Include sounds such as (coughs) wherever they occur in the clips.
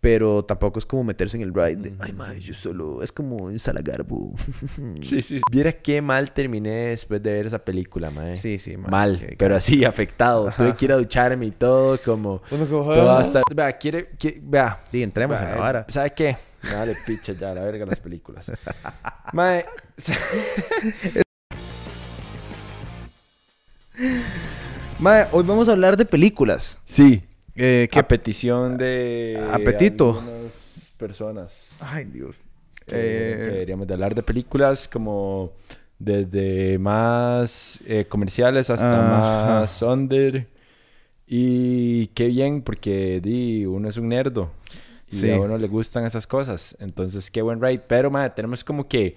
Pero tampoco es como meterse en el ride de, ay, mae, yo solo, es como un salagarbo. (laughs) Sí, sí. Viera qué mal terminé después de ver esa película, mae. Sí, sí, mae, Mal, pero así, afectado. Tuve que ir a ducharme y todo, como... Uno como, Todo ah. hasta... Vea, quiere... Vea. Sí, entremos en Vea, la vara. ¿Sabe qué? Me vale picha ya, la verga las películas. (laughs) mae... (laughs) Mae, hoy vamos a hablar de películas. Sí. Eh, A petición de... Apetito. personas. Ay, Dios. que- Eh, que deberíamos de hablar de películas como desde más eh, comerciales hasta Ajá. más under y qué bien porque di, uno es un nerdo y Sí. a uno le gustan esas cosas entonces qué buen ride pero madre, tenemos como que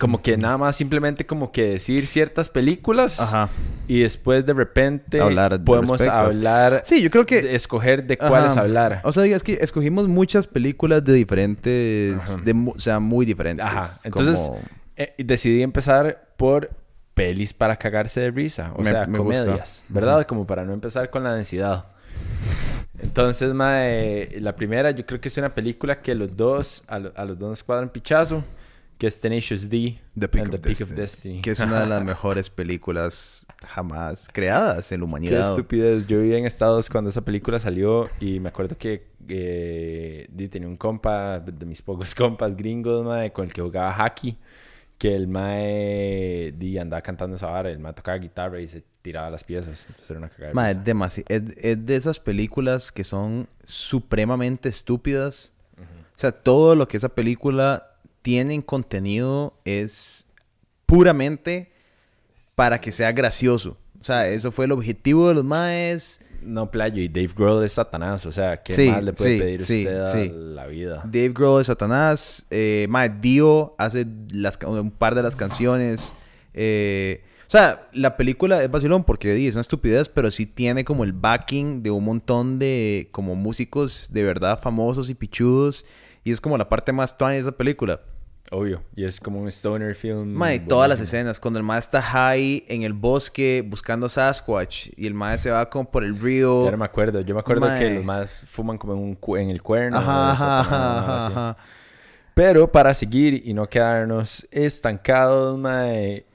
como que nada más simplemente como que decir ciertas películas Ajá. y después de repente Hablar podemos hablar Sí, yo creo que... de escoger de cuáles Ajá. hablar O sea, es que escogimos muchas películas de diferentes... Ajá. De, o sea, muy diferentes. Ajá. Entonces, como- Eh, decidí empezar por pelis para cagarse de risa. O Me- sea, me gusta. comedias. ¿Verdad? Como para no empezar con la densidad. Entonces, mae, la primera yo creo que es una película que los dos, a los dos nos cuadran pichazo, que es Tenacious D The Peak, and of, The Peak Destiny, of Destiny. Que es una de las (laughs) mejores películas jamás creadas en la Qué humanidad. estupidez. Yo vivía en Estados cuando esa película salió y me acuerdo que eh, tenía un compa, de mis pocos (laughs) compas gringos, mae, con el que jugaba hockey, que el mae di, andaba cantando esa vara, el mae tocaba guitarra y se tiraba las piezas. Entonces era una cagada. Mae, risa. demasi- es, es de esas películas que son supremamente estúpidas. O sea, todo lo que esa película tiene en contenido es puramente para que sea gracioso. O sea, eso fue el objetivo de los maes. No, playo, y Dave Grohl es Satanás, o sea, ¿qué Sí, más le puede sí, pedir sí, usted a la vida? Dave Grohl de Satanás. Eh, mae, Dio hace las un par de las canciones. Eh, o sea, la película es vacilón porque es una estupidez, pero sí tiene como el backing de un montón de como músicos de verdad famosos y pichudos. Y es como la parte más tuana de esa película. Obvio, y es como un stoner film. Mae, todas las escenas, cuando el mae está high en el bosque buscando Sasquatch y el mae se va como por el río. Ya no me acuerdo, yo me acuerdo que Mae. los más fuman como en, un cu- en el cuerno. Ajá, ajá, ajá. Pero para seguir y no quedarnos estancados, mae,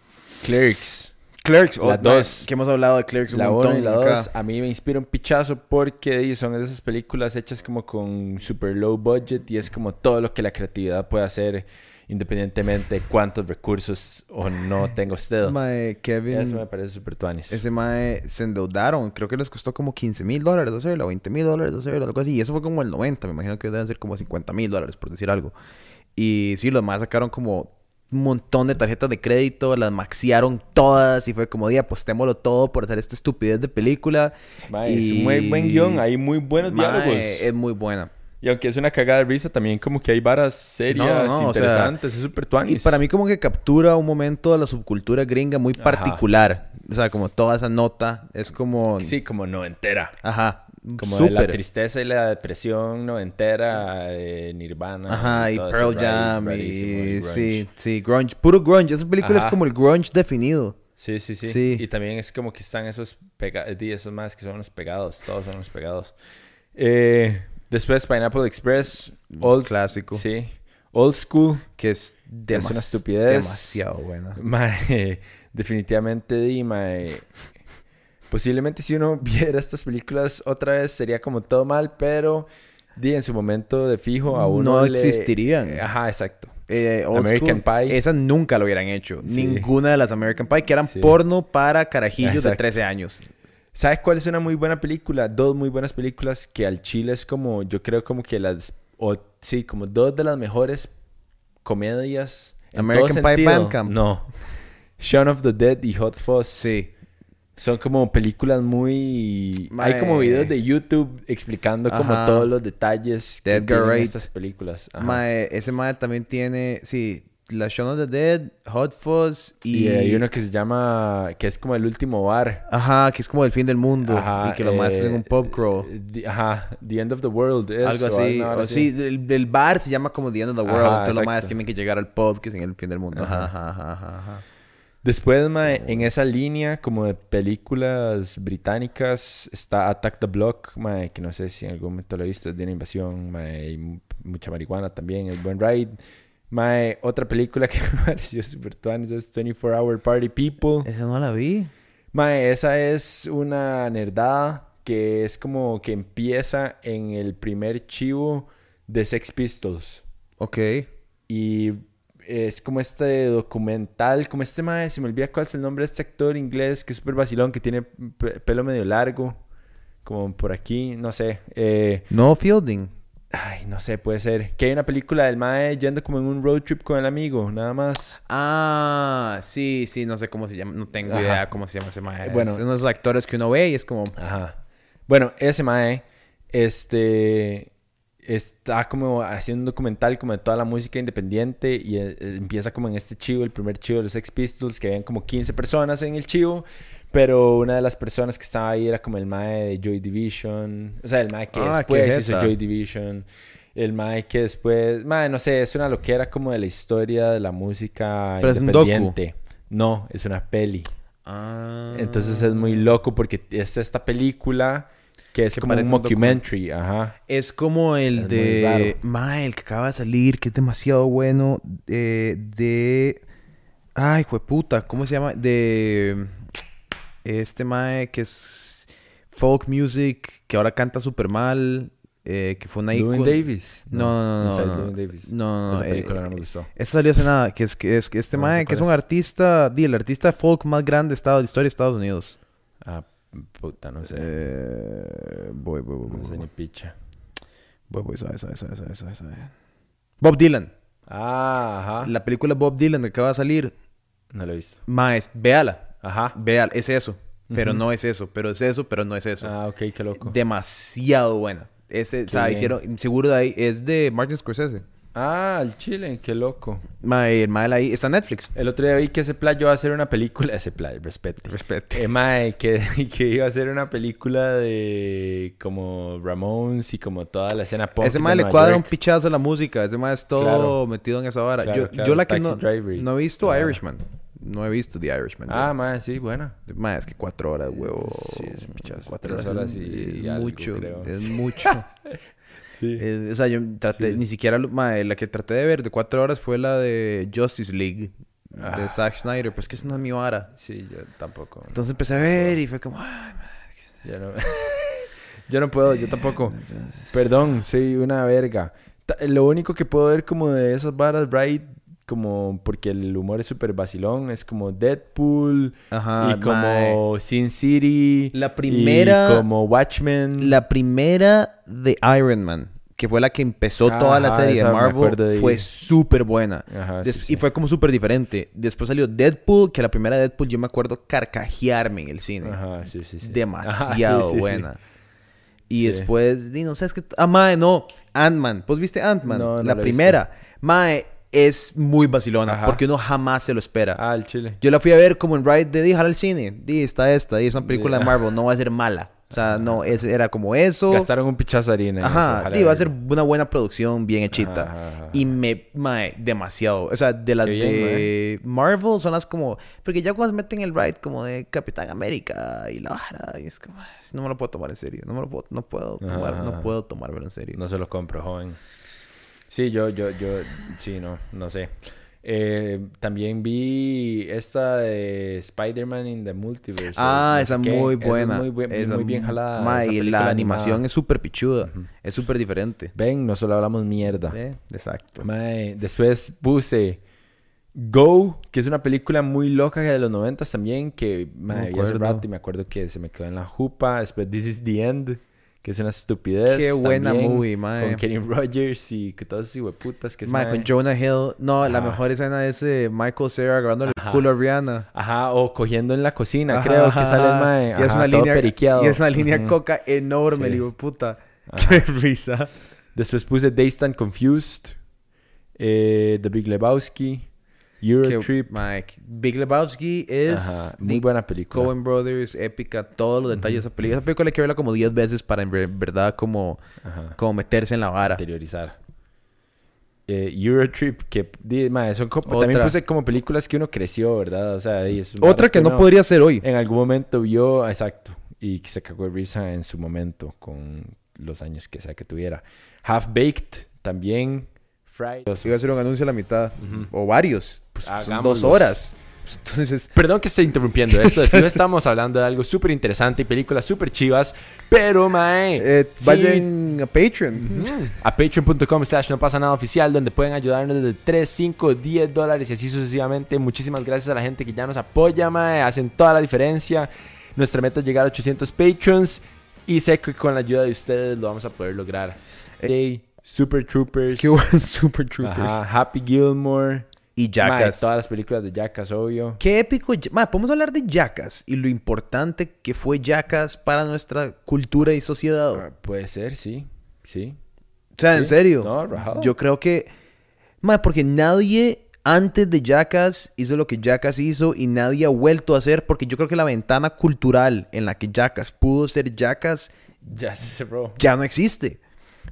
Clerks. Clerks, oh, Las mae, dos. que hemos hablado de Clerks un La 1 montón y la. 2 a mí me inspira un pichazo porque son esas películas hechas como con super low budget y es como todo lo que la creatividad puede hacer independientemente de cuántos recursos o no tenga usted. (laughs) Mae, Kevin, Eso me parece súper tuanis. ese mae se endeudaron. Creo que les costó como 15 mil dólares hacerlo, 20 mil dólares hacerlo, algo así. Y eso fue como el 90. Me imagino que deben ser como 50 mil dólares, por decir algo. Y sí, los más sacaron como un montón de tarjetas de crédito, las maxearon todas y fue como, di, apostémoslo todo por hacer esta estupidez de película. Mae, y... Es un muy buen guion, hay muy buenos Mae, diálogos. Es muy buena. Y aunque es una cagada de risa, también como que hay varas serias, No, no, o sea, interesantes, es súper. Y para mí como que captura un momento de la subcultura gringa muy Ajá. particular. O sea, como toda esa nota es como... Sí, como noventera. Ajá. Como de la tristeza y la depresión noventera de Nirvana. Ajá, y Pearl Jam y... Sí, sí, grunge. Puro grunge. Esa película es como el grunge definido. Sí, sí, sí, Sí. Y también es como que están esos pegados, esos más que son los pegados, todos son los pegados. Eh, después Pineapple Express, Old clásico. Sí. Old School. Que es, Es una demas- estupidez. demasiado buena. Mae, (laughs) definitivamente di, mae. Posiblemente si uno (laughs) viera estas películas otra vez sería como todo mal, pero di en su momento de fijo a uno No le- existirían. Ajá, exacto. Eh, old American school, Pie. Esas nunca lo hubieran hecho. Sí. Ninguna de las American Pie, que eran Sí. porno para carajillos de Exacto. 13 años. ¿Sabes cuál es una muy buena película? Dos muy buenas películas que al chile es como, yo creo como que las, o sí, como dos de las mejores comedias. en American todo Pie. Bandcamp. No. Shaun of the Dead y Hot Fuzz. Sí. Son como películas muy... Hay como videos de YouTube explicando como todos los detalles De Edgar Wright. estas películas. Ajá. Mae, ese mae también tiene, sí, la Shaun of the Dead, Hot Fuzz y... Y hay uno que se llama... Que es como el último bar. Ajá, que es como el fin del mundo Ajá, y que lo más eh, hacen un pub crawl. the- ajá. The End of the World. es, algo o así. O sí, del, del bar se llama como The End of the World. Ajá, entonces los más tienen que llegar al pub que es en el fin del mundo. Ajá, Ajá. ajá, ajá, ajá. Después, mae, en esa línea como de películas británicas está Attack the Block, mae, que no sé si en algún momento lo viste, de una invasión, mae, y mu- mucha marihuana también, es buen ride. Mae, otra película que (laughs) me pareció super tuanis es 24 Hour Party People. Esa no la vi. Mae, esa es una nerdada que es como que empieza en el primer chivo de Sex Pistols. Ok. Y es como este documental, como este mae, se me olvida cuál es el nombre de este actor inglés que es súper vacilón, que tiene pe- pelo medio largo, como por aquí, no sé. eh, No Fielding. Ay, no sé, puede ser. Que hay una película del mae yendo como en un road trip con el amigo, nada más. Ah, sí, sí, no sé cómo se llama. No tengo Ajá. idea cómo se llama ese mae. Bueno. es uno de esos actores que uno ve y es como. Ajá. Bueno, ese mae, este, está como haciendo un documental como de toda la música independiente y eh, eh, empieza como en este chivo, el primer chivo de los Sex Pistols, que habían como 15 personas en el chivo, pero una de las personas que estaba ahí era como el mae de Joy Division, o sea, el mae que Ah, después hizo. Joy Division. El mae que después, mae, no sé, es una loquera como de la historia de la música Pero es un docu. independiente. No, es una peli. Ah. Entonces es muy loco porque es esta película que es Que como un mockumentary, ajá. Es como el Es de. Mae, el que acaba de salir, que es demasiado bueno. eh, de. Ay, jueputa, ¿cómo se llama? De. Este Mae que es. Folk music, que ahora canta súper mal. eh, que fue una ícono- Davis. No, no, no. No, Davis. No, no, Esa eh, película no me gustó. Esta salió hace nada, que es que es que este No mae que es un artista, di, el artista folk más grande de estado de historia de Estados Unidos. Ah, puta, no sé. Eh, voy, voy, voy, no voy, sé ni voy, picha. voy, voy, suave, suave, suave, suave, suave. Bob Dylan. Ah, ajá. La película Bob Dylan que acaba de salir, No lo he visto. más, véala. Ajá. Véala, es eso, pero no es eso, pero es eso, pero no es eso. Ah, ok, qué loco. Demasiado buena. Ese, o sea, bien. hicieron, seguro de ahí, es de Martin Scorsese. Ah, el Chile, qué loco. Mae, el mae ahí está en Netflix. El otro día vi que ese playo va a hacer una película. Ese playo, respeto. Respete. Eh, mae, que, (laughs) que iba a hacer una película de como Ramones y como toda la escena pop. Ese mae le Nueva cuadra York. un pichazo a la música. Ese mae es todo Claro. metido en esa vara. Claro, yo, claro, yo la que Taxi no, Driver no he visto. Irishman. No he visto The Irishman. Ah, mae, sí, buena. Mae, es que cuatro horas, huevo. Sí, es un pichazo. Cuatro Tres horas, horas y algo, mucho. creo. Es mucho. (laughs) Sí. O sea, yo traté, Sí. ni siquiera, la que traté de ver de cuatro horas fue la de Justice League. De Ah. Zack Snyder. Pues que esa no es mi vara. Sí, yo tampoco. Entonces empecé a ver y fue como... "Ay, Yo no, (laughs) yo no puedo, yo tampoco. entonces- Perdón, soy una verga. Lo único que puedo ver como de esas varas, right? Como porque el humor es súper vacilón, es como Deadpool Ajá, y como Sin City. La primera- Y como Watchmen. La primera de Iron Man, que fue la que empezó toda la serie de Marvel, de- fue súper buena. Ajá, Des- sí, sí. Y fue como súper diferente. Después salió Deadpool, que la primera de Deadpool yo me acuerdo carcajearme en el cine. Ajá, sí. Demasiado (laughs) sí. buena. Y después, di, no sé, es que... Ah, mae, no. Ant-Man. ¿Vos viste Ant-Man? No, no la primera. Mae, es muy vacilona, Ajá. porque uno jamás se lo espera. Ah, el chile. Yo la fui a ver como en Ride de dejar al cine. Di, está esta, di, es una película de Ya. Marvel, no va a ser mala. O sea, no, es, era como eso. Gastaron un pichazo de harina. Ajá, di, va a ser una buena producción, bien hechita. Ajá, ajá, ajá. Y me, mae, demasiado. O sea, de las de Marvel son las como. Porque ya cuando meten el ride como de Capitán América y la vara, y es como, "Ay, no me lo puedo tomar en serio. No me lo puedo, no puedo tomar, ajá. no puedo tomármelo en serio. No se lo compro, joven. Sí, yo, yo, yo, sí, no, no sé. Eh, también vi esta de Spider-Man in the Multiverse. Ah, esa muy Esa es buena. muy, buen- Esa muy bien jalada. mae, esa y la animada. animación es súper pichuda. Es súper diferente. Ven, no solo hablamos mierda. Eh, Exacto. Mae, después puse Go, que es una película muy loca de los noventas también, que mae, vi hace acuerdo. rato y me acuerdo que se me quedó en la jupa. Después This is the End, que es una estupidez. Qué buena también, movie, mae. Con Kenny Rogers y que todos esos hueputas que Mae, con Jonah Hill. No, la Ajá. mejor escena es eh, Michael Cera agarrándole Ajá. el culo a Rihanna. Ajá, o cogiendo en la cocina, Ajá, creo que ajá, sale el ajá. mae. Y es ajá, una todo línea, periqueado. y es una línea coca enorme, Sí. le digo, puta. Ajá. (laughs) Qué risa. Después puse Dazed and Confused, eh, The Big Lebowski, Euro Que, Trip. Mike, Big Lebowski es Ajá, muy buena película. Coen Brothers, épica, todos los detalles de esa película. Esa película hay que verla como 10 veces para en ver- verdad como, Ajá. como meterse en la vara. Interiorizar. eh, Eurotrip, que mae, son co- también puse como películas que uno creció, ¿verdad? O sea, y es Otra que no podría ser hoy. En algún momento vio, exacto, y que se cagó de risa en su momento con los años que sea que tuviera. Half Baked también. Friday. Iba a hacer un anuncio a la mitad. O varios. Pues, son dos horas. Entonces, Perdón que estoy interrumpiendo esto. Estamos hablando de algo súper interesante y películas súper chivas. Pero, mae. eh, sí, vayan a Patreon. a patreon.com slash no pasa nada oficial donde pueden ayudarnos desde 3, 5, 10 dólares y así sucesivamente. Muchísimas gracias a la gente que ya nos apoya, mae. Hacen toda la diferencia. Nuestra meta es llegar a 800 patrons y sé que con la ayuda de ustedes lo vamos a poder lograr. Hey, Super Troopers. Qué buen (laughs) Super Troopers. Ajá, Happy Gilmore. Y Jackass. todas las películas de Jackass, obvio. Qué épico. Ma, podemos hablar de Jackass y lo importante que fue Jackass para nuestra cultura y sociedad. Ah, Puede ser, sí. Sí. O sea, en serio. No, rajado. Yo creo que. Ma, porque nadie antes de Jackass hizo lo que Jackass hizo y nadie ha vuelto a hacer. Porque yo creo que la ventana cultural en la que Jackass pudo ser Jackass Ya ya no existe.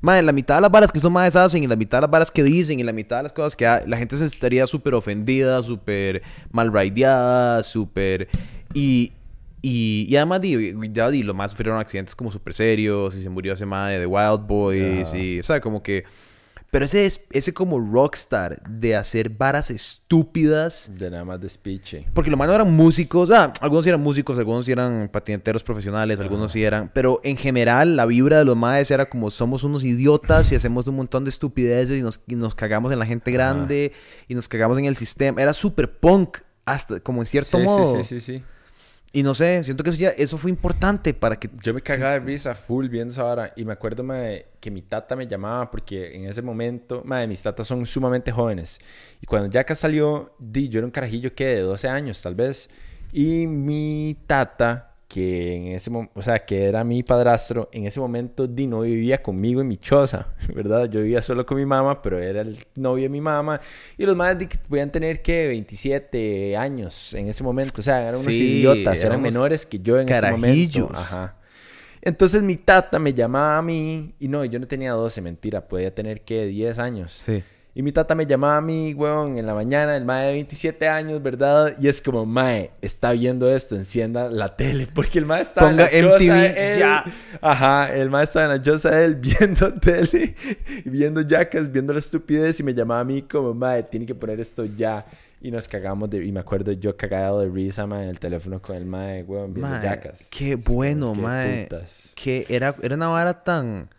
Madre, la mitad de las varas que estos madres hacen y la mitad de las varas que dicen y la mitad de las cosas que ha- la gente se estaría súper ofendida, súper mal raideada, súper... Y, y, y además, di, ya di, lo más sufrieron accidentes como súper serios y se murió ese madre de Wild Boys Ajá. y, o sea, como que... Pero ese, es- ese como rockstar de hacer varas estúpidas De nada más de speech. eh. porque los manos eran músicos, ah, algunos eran músicos, algunos eran patineteros profesionales, algunos sí eran, pero en general la vibra de los maes era como somos unos idiotas y hacemos un montón de estupideces y nos, y nos cagamos en la gente grande y nos cagamos en el sistema. Era súper punk, hasta como en cierto Sí, modo. sí, sí, sí, sí. Y no sé, siento que eso ya, eso fue importante para que... Yo me cagaba de risa full viendo esa hora. Y me acuerdo mae, que mi tata me llamaba porque en ese momento, mae, mis tatas son sumamente jóvenes. Y cuando Jackass salió, di, yo era un carajillo que de 12 años tal vez. Y mi tata, que en ese o sea, que era mi padrastro, en ese momento di no vivía conmigo en mi choza, (laughs) ¿verdad? Yo vivía solo con mi mamá, pero era el novio de mi mamá. Y los madres podían tener que 27 años en ese momento. O sea, eran unos Sí, idiotas, eran menores que yo en ese momento. Ajá. Entonces mi tata me llamaba a mí, y no, yo no tenía 12, mentira, podía tener que 10 años. Sí. Y mi tata me llamaba a mí, weón, en la mañana, el mae de 27 años, ¿verdad? Y es como, mae, está viendo esto, encienda la tele, (laughs) porque el mae estaba Ponga en la MTV de él. ya. Ajá, el mae estaba en la choza de él (laughs) viendo tele, viendo Jackass, viendo la estupidez, y me llamaba a mí como, mae, tiene que poner esto ya. Y nos cagamos de... Y me acuerdo yo cagado de risa, mae, en el teléfono con el mae, weón, viendo Mae, Jackass. qué bueno, qué mae. putas. Que era, era una vara tan...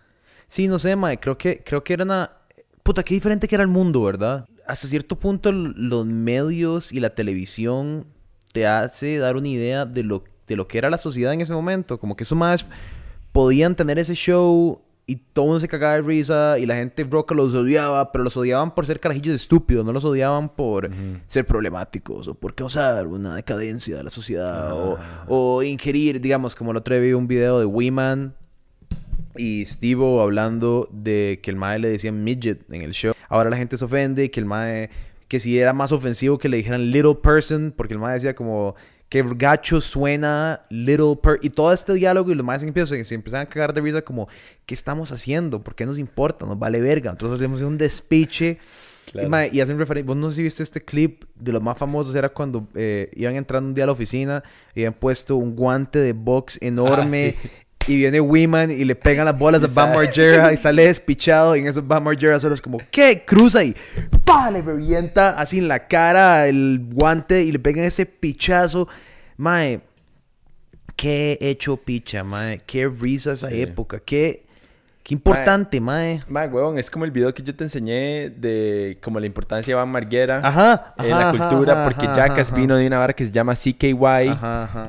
Sí, no sé, mae. Creo que, creo que era una... Puta, qué diferente que era el mundo, ¿verdad? Hasta cierto punto los medios y la televisión te hace dar una idea de lo, de lo que era la sociedad en ese momento. Como que esos más podían tener ese show y todo el mundo se cagaba de risa y la gente roca los odiaba, pero los odiaban por ser carajillos estúpidos, no los odiaban por ser problemáticos o por causar una decadencia de la sociedad o, o ingerir, digamos, como el otro día vi un video de Weeman y Steve hablando de que el mae le decían midget en el show. Ahora la gente se ofende que el mae, que si era más ofensivo que le dijeran little person, porque el mae decía como que gacho suena little per y todo este diálogo y los maes se empiezan, se empiezan a cagar de risa como ¿qué estamos haciendo? ¿Por qué nos importa? Nos vale verga. Nosotros hacemos un despiche Claro. y, mae, y hacen referencia. Vos no sé si viste este clip de los más famosos. Era cuando eh, iban entrando un día a la oficina y habían puesto un guante de box enorme. sí. (laughs) Y viene Wiman y le pegan las bolas a Bam Margera y sale despichado. Y en eso Bam Margera solo es como, ¿qué? Cruza y ¡pa! Le revienta así en la cara el guante y le pegan ese pichazo. Mae, qué hecho picha, mae. Qué risa esa Sí. época. Qué, qué importante, mae. Mae, huevón, es como el video que yo te enseñé de como la importancia de Van Marguera Ajá. en la cultura, ajá, porque Jackass vino de una vara que se llama CKY,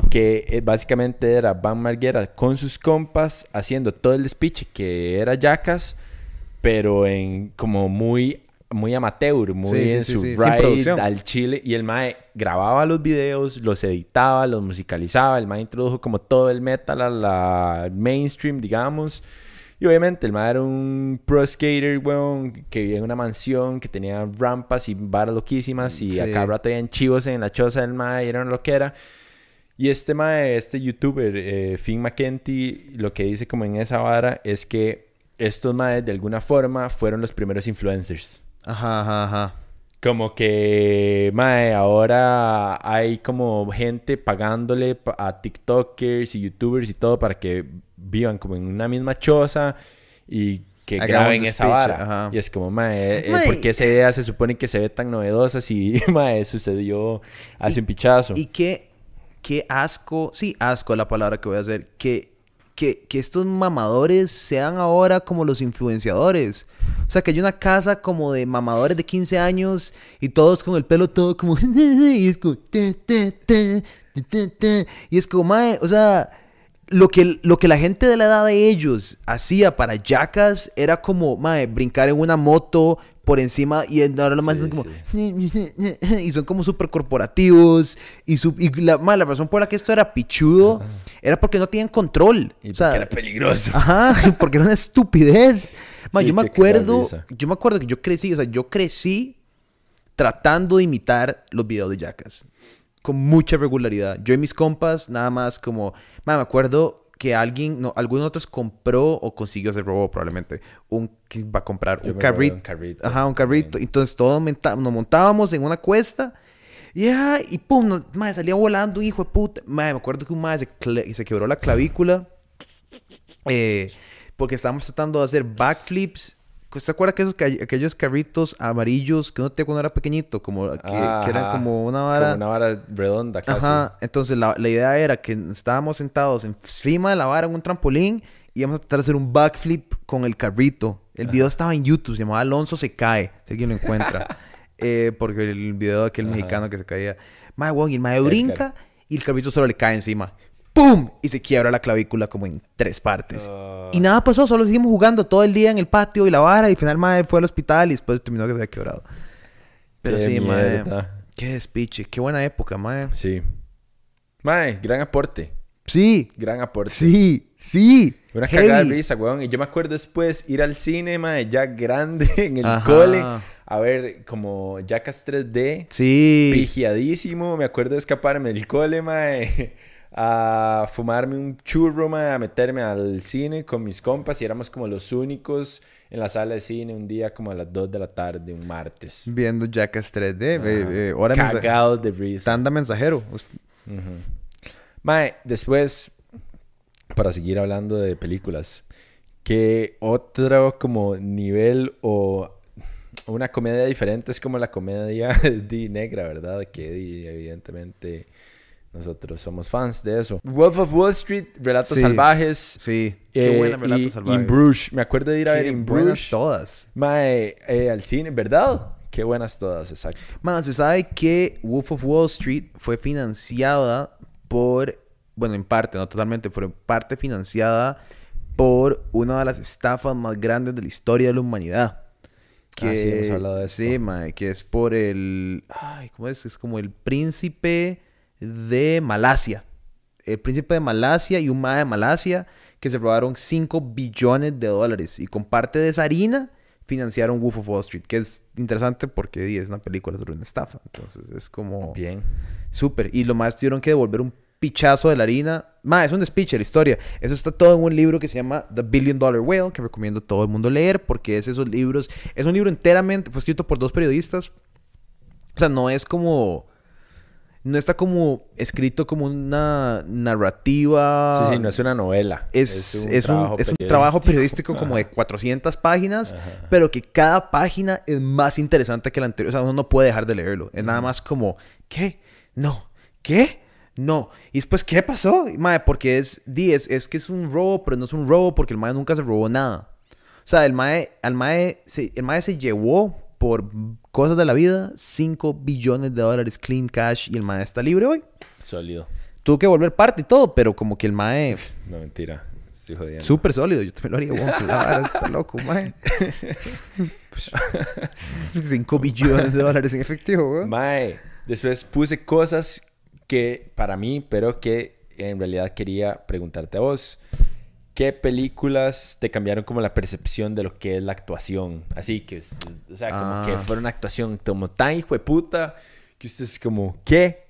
que eh, básicamente era Van Marguera con sus compas haciendo todo el speech que era Jackass, pero en como muy muy amateur, muy Sí, en sí, su sí, ride al chile y el mae grababa los videos, los editaba, los musicalizaba, el mae introdujo como todo el metal a la mainstream, digamos. Y obviamente el mae era un pro skater, weón, que vivía en una mansión, que tenía rampas y varas loquísimas y Sí. acá rato chivos en la choza del mae y era una loquera. Y este mae, este youtuber, eh, Finn McKenty, lo que dice como en esa vara es que estos maes de alguna forma fueron los primeros influencers. Ajá, ajá, ajá. Como que, mae, ahora hay como gente pagándole pa- a TikTokers y YouTubers y todo para que vivan como en una misma choza y que graben esa speech, vara. ajá. Y es como, mae, eh, Mae. ¿por qué esa idea se supone que se ve tan novedosa si, (laughs) mae, sucedió hace un pichazo? Y qué, qué asco, sí, asco la palabra que voy a hacer, que, que, que estos mamadores sean ahora como los influenciadores. O sea, que hay una casa como de mamadores de 15 años y todos con el pelo todo como... (laughs) y es como... y es como, mae, o sea... Lo que, lo que la gente de la edad de ellos hacía para yacas era como, mae, brincar en una moto por encima y ahora lo más Sí, es como... sí. y son como súper corporativos. Y, su, y la, razón por la que esto era pichudo era porque no tienen control. Y o sea, porque era peligroso. Ajá, porque era una estupidez. (laughs) Sí, yo me acuerdo, yo me acuerdo que yo crecí, o sea, yo crecí tratando de imitar los videos de Jackass con mucha regularidad. Yo y mis compas, nada más como, ma, me acuerdo que alguien, no, alguno de nosotros compró o consiguió, se robó probablemente, un, va a comprar Yo un carrito. un carrito. Ajá, un carrito. Entonces todos monta- nos montábamos en una cuesta. Y, ah, y pum, nos- madre, salía volando hijo de puta. Madre, me acuerdo que un madre se, se quebró la clavícula. eh, porque estábamos tratando de hacer backflips. ¿Se acuerda que esos, aquellos carritos amarillos que uno tenía cuando era pequeño? Como que, que eran como una vara. Como una vara redonda casi. Ajá, entonces la, la idea era que estábamos sentados encima de la vara en un trampolín y íbamos a tratar de hacer un backflip con el carrito. El video estaba en YouTube, se llamaba Alonso se cae, si alguien lo (laughs) encuentra. Eh, porque el video de aquel Ajá. mexicano que se caía. Mae, weón, y el mae brinca y el carrito solo le cae encima. ¡Pum! Y se quiebra la clavícula como en tres partes. Ah. Y nada pasó, solo seguimos jugando todo el día en el patio y la vara y al final mae fue al hospital y después terminó que se había quebrado. Pero Qué sí, mierda. Qué despiche, qué buena época, mae. Sí. Mae, gran aporte. Sí, Gran aporte. Sí, sí. Una cagada de risa, weón. Y yo me acuerdo después ir al cine, mae, ya grande (laughs) en el Ajá. cole, a ver como Jackass 3D, Sí. pigiadísimo. Me acuerdo de escaparme del cole, mae, a fumarme un churro, a meterme al cine con mis compas y éramos como los únicos en la sala de cine un día como a las 2 de la tarde, un martes. Viendo Jackass 3D. eh, eh, hora mensa- Cagados de risa. Tanda mensajero. Ust- Mae, después, para seguir hablando de películas, que otro como nivel o una comedia diferente es como la comedia (laughs) de negra, ¿verdad? Que evidentemente nosotros somos fans de eso. Wolf of Wall Street, Relatos Sí. Salvajes. Sí. Qué eh, buena relatos y salvajes. In Bruges. Me acuerdo de ir a ver Qué In buenas Bruges. todas. Mae, eh, al cine, ¿verdad? Qué buenas todas, exacto. Man, se sabe que Wolf of Wall Street fue financiada por, bueno, en parte, no totalmente, pero en parte financiada por una de las estafas más grandes de la historia de la humanidad. Ah, sí, hemos hablado de esto. Sí, mae, que es por el, ay, ¿cómo es? Es como el príncipe de Malasia. El príncipe de Malasia y un mae de Malasia que se robaron 5 billones de dólares y con parte de esa harina financiaron Wolf of Wall Street, que es interesante porque es una película sobre una estafa. Entonces es como Bien. súper. Y lo más tuvieron que devolver un pichazo de la harina. Ma, es un despiche la historia. Eso está todo en un libro que se llama The Billion Dollar Whale, que recomiendo a todo el mundo leer porque es esos libros. Es un libro enteramente, fue escrito por dos periodistas. O sea, no es como. No está como escrito como una narrativa. Sí, sí, no es una novela. Es, es un, es un trabajo periodístico como de 400 páginas, pero que cada página es más interesante que la anterior. O sea, uno no puede dejar de leerlo. Es nada más como, ¿qué? No. ¿Qué? No. Y después, ¿qué pasó? Mae, porque es, di, es, es que es un robo, pero no es un robo porque el Mae nunca se robó nada. O sea, el Mae, al mae se, el Mae se llevó por cosas de la vida 5 billones de dólares clean cash y el Mae está libre hoy. Sólido. Tuvo que volver parte y todo, pero como que el Mae... (laughs) No, mentira. Súper sólido, yo también lo haría, vara está (laughs) loco, mae. (laughs) 5 billones de dólares en efectivo, weón. Mae, después puse cosas que para mí, pero que en realidad quería preguntarte a vos. ¿Qué películas te cambiaron como la percepción de lo que es la actuación? Así que, o sea, como Ah. que fuera una actuación como tan hijo de puta que usted es como, ¿qué?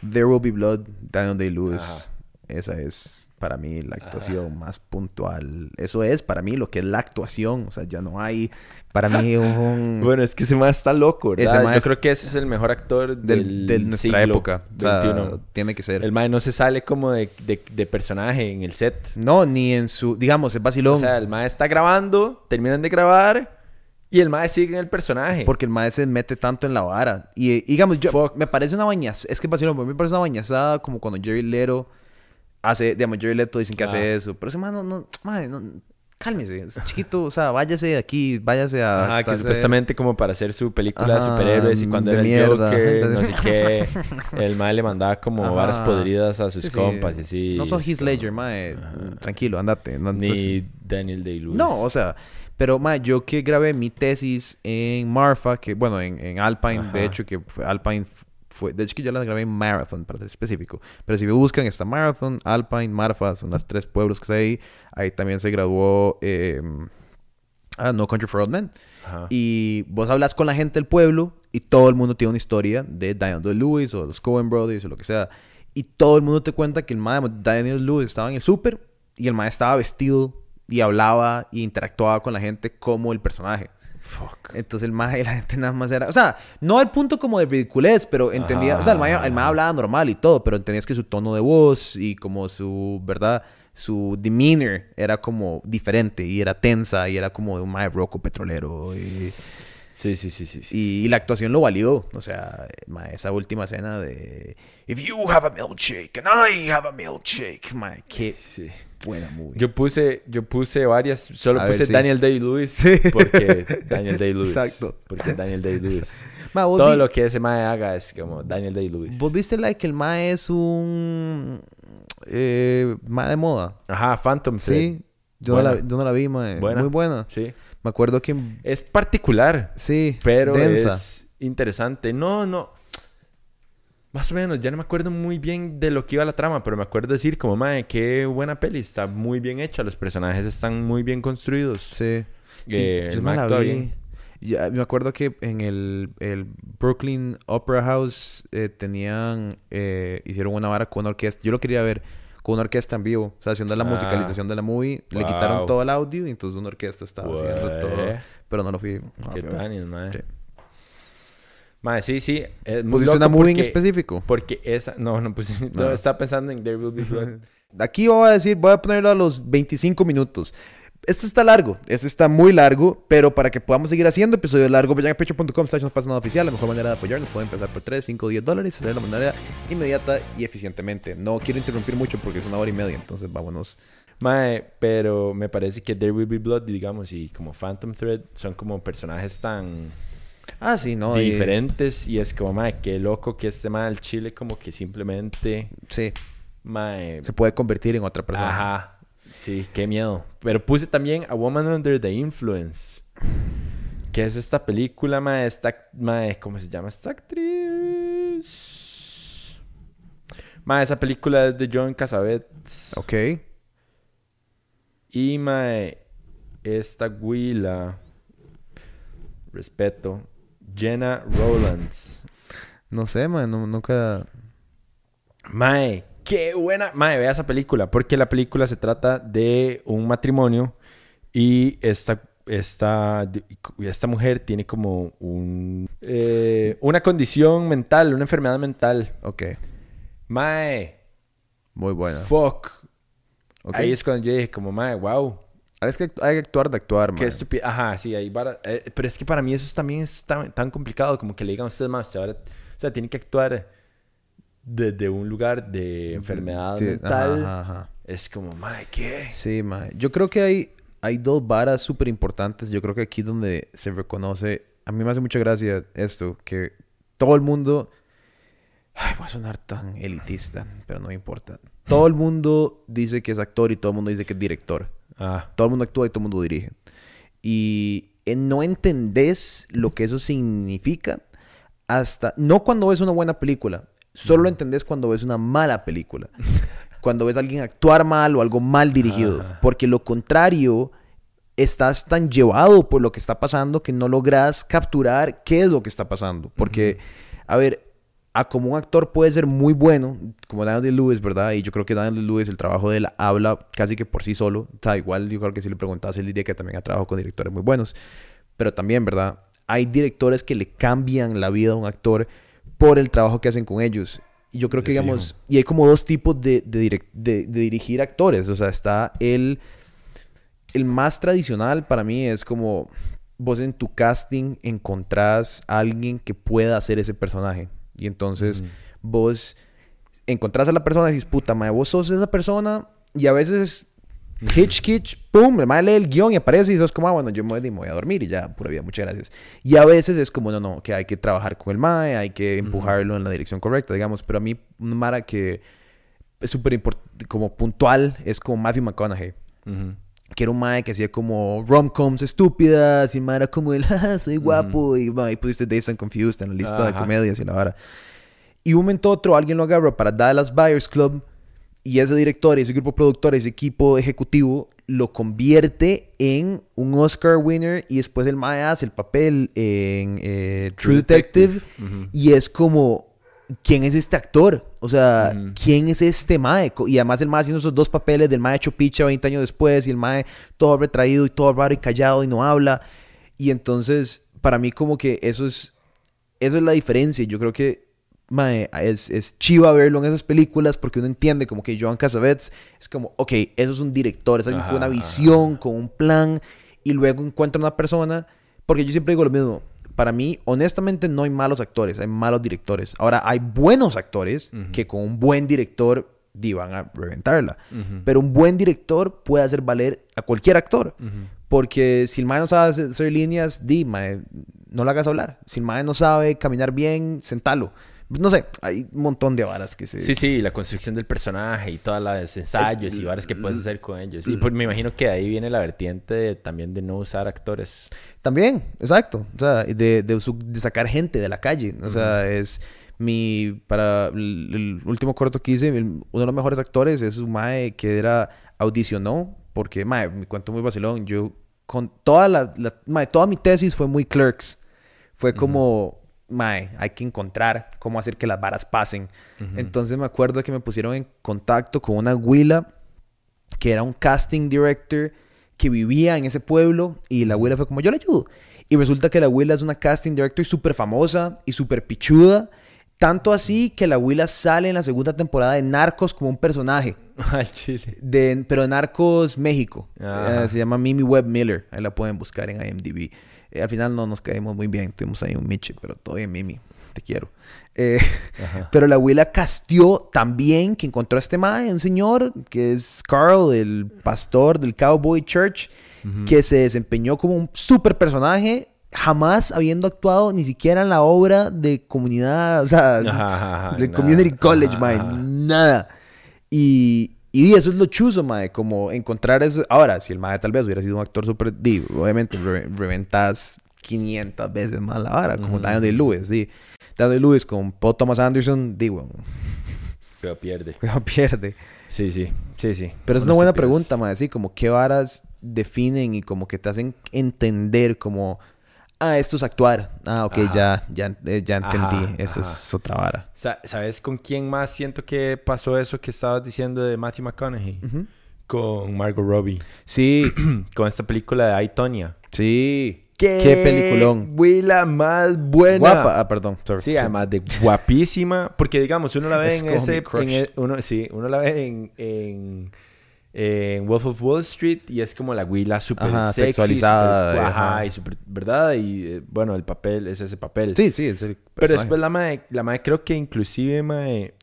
There Will Be Blood, Daniel Day-Lewis. Esa es para mí la actuación más puntual. Eso es para mí lo que es la actuación. O sea, ya no hay para mí (laughs) un... Bueno, es que ese más está loco, ¿verdad? Yo creo que ese es el mejor actor del, de nuestra época. tiene que ser. El mae no se sale como de, de, personaje en el set. No, ni en su... Digamos, es vacilón. O sea, el mae está grabando, terminan de grabar... Y el mae sigue en el personaje. Porque el mae se mete tanto en la vara. Y, digamos, yo... Me parece una bañazada... Es que vacilón, me parece una bañazada como cuando Jerry Lero hace... Digamos, Jerry Leto dicen que hace ah. eso. Pero ese mae no... no, no cálmese, es chiquito, o sea, váyase de aquí, váyase a... Ajá, que supuestamente como para hacer su película de superhéroes y cuando era mierda. el Joker, (laughs) no sé qué, (laughs) el mae le mandaba como varas podridas a sus compas y así. No son Heath Ledger, mae, tranquilo, andate. Ni Daniel Day-Lewis. No, o sea, pero mae, yo que grabé mi tesis en Marfa, que bueno, en, en Alpine, de hecho, que fue, de hecho que yo la grabé en Marathon, para ser específico. Pero si me buscan, está Marathon, Alpine, Marfa, son las tres pueblos que hay ahí. Ahí también se graduó ah, No Country for Old Men. Y vos hablas con la gente del pueblo y todo el mundo tiene una historia de Daniel Lewis o los Coen Brothers o lo que sea. Y todo el mundo te cuenta que el mae Daniel Lewis estaba en el súper y el mae estaba vestido y hablaba y interactuaba con la gente como el personaje. Entonces el maje, (laughs) la gente nada más era. O sea, no al punto como de ridiculez, pero entendía. o sea, el maje, el hablaba normal y todo, pero entendías que su tono de voz y como su, ¿verdad? Su demeanor era como diferente y era tensa y era como de un maje roco petrolero. Y, sí, sí, sí, sí. Y, la actuación lo valió. O sea, esa última escena de. If you have a milkshake and I have a milkshake. Maje, que. Sí buena movie. Yo puse, yo puse varias, solo puse Daniel Day-Lewis porque (laughs) Daniel Day-Lewis. Exacto. Porque Daniel Day-Lewis. (laughs) Todo lo que ese mae haga es como Daniel Day-Lewis. ¿Vos viste like, que el mae es un eh, mae de moda? Ajá, Phantom Sí. Yo no, la, yo no, la, vi, mae. Muy buena. Sí. Me acuerdo que... Es particular. Sí. Pero es interesante. No, no. Más o menos, ya no me acuerdo muy bien de lo que iba la trama, pero me acuerdo decir como, madre, qué buena peli, está muy bien hecha, los personajes están muy bien construidos. Sí. Eh, yo no la vi. Ya, me acuerdo que en el, el Brooklyn Opera House eh, tenían, eh, hicieron una vara con una orquesta, yo lo quería ver con una orquesta en vivo, o sea, haciendo la ah. musicalización de la movie, le quitaron todo el audio y entonces una orquesta estaba haciendo todo, pero no lo fui. qué tan, madre. Madre, sí, sí. Es muy una movie en específico? Porque esa... No, no puse... (laughs) No. Estaba pensando en There Will Be Blood. (laughs) Aquí voy a decir... Voy a ponerlo a los 25 minutos. Este está largo. Este está muy largo. Pero para que podamos seguir haciendo episodios largos, vayan a pecho.com no pasa nada oficial. La mejor manera de apoyarnos pueden empezar por 3, 5, 10 dólares. Hacer de manera inmediata y eficientemente. No quiero interrumpir mucho porque es una hora y media. Entonces vámonos. Mae, pero me parece que There Will Be Blood, digamos, y como Phantom Thread son como personajes tan Ah, sí, no. Diferentes. Y, es como, madre, qué loco que este mal Chile como que simplemente... Sí. Se puede convertir en otra persona. Ajá. Sí, qué miedo. Pero puse también A Woman Under the Influence. Que es esta película, mae, esta... Mae, ¿cómo se llama esta actriz? Mae, esa película es de John Cassavetes. Ok. Y, mae, esta Guila... Respeto. Jenna Rowlands. No sé, mae, nunca. Mae, qué buena. Mae, vea esa película. Porque la película se trata de un matrimonio y esta, esta, esta mujer tiene como un, eh, una condición mental, una enfermedad mental. Ok. Mae. Muy buena. Fuck. Ahí es cuando yo dije, como, mae, wow. Es que hay que actuar de actuar, man. Qué estúpido. Ajá, sí, ahí eh, pero es que para mí eso también es tan, tan complicado como que le digan a ustedes más. o sea, tiene que actuar desde un lugar de enfermedad mental. Ajá, ajá. Es como, mae, ¿qué? Sí, mae. Yo creo que hay, hay dos varas súper importantes. Yo creo que aquí donde se reconoce. A mí me hace mucha gracia esto, que todo el mundo. Ay, voy a sonar tan elitista, pero no me importa. Todo el mundo dice que es actor y todo el mundo dice que es director. Ah. Todo el mundo actúa y todo el mundo dirige. Y no entendés lo que eso significa hasta... No cuando ves una buena película, solo lo entendés cuando ves una mala película. (laughs) cuando ves a alguien actuar mal o algo mal dirigido. Porque lo contrario, estás tan llevado por lo que está pasando que no logras capturar qué es lo que está pasando. Porque, a ver, a como un actor puede ser muy bueno, como Daniel Lewis, ¿verdad? Y yo creo que Daniel Lewis, el trabajo de él habla casi que por sí solo. O sea, igual yo creo que si le preguntas, él diría que también ha trabajado con directores muy buenos. Pero también, ¿verdad? Hay directores que le cambian la vida a un actor por el trabajo que hacen con ellos. Y yo creo que, digamos, y hay como dos tipos de, de, de, dirigir actores. O sea, está el, el más tradicional para mí es como vos en tu casting encontrás a alguien que pueda hacer ese personaje. Y entonces vos encontrás a la persona y dices, puta, madre, vos sos esa persona. Y a veces Hitch, hitch, pum, el madre lee el guion y aparece y sos como, ah, bueno, yo me voy, a dormir y ya, pura vida, muchas gracias. Y a veces es como, no, no, que hay que trabajar con el mae, hay que empujarlo en la dirección correcta, digamos. Pero a mí, una mara que es súper como puntual es como Matthew McConaughey. Que era un mae que hacía como rom-coms estúpidas y mae era como el, (laughs) ah, soy guapo y, y pusiste Days and Confused en la lista de comedias y la vara. Y un momento otro alguien lo agarra para Dallas Buyers Club y ese director, ese grupo productor, ese equipo ejecutivo lo convierte en un Oscar winner y después el Mae hace el papel en eh, True, Detective, y es como, ¿quién es este actor? O sea, ¿quién es este Mae? Y además el Mae haciendo esos dos papeles del Mae hecho picha 20 años después y el Mae todo retraído y todo raro y callado y no habla. Y entonces, para mí como que eso es, eso es la diferencia. Yo creo que es, es chiva verlo en esas películas porque uno entiende como que Joan Cassavetes es como, ok, eso es un director, es alguien con una visión, con un plan, y luego encuentra una persona, porque yo siempre digo lo mismo, para mí, honestamente, no hay malos actores, hay malos directores. Ahora, hay buenos actores que con un buen director van a reventarla. Pero un buen director puede hacer valer a cualquier actor. Porque si el mae no sabe hacer líneas, di, no la hagas hablar. Si el mae no sabe caminar bien, sentalo no sé, hay un montón de varas que se... Sí, sí, la construcción del personaje y todas las ensayos y varas que puedes hacer con ellos. Y pues me imagino que ahí viene la vertiente también de no usar actores. También, exacto. O sea, de, de, sacar gente de la calle. O sea, es mi... Para el, último corto que hice, uno de los mejores actores es un mae que era... Audicionó, porque, mae, me cuento muy vacilón. Yo, con toda la... mae, toda mi tesis fue muy clerks. Fue como mae, hay que encontrar cómo hacer que las varas pasen. Entonces me acuerdo que me pusieron en contacto con una huila que era un casting director que vivía en ese pueblo y la huila fue como, yo le ayudo. Y resulta que la huila es una casting director súper famosa y súper pichuda. Tanto así que la huila sale en la segunda temporada de Narcos como un personaje. (laughs) De, pero de Narcos México. Eh, se llama Mimi Webb Miller. Ahí la pueden buscar en IMDb. Eh, al final no nos caímos muy bien, tuvimos ahí un Michi, pero todo bien, Mimi, te quiero. Eh, (laughs) pero la abuela castió también que encontró a este mae, un señor que es Carl, el pastor del Cowboy Church, que se desempeñó como un super personaje, jamás habiendo actuado ni siquiera en la obra de comunidad, o sea, de Community College, mae, nada. Y, y eso es lo chuzo, mae, como encontrar eso. Ahora, si el mae tal vez hubiera sido un actor súper obviamente reventas 500 veces más la vara, como Daniel Lewis, sí. Daniel Lewis con Paul Thomas Anderson, digo. Pero pierde. (laughs) Pero pierde. Sí, sí, sí, sí. Pero es una buena pregunta, mae, sí, como qué varas definen y como que te hacen entender como ah, esto es actuar. Ah, ok, ya, ya, eh, ya entendí. Eso es otra vara. ¿Sabes con quién más siento que pasó eso que estabas diciendo de Matthew McConaughey? Con Margot Robbie. Sí. (clears throat) con esta película de I, Tonya. Sí. ¿Qué, ¿Qué peliculón? la más buena. Guapa. Ah, perdón. Sí, además de guapísima. Porque, digamos, uno la ve (laughs) en ese... Uno, sí, uno la ve en en Wolf of Wall Street y es como la huila súper sexualizada. ajá, y ¿verdad? Y eh, bueno, el papel es ese papel. Sí, sí, es el Pero después la madre, la madre creo que inclusive, madre,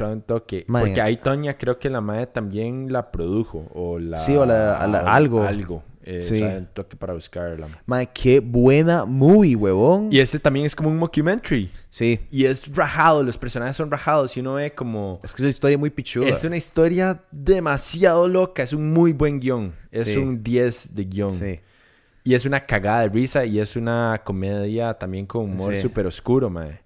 un toque. Porque ahí Toña creo que la madre también la produjo o la... Sí, o la, algo. Algo. Eh, sí. un toque para buscarla. Madre, qué buena movie, huevón. Y ese también es como un mockumentary. Sí. Y es rajado, los personajes son rajados y uno ve como... Es que es una historia muy pichuda. Es una historia demasiado loca, es un muy buen guion. Es un 10 de guion. Sí. Y es una cagada de risa y es una comedia también con humor súper oscuro, madre.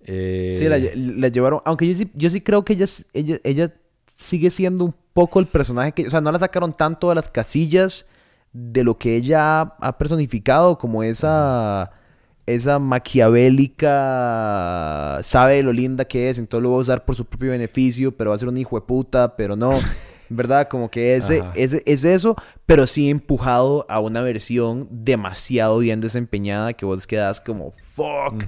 Eh... Sí, la, llevaron... Aunque yo sí, yo sí creo que ella, ella, ella sigue siendo un poco el personaje que... O sea, no la sacaron tanto de las casillas de lo que ella ha personificado como esa esa maquiavélica sabe lo linda que es, entonces lo va a usar por su propio beneficio, pero va a ser un hijo de puta, pero no. (laughs) ¿Verdad? Como que ese, es eso, pero sí empujado a una versión demasiado bien desempeñada que vos quedas como, fuck,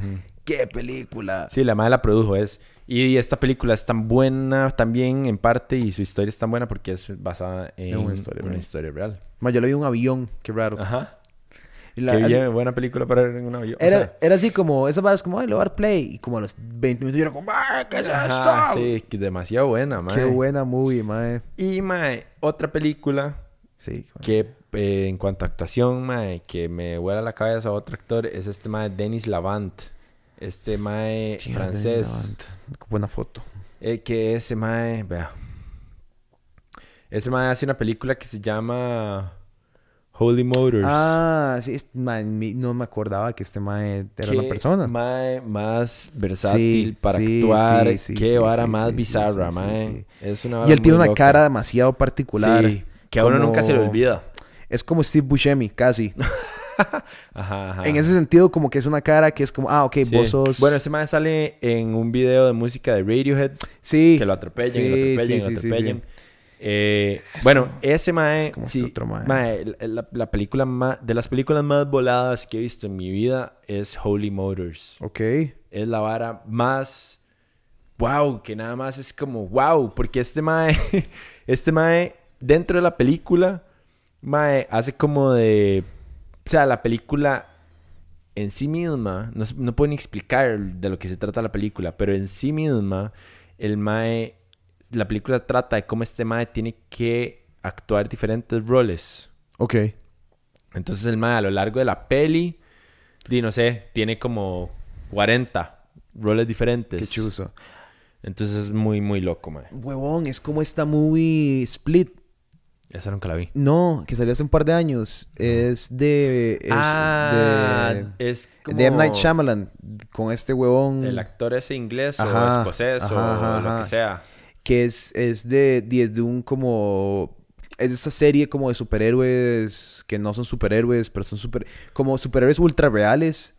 qué película. Sí, la madre la produjo es. Y esta película es tan buena también en parte y su historia es tan buena porque es basada en una una historia historia, real. Ma, yo le vi un avión, qué raro. Ajá. Y la- Qué así- bien, buena película para ver en un avión. O era, sea, era así como, esa vara es como, ay, le voy a dar play. Y como a los 20 minutos yo era como, ¡ah, qué es ajá, esto! sí, que demasiado buena, mae. Qué buena movie, mae. Y, mae, otra película Sí, que eh, en cuanto a actuación, mae, que me vuela la cabeza a otro actor es este mae Denis Lavant. Este mae francés. Buena foto. Eh, que ese mae, vea. Ese mae hace una película que se llama Holy Motors. Ah, sí, mae, no me acordaba que este mae era una persona. Mae más versátil Sí, para sí, actuar. sí, Qué vara más bizarra, mae. Es una Y él tiene una loca. cara demasiado particular. Sí, que a uno nunca se le como- olvida. Es como Steve Buscemi, casi. (laughs) (laughs) Ajá, ajá. En ese sentido, como que es una cara que es como, ah, ok, Sí. vos sos... Bueno, ese mae sale en un video de música de Radiohead. sí. Que lo atropellen, Sí, lo atropellen, sí, lo atropellen. Eh, bueno, ese mae, es como este otro mae. mae, la- la película más, de las películas más voladas que he visto en mi vida es Holy Motors. Ok. Es la vara más wow, que nada más es como wow, porque este mae, (laughs) este mae dentro de la película, mae hace como de, o sea, la película en sí misma, no, no puedo ni explicar de lo que se trata la película, pero en sí misma, el mae, la película trata de cómo este mae tiene que actuar diferentes roles. Ok. Entonces el mae a lo largo de la peli, di no sé, tiene como 40 roles diferentes. Qué chuzo. Entonces es muy, muy loco, mae. Huevón, es como esta movie Split. Esa nunca la vi. No, que salió hace un par de años. Es de... Es ah, de, es como... de M. Night Shyamalan. Con este huevón... El actor ese inglés Ajá, o escocés o ajá, lo que sea. que es, es de, de- es de un como... Es de esta serie como de superhéroes que no son superhéroes, pero son super... Como superhéroes ultra reales.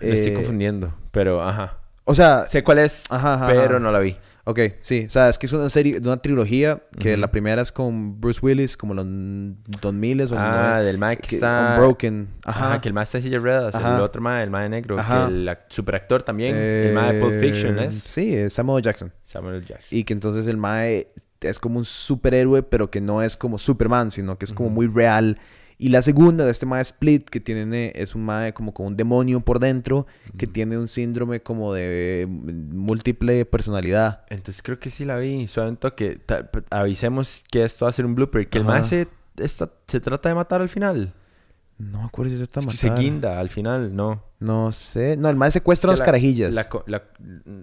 Me estoy Eh, confundiendo, pero ajá. O sea... Sé cuál es, pero no la vi. Ok, sí. O sea, es que es una serie, una trilogía que Ujú. la primera es con Bruce Willis, como los 2000 o Ah, noven- del mae que está... Unbroken. Ajá. Ajá. que el mae está de ruedas. Ajá. El otro mae, el mae negro. Ajá. Que el ac- superactor también. el mae de Pulp Fiction Eh, es Sí, es Samuel Jackson. Samuel Jackson. Y que entonces el Mae es como un superhéroe, pero que no es como Superman, sino que es como Ujú. muy real. Y la segunda de este Mae Split, que tiene, es un Mae como con un demonio por dentro, que tiene un síndrome como de mm, múltiple personalidad. Entonces creo que sí la vi. Solamente que avisemos que esto va a ser un blooper. Que el mae se, esta- se trata de matar al final. No me acuerdo si eso está Es que se guinda al final, no. No sé. No, el Mae secuestra Es unas que la- carajillas. La, la,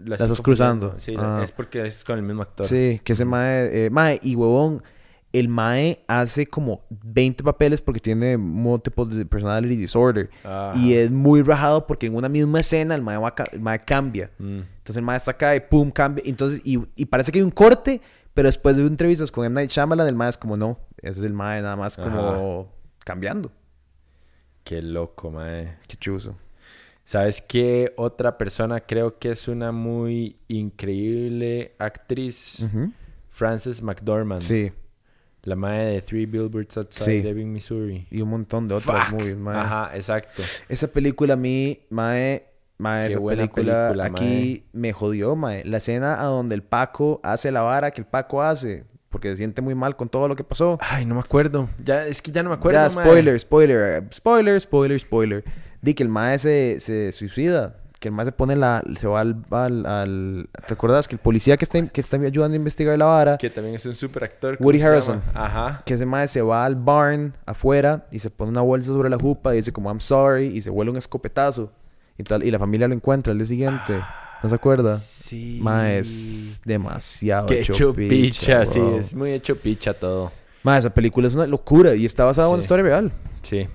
la estás cruzando. Sí, Ah. es porque es con el mismo actor. Sí, que ese mae, eh, mae, y huevón, el mae hace como 20 papeles porque tiene múltiples personality disorder. Ajá. Y es muy rajado porque en una misma escena el mae, va ca- el mae cambia. Mm. Entonces el mae está acá y pum, cambia. Entonces, y, y parece que hay un corte, pero después de entrevistas con M. Night Shyamalan, el mae es como, no, ese es el mae nada más como cambiando. Qué loco, mae. Qué chuzo. ¿Sabes qué? Otra persona creo que es una muy increíble actriz. Frances McDormand. Sí, La mae de Three Billboards Outside Sí. Ebbing, Missouri. y un montón de otras Fuck. movies, mae. Ajá, exacto. Esa película a mí, mae, Qué esa buena película, película, aquí me jodió, mae. La escena a donde el Paco hace la vara que el Paco hace, porque se siente muy mal con todo lo que pasó. Ay, no me acuerdo. Ya, es que ya no me acuerdo, ya, spoiler, spoiler, eh, spoiler, spoiler, spoiler. Di que el mae se, se suicida, que el mae se pone la, se va al, al, al- ¿te acuerdas? Que el policía que está, que está ayudando a investigar la vara, Que también es un super actor. Woody Harrelson. Ajá. que ese mae se va al barn afuera y se pone una bolsa sobre la jupa y dice como I'm sorry y se vuela un escopetazo y tal y la familia lo encuentra el día siguiente. ¿No se acuerda? Sí. Mae es demasiado Que hecho, picha, sí. Es muy hecho picha todo. Mae, esa película es una locura y está basada en una historia real. Sí.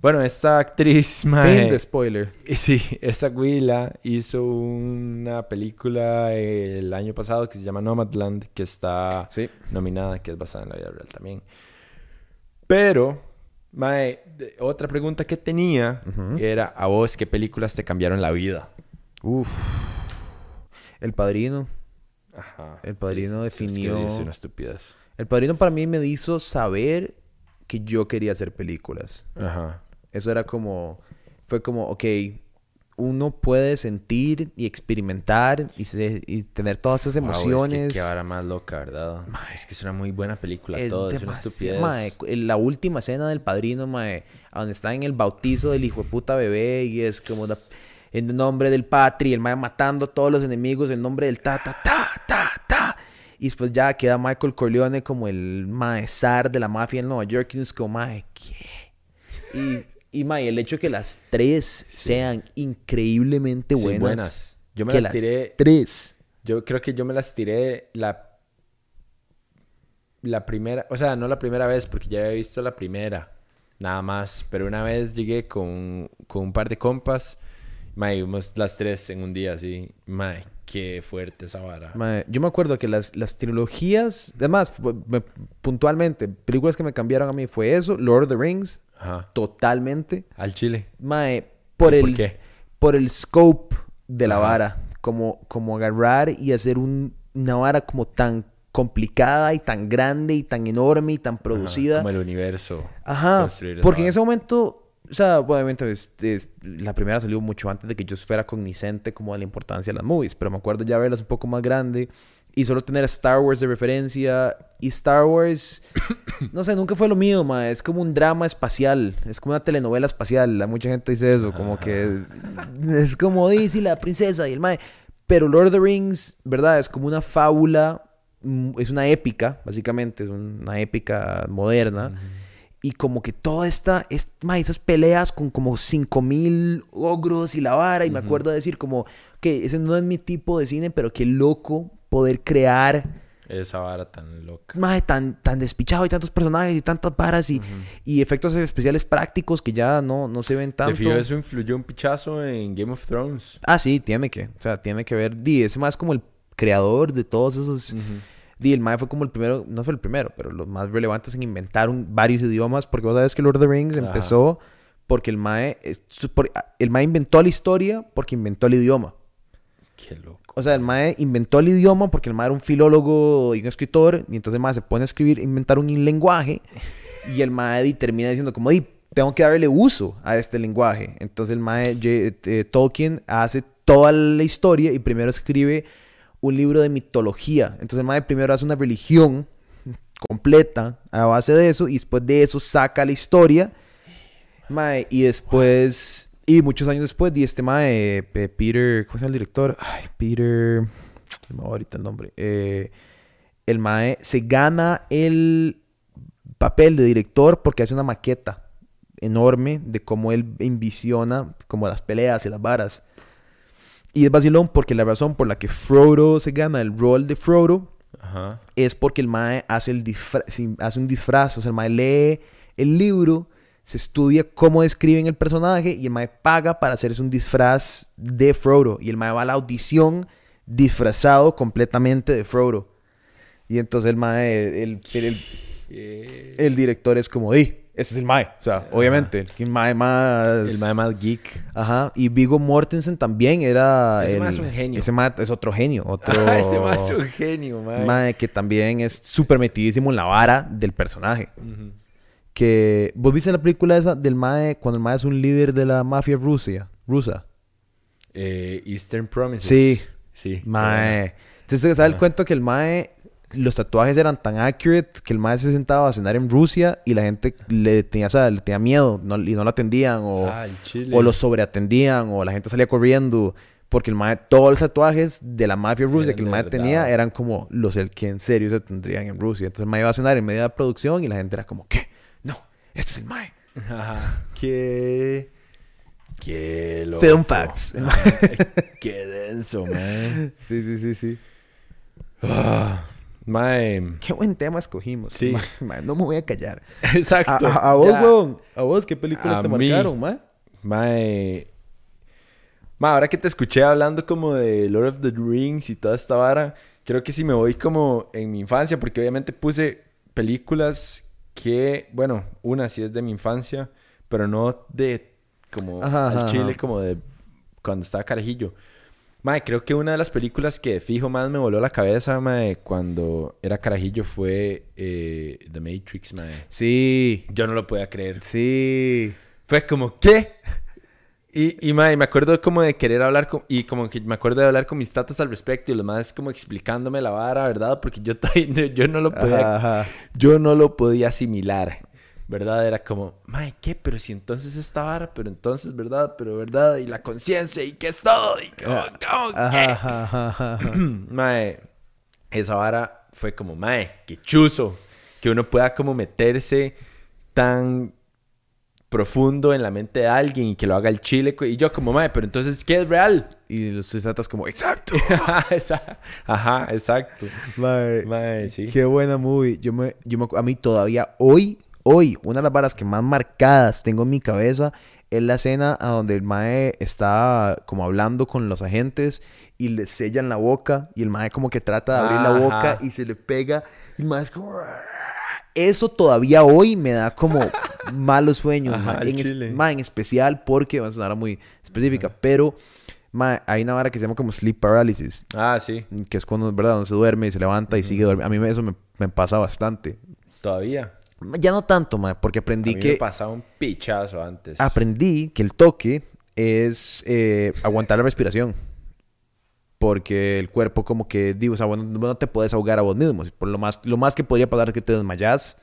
Bueno, esta actriz, (laughs) Fin mae... de spoiler. Sí, esta Willa hizo una película el año pasado que se llama Nomadland, que está Sí. nominada, que es basada en la vida real también. Pero, Mae, otra pregunta que tenía era a vos qué películas te cambiaron la vida. Uf. El Padrino. Ajá. El Padrino que definió... es una estupidez. El Padrino para mí me hizo saber que yo quería hacer películas. Ajá. Eso era como... Fue como, ok, uno puede sentir y experimentar y, se- y tener todas esas Wow, emociones. es que vara más loca, ¿verdad? es que es una muy buena película Es todo, es una estupidez. mae, en la última escena del padrino, mae, donde está en el bautizo del hijo de puta bebé y es como la- en nombre del patri, el mae matando a todos los enemigos en nombre del ta, ta, ta, ta, ta. Y después ya queda Michael Corleone como el mae zar de la mafia en Nueva York y uno es como, mae, ¿qué? Y, y mae, el hecho de que las tres sean increíblemente Sí, buenas. buenas. Yo me que las tiré- Tres. Yo creo que yo me las tiré la la primera, o sea, no la primera vez porque ya había visto la primera, nada más, pero una vez llegué con, con un par de compas, mae, vimos las tres en un día así, mae, qué fuerte esa vara. Mae, yo me acuerdo que las, las trilogías, además, me- puntualmente, películas que me cambiaron a mí fue eso, Lord of the Rings, Ajá. totalmente. Al chile. Mae, por ¿Y el, por qué? por el scope de la Ajá. vara, como, como agarrar y hacer un- una vara como tan complicada y tan grande y tan enorme y tan Ajá, producida. Como el universo. Ajá, porque en ese momento, o sea, obviamente es- es- la primera salió mucho antes de que yo fuera cognizante como de la importancia de las movies, pero me acuerdo ya verlas un poco más grande y solo tener Star Wars de referencia y Star Wars, (coughs) no sé, nunca fue lo mío, ma, es como un drama espacial, es como una telenovela espacial, mucha gente dice eso, como que es como Daisy la princesa y el mae, pero Lord of the Rings, ¿verdad? Es como una fábula, mm, es una épica, básicamente, es una épica moderna. Y como que toda esta, es, ma, esas peleas con como 5000 ogros y la vara. Y me acuerdo de decir como que ese no es mi tipo de cine, pero qué loco poder crear Esa vara tan loca. mae, tan, tan despichado y tantos personajes y tantas varas y, y efectos especiales prácticos que ya no, no se ven tanto. fijo, eso influyó un pichazo en Game of Thrones. Ah, sí, tiene que. O sea, tiene que ver. Di, ese más como el creador de todos esos. Di, el Mae fue como el primero, no fue el primero, pero los más relevantes en inventar un- varios idiomas. Porque vos sabes que Lord of the Rings Ajá. empezó porque el Mae. por- el Mae inventó la historia porque inventó el idioma. Qué loco. O sea, el Mae inventó el idioma porque el Mae era un filólogo y un escritor. Y entonces el Mae se pone a escribir, inventar un lenguaje. Y el Mae termina diciendo como, tengo que darle uso a este lenguaje. Entonces el Mae eh, Tolkien hace toda la historia y primero escribe un libro de mitología. Entonces el Mae primero hace una religión completa a base de eso. Y después de eso saca la historia. Mae, y después... Y muchos años después, di este mae, eh, Peter, ¿cómo se llama el director? Ay, Peter, va ahorita el nombre. Eh, el mae se gana el papel de director porque hace una maqueta enorme de cómo él envisiona como las peleas y las varas. Y es vacilón porque la razón por la que Frodo se gana el rol de Frodo Ajá. es porque el mae hace, el disfra- hace un disfraz. O sea, el mae lee el libro, se estudia cómo describen el personaje y el mae paga para hacerse un disfraz de Frodo. Y el mae va a la audición disfrazado completamente de Frodo. Y entonces el mae, el, el, el- el director es como, di, ese es el mae. O sea, obviamente, el mae más... El mae más geek. Ajá, y Vigo Mortensen también era... Ese mae es un genio. Ese mae es otro genio, (laughs) otro... Ese mae es un genio, mae. Mae, que también es súper metidísimo en la vara del personaje. Ujú. Que... ¿Vos viste la película esa del Mae cuando el Mae es un líder de la mafia rusa? Rusa. Eh, Eastern Promises. Sí. Sí. Mae. Entonces, ¿sabes el cuento que el Mae... Los tatuajes eran tan accurate que el Mae se sentaba a cenar en Rusia y la gente le tenía, o sea, le tenía miedo no- y no lo atendían o. Ah, o lo sobreatendían o la gente salía corriendo porque el Mae, todos los tatuajes de la mafia rusa que el Mae tenía eran como los el que en serio se tendrían en Rusia. Entonces el Mae iba a cenar en medio de la producción y la gente era como, ¿qué? Este es el Mae. Ajá. Qué... Qué loco. Film facts. (laughs) Qué denso, man. Sí, sí, sí, sí. Ah, mae. Qué buen tema escogimos. Sí. Mae, mae, no me voy a callar. Exacto. a- a vos, weón. A vos, ¿qué películas A te mí. marcaron, Mae? Mae. Mae, ahora que te escuché hablando como de Lord of the Rings y toda esta vara, creo que sí me voy como en mi infancia, porque obviamente puse películas que, bueno, una sí es de mi infancia, pero no de como Ajá, al ajá, chile, ajá. como de cuando estaba carajillo. Mae, creo que una de las películas que fijo más me voló la cabeza, mae, cuando era carajillo fue eh, The Matrix, mae. Sí, Yo no lo podía creer. sí. Fue como, ¿qué? Y, y mae, me acuerdo como de querer hablar con... Y como que me acuerdo de hablar con mis tatas al respecto y los más como explicándome la vara, ¿verdad? Porque yo, (laughs) todavía- yo no lo podía... Ajá, ajá. Yo no lo podía asimilar. ¿Verdad? Era como, mae, ¿qué? Pero si entonces esta vara, pero entonces, ¿verdad? Pero, ¿verdad? Y la conciencia, ¿y qué es todo? ¿Y cómo, cómo, Ajá, qué? (clears throat) mae, esa vara fue como, mae, qué chuzo. Que uno pueda como meterse tan profundo en la mente de alguien y que lo haga el chile. Y yo como, mae, pero entonces, ¿qué es real? Y los tatas como, exacto. (laughs) Ajá, exacto. Mae, Mae, sí. Qué buena movie. Yo me, yo me, a mí todavía hoy, hoy, una de las varas que más marcadas tengo en mi cabeza es la escena a donde el mae está como hablando con los agentes y le sellan la boca y el mae como que trata de abrir la boca y se le pega y el mae es como... Eso todavía hoy me da como (laughs) malos sueños, Ajá, en, es- en especial porque va a sonar muy específica, pero hay una vara que se llama como sleep paralysis Ah, sí. que es cuando, ¿verdad? Donde se duerme y se levanta y sigue durmiendo. A mí eso me, me pasa bastante. Todavía. Ya no tanto, mae, porque A aprendí mí que... me pasaba un pichazo antes. Aprendí que el toque es eh, aguantar la respiración. Porque el cuerpo como que, digo, o sea, bueno, no te puedes ahogar a vos mismo. Por lo más, lo más que podría pasar es que te desmayas.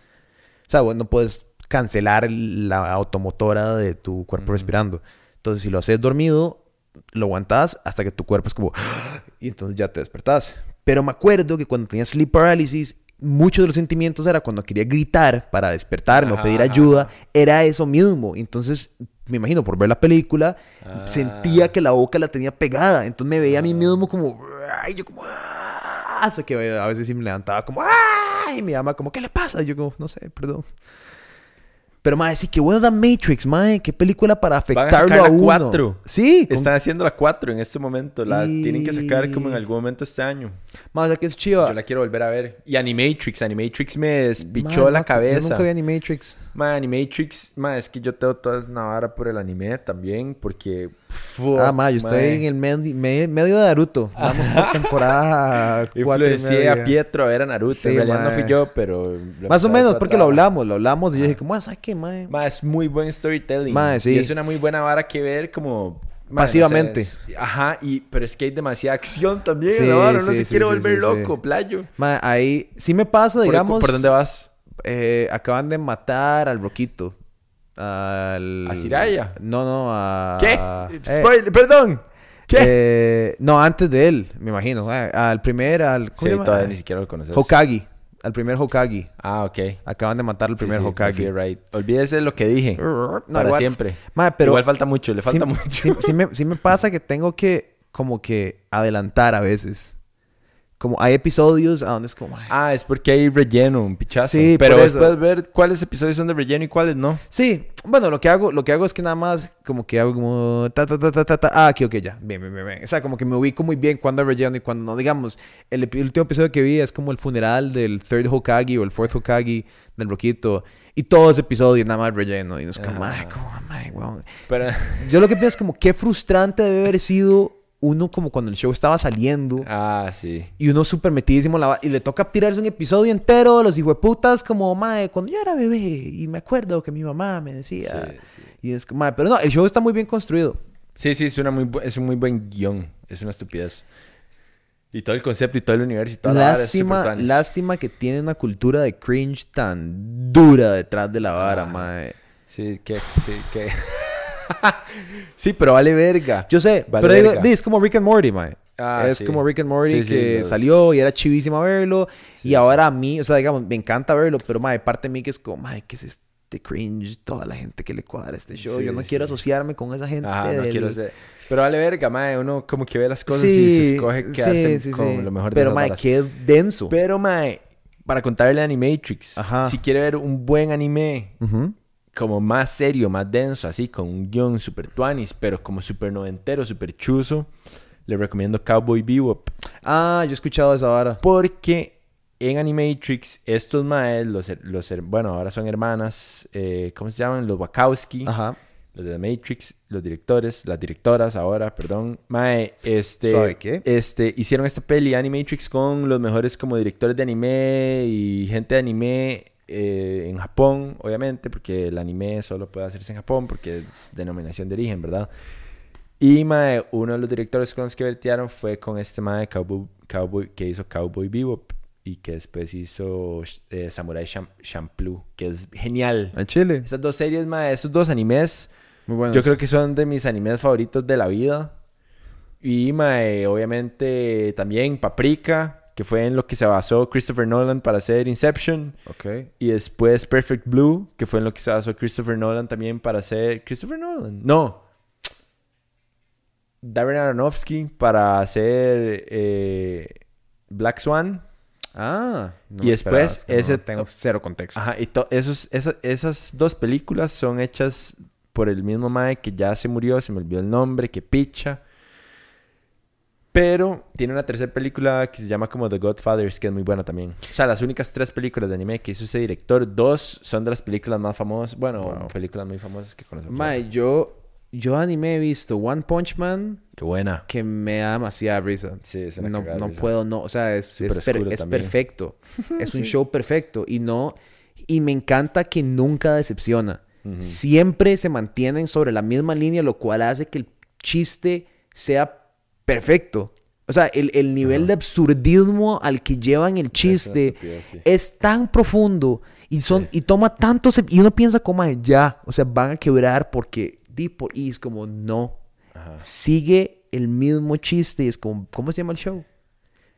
O sea, bueno, no puedes cancelar la automotora de tu cuerpo respirando. Entonces, si lo haces dormido, lo aguantas hasta que tu cuerpo es como... (gasps) Y entonces ya te despertás. Pero me acuerdo que cuando tenía sleep paralysis, muchos de los sentimientos era cuando quería gritar para despertarme o pedir ayuda, ajá. era eso mismo. Entonces, me imagino, por ver la película, Ah. sentía que la boca la tenía pegada. Entonces me veía a mí mismo como... Ay, yo como... "Ah", Hasta que a veces sí me levantaba como... ¡Ay! Y mi mamá como... ¿Qué le pasa? Y yo como... No sé, perdón. Pero, madre, sí, qué bueno da Matrix, madre. Qué película para Van a sacar afectarlo la a uno. cuatro. Sí. con- Están haciendo la 4 en este momento. La Y- tienen que sacar como en algún momento este año. Madre, o sea, que es chiva. Yo la quiero volver a ver. Y Animatrix. Animatrix me despichó la cabeza. Yo nunca vi Animatrix. Ma, Animatrix, ma, es que yo tengo toda una vara por el anime también, porque... fu- Ah, madre, yo estoy ma, en el medi- me- medio de Naruto. Vamos por (laughs) temporada cuatro y Influencié a media. Pietro a ver a Naruto. Sí, en realidad no ma. fui yo, pero... Más o menos, porque lo hablamos, lo hablamos y yo dije, como, ¿sabes qué, madre? Ma, es muy buen storytelling. Ma, sí. Y es una muy buena vara que ver como... ma, no sé, es- ajá, y, pero es que hay demasiada acción también Sí, vara. Uno sí, se sí, quiere volver loco, playo. Madre, ahí sí me pasa, ¿Por- digamos. ¿Por, dónde vas? eh, acaban de matar al Roquito. Al... ¿A Jiraiya? No, no, a... ¿Qué? eh, Spoiler, perdón. ¿Qué? eh, no, antes de él, me imagino. eh, al primer, al... ¿cómo sí, todavía ni siquiera lo conoces. Hokage. Al primer Hokage. Ah, ok. Acaban de matar al primer Sí, sí, Hokage. right. Olvídese lo que dije. No, para igual- siempre. Pero Igual falta mucho, le falta mucho. Sí, sí me, sí me pasa que tengo que como que adelantar a veces. Como hay episodios a donde es como... ay, Ah, es porque hay relleno, un pichazo. Sí, Pero después ver cuáles episodios son de relleno y cuáles no. Sí, bueno, lo que hago, lo que hago es que nada más como que hago como ta ta ta ta ta, ta. ah, aquí ok ya, bien, bien, bien, bien. O sea, como que me ubico muy bien cuando hay relleno y cuando no, digamos, el, último episodio que vi es como el funeral del third Hokage o el fourth Hokage del Roquito y todo ese episodio nada más relleno y no es como, Ajá. ay, como, ay, weón. Pero, Yo lo que pienso es como qué frustrante debe haber sido uno como cuando el show estaba saliendo ah, sí. y uno súper metidísimo la y le toca tirarse un episodio entero de los hijueputas como, mae, cuando yo era bebé y me acuerdo que mi mamá me decía. Sí, sí. Y es como, mae, pero no, el show está muy bien construido. Sí, sí, es, una muy, es un muy buen guion. Es una estupidez. Y todo el concepto y todo el universo y toda la vara es Lástima, súper tuanis. lástima que tiene una cultura de cringe tan dura detrás de la vara, Ah. mae. Sí, que... Sí, que... (laughs) (laughs) sí, pero vale verga. Yo sé, Vale pero verga. es como Rick and Morty, mae. Ah, es sí. como Rick and Morty Sí, sí, que los- salió y era chivísimo verlo. Y ahora a mí, o sea, digamos, me encanta verlo, pero mae, parte de mí que es como, mae, ¿qué es este cringe? Toda la gente que le cuadra este show. Yo no quiero asociarme con esa gente. Ajá, no quiero ser... Pero vale verga, mae. Uno como que ve las cosas y se escoge quedarse con lo mejor de Pero, mae, qué denso. Pero, mae, para contarle a Animatrix, Ajá. si quiere ver un buen anime Ujú. Como más serio, más denso, así, con un guion super tuanis, pero como super noventero, super chuzo, le recomiendo Cowboy Bebop. Ah, yo he escuchado esa vara. Porque en Animatrix, estos maes, los, los bueno, ahora son hermanas, eh, ¿cómo se llaman? Los Wachowski, Ajá. los de The Matrix, los directores, las directoras ahora, perdón. Mae, este, Sorry, ¿qué? este, hicieron esta peli Animatrix con los mejores como directores de anime y gente de anime eh, en Japón, obviamente, porque el anime solo puede hacerse en Japón porque es denominación de origen, ¿verdad? Y mae, uno de los directores con los que vertearon fue con este mae Cowboy, Cowboy, que hizo Cowboy Bebop y que después hizo eh, Samurai Champ- Champloo, que es genial. En Chile. Esas dos series, mae, esos dos animes, Muy buenos. yo creo que son de mis animes favoritos de la vida. Y mae, obviamente también Paprika, que fue en lo que se basó Christopher Nolan para hacer Inception. Y después Perfect Blue, que fue en lo que se basó Christopher Nolan también para hacer... ¿Christopher Nolan? No. Darren Aronofsky para hacer eh, Black Swan. Ah. no Y después esperaba, es que ese- no tengo cero contexto. Ajá, y esos, esa- esas dos películas son hechas por el mismo Mae que ya se murió, se me olvidó el nombre, que picha. Pero tiene una tercera película que se llama como The Godfathers, que es muy buena también. O sea, las únicas tres películas de anime que hizo ese director, dos son de las películas más famosas, bueno, Wow. películas muy famosas que conocemos. Mae, yo, yo anime he visto One Punch Man Qué buena. que me da demasiada risa. Sí, es una no, cagada no risa. puedo, no, o sea, es, es, per- es perfecto. (laughs) Es un show perfecto y no, y me encanta que nunca decepciona. Siempre se mantienen sobre la misma línea, lo cual hace que el chiste sea perfecto. O sea, el, el nivel de absurdismo al que llevan el chiste sí. es tan profundo y son y toma tanto se- y uno piensa como "Ay, ya, o sea, van a quebrar porque tipo y es como no. Ajá, Sigue el mismo chiste y es como ¿cómo se llama el show?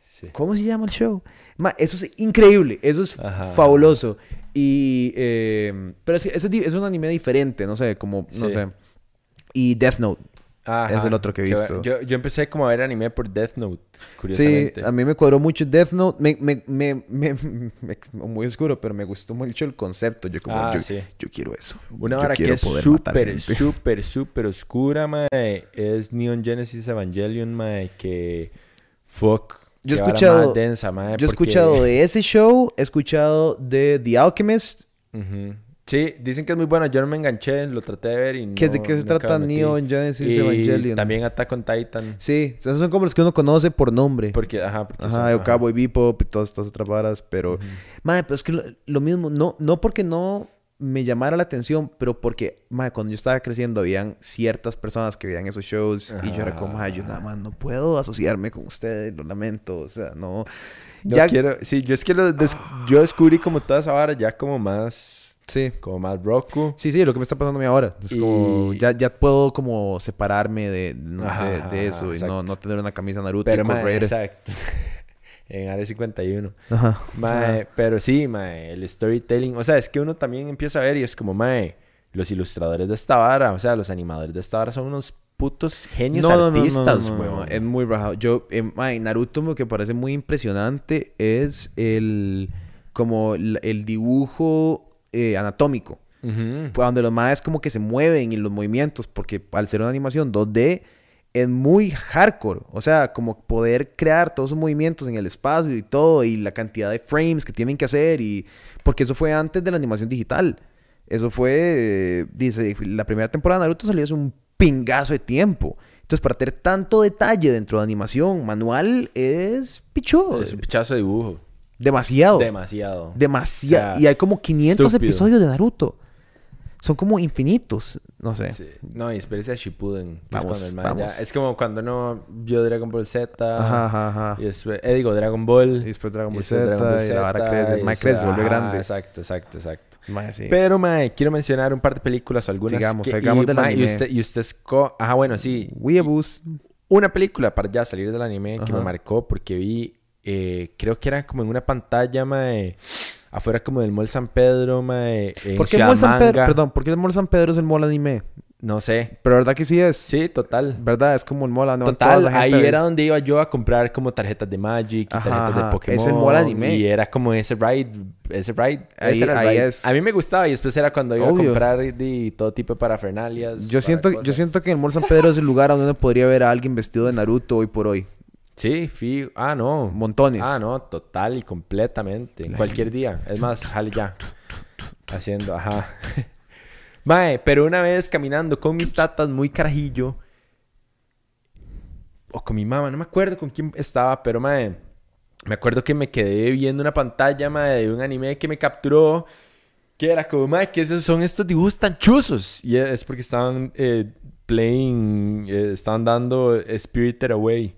sí. ¿Cómo se llama el show? Ma, eso es increíble, eso es Ajá. fabuloso. Y, eh, pero es, di- es un anime diferente, no sé, como, no sé. Y Death Note. Ajá, Es el otro que he visto. Yo, yo empecé como a ver anime por Death Note, Sí, curiosamente. a mí me cuadró mucho Death Note. Me, me, me, me- me- muy oscuro, pero me gustó mucho el concepto. Yo como, Ah, yo, sí. yo quiero eso. Una hora que es súper, súper, súper oscura, mae, es Neon Genesis Evangelion, mae, que... Fuck. Yo he escuchado- más densa, mae, Yo he porque- escuchado de ese show, he escuchado de The Alchemist. Ujú. Sí, dicen que es muy bueno. Yo no me enganché, lo traté de ver y ¿Qué, no- ¿De qué se trata. Neon Genesis Y Evangelion? también Attack on Titan. Sí, esos son como los que uno conoce por nombre. Porque, ajá, porque son- Ajá, o Cowboy Bebop y todas estas otras varas, pero... Madre, pero es que lo, lo mismo, no, no porque no me llamara la atención, pero porque, madre, cuando yo estaba creciendo habían ciertas personas que veían esos shows y yo era como, madre, yo nada más no puedo asociarme con ustedes, lo lamento, o sea, no... No ya, quiero... Sí, yo es que lo des- yo descubrí como toda esa vara ya como más... Sí. Como más Roku. Sí, sí, lo que me está pasando a mí ahora. Es como, Y- ya, ya puedo como separarme de, no, Ajá, de, ajá, de ajá, eso y no, no tener una camisa Naruto Pero, y mae, correr. exacto. (laughs) en Área 51. Ajá. Mae, pero sí, mae, el storytelling, o sea, es que uno también empieza a ver y es como, mae, los ilustradores de esta vara, o sea, los animadores de esta vara son unos putos genios artistas, no, Es muy rajado. Yo, eh, mae, Naruto lo que parece muy impresionante es el como el, el dibujo eh, anatómico. Ujú. Pues, donde los maes como que se mueven y los movimientos, porque al ser una animación 2D es muy hardcore. O sea, como poder crear todos esos movimientos en el espacio y todo, y la cantidad de frames que tienen que hacer, y porque eso fue antes de la animación digital. Eso fue, eh, dice, la primera temporada de Naruto salió hace un pingazo de tiempo. Entonces, para tener tanto detalle dentro de animación manual es pichudo. Es un pichazo de dibujo. Demasiado. Demasiado. Demasiado. O sea, y hay como 500 estúpido. episodios de Naruto. Son como infinitos. No sé. Sí. No, y espérese a Shippuden. que es Vamos, ya- vamos. Es como cuando uno vio Dragon Ball Z. Ajá, ajá, ajá. Y después, eh, digo, Dragon Ball. Y después Dragon Ball Z, Dragon Ball y la vara crece, después- crece, se vuelve grande. Exacto, exacto, exacto. Mae, sí. Pero, mae, quiero mencionar un par de películas o algunas. Sigamos, que, salgamos y, del mae, y anime. usted, y usted Ajá, bueno, sí. Weeaboos. Una película para ya salir del anime que me marcó porque vi. Eh, creo que era como en una pantalla, mae. Afuera como del Mall San Pedro, mae. En ¿Por qué el Ciudad Mall San Pedro? Manga. Perdón, ¿por qué el Mall San Pedro es el mall anime? No sé. Pero verdad que sí es. Sí, total. ¿Verdad? Es como el mall anime. Total, ahí era donde iba yo a comprar como tarjetas de Magic y Ajá, tarjetas ajá. de Pokémon. Es el mall anime. Y era como ese ride, ese ride. Ahí- ese era el ahí ride. es. A mí me gustaba y después era cuando iba Obvio. a comprar de todo tipo de parafernalias. Yo siento, yo siento que el Mall San Pedro es el lugar donde uno podría ver a alguien vestido de Naruto hoy por hoy. Sí, fijo. Ah, no. Montones. Ah, no, total y completamente. En cualquier día. Es más, jale ya. Haciendo, ajá. (laughs) Mae, pero una vez caminando con mis tatas muy carajillo. O con mi mamá, no me acuerdo con quién estaba, pero mae. Me acuerdo que me quedé viendo una pantalla, mae, de un anime que me capturó. Que era como, mae, esos son estos dibujos tan chuzos. Y es porque estaban eh, playing, eh, estaban dando Spirited Away.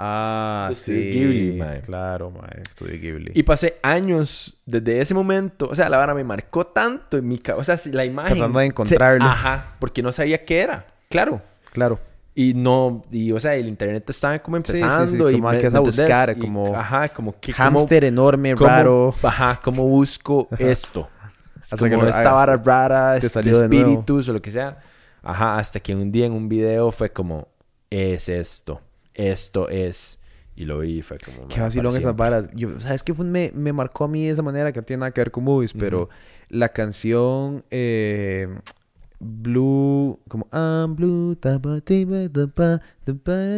Ah, sí. Studio Ghibli, mae. Claro, mae. Estudio Ghibli. Y pasé años desde ese momento. O sea, la vara me marcó tanto en mi cabeza. O sea, si la imagen. Tratando de se- encontrarlo. Ajá, porque no sabía qué era. Claro. Claro. Y no, y o sea, el internet estaba como Sí, sí, sí, empezando. y como me- a buscar, Y- como Ajá, como que. Hamster enorme, raro. Ajá, ¿cómo busco esto? Hasta como que lo esta hagas. vara rara, te de salió de nuevo. espíritus o lo que sea. Ajá, hasta que un día en un video fue como, es esto, esto es. Y lo vi y fue como... Qué "Ma, vacilón esas siempre". varas. Yo, ¿Sabes qué fue? Me, me marcó a mí de esa manera que no tiene nada que ver con movies, pero la canción eh, Blue, como I'm Blue,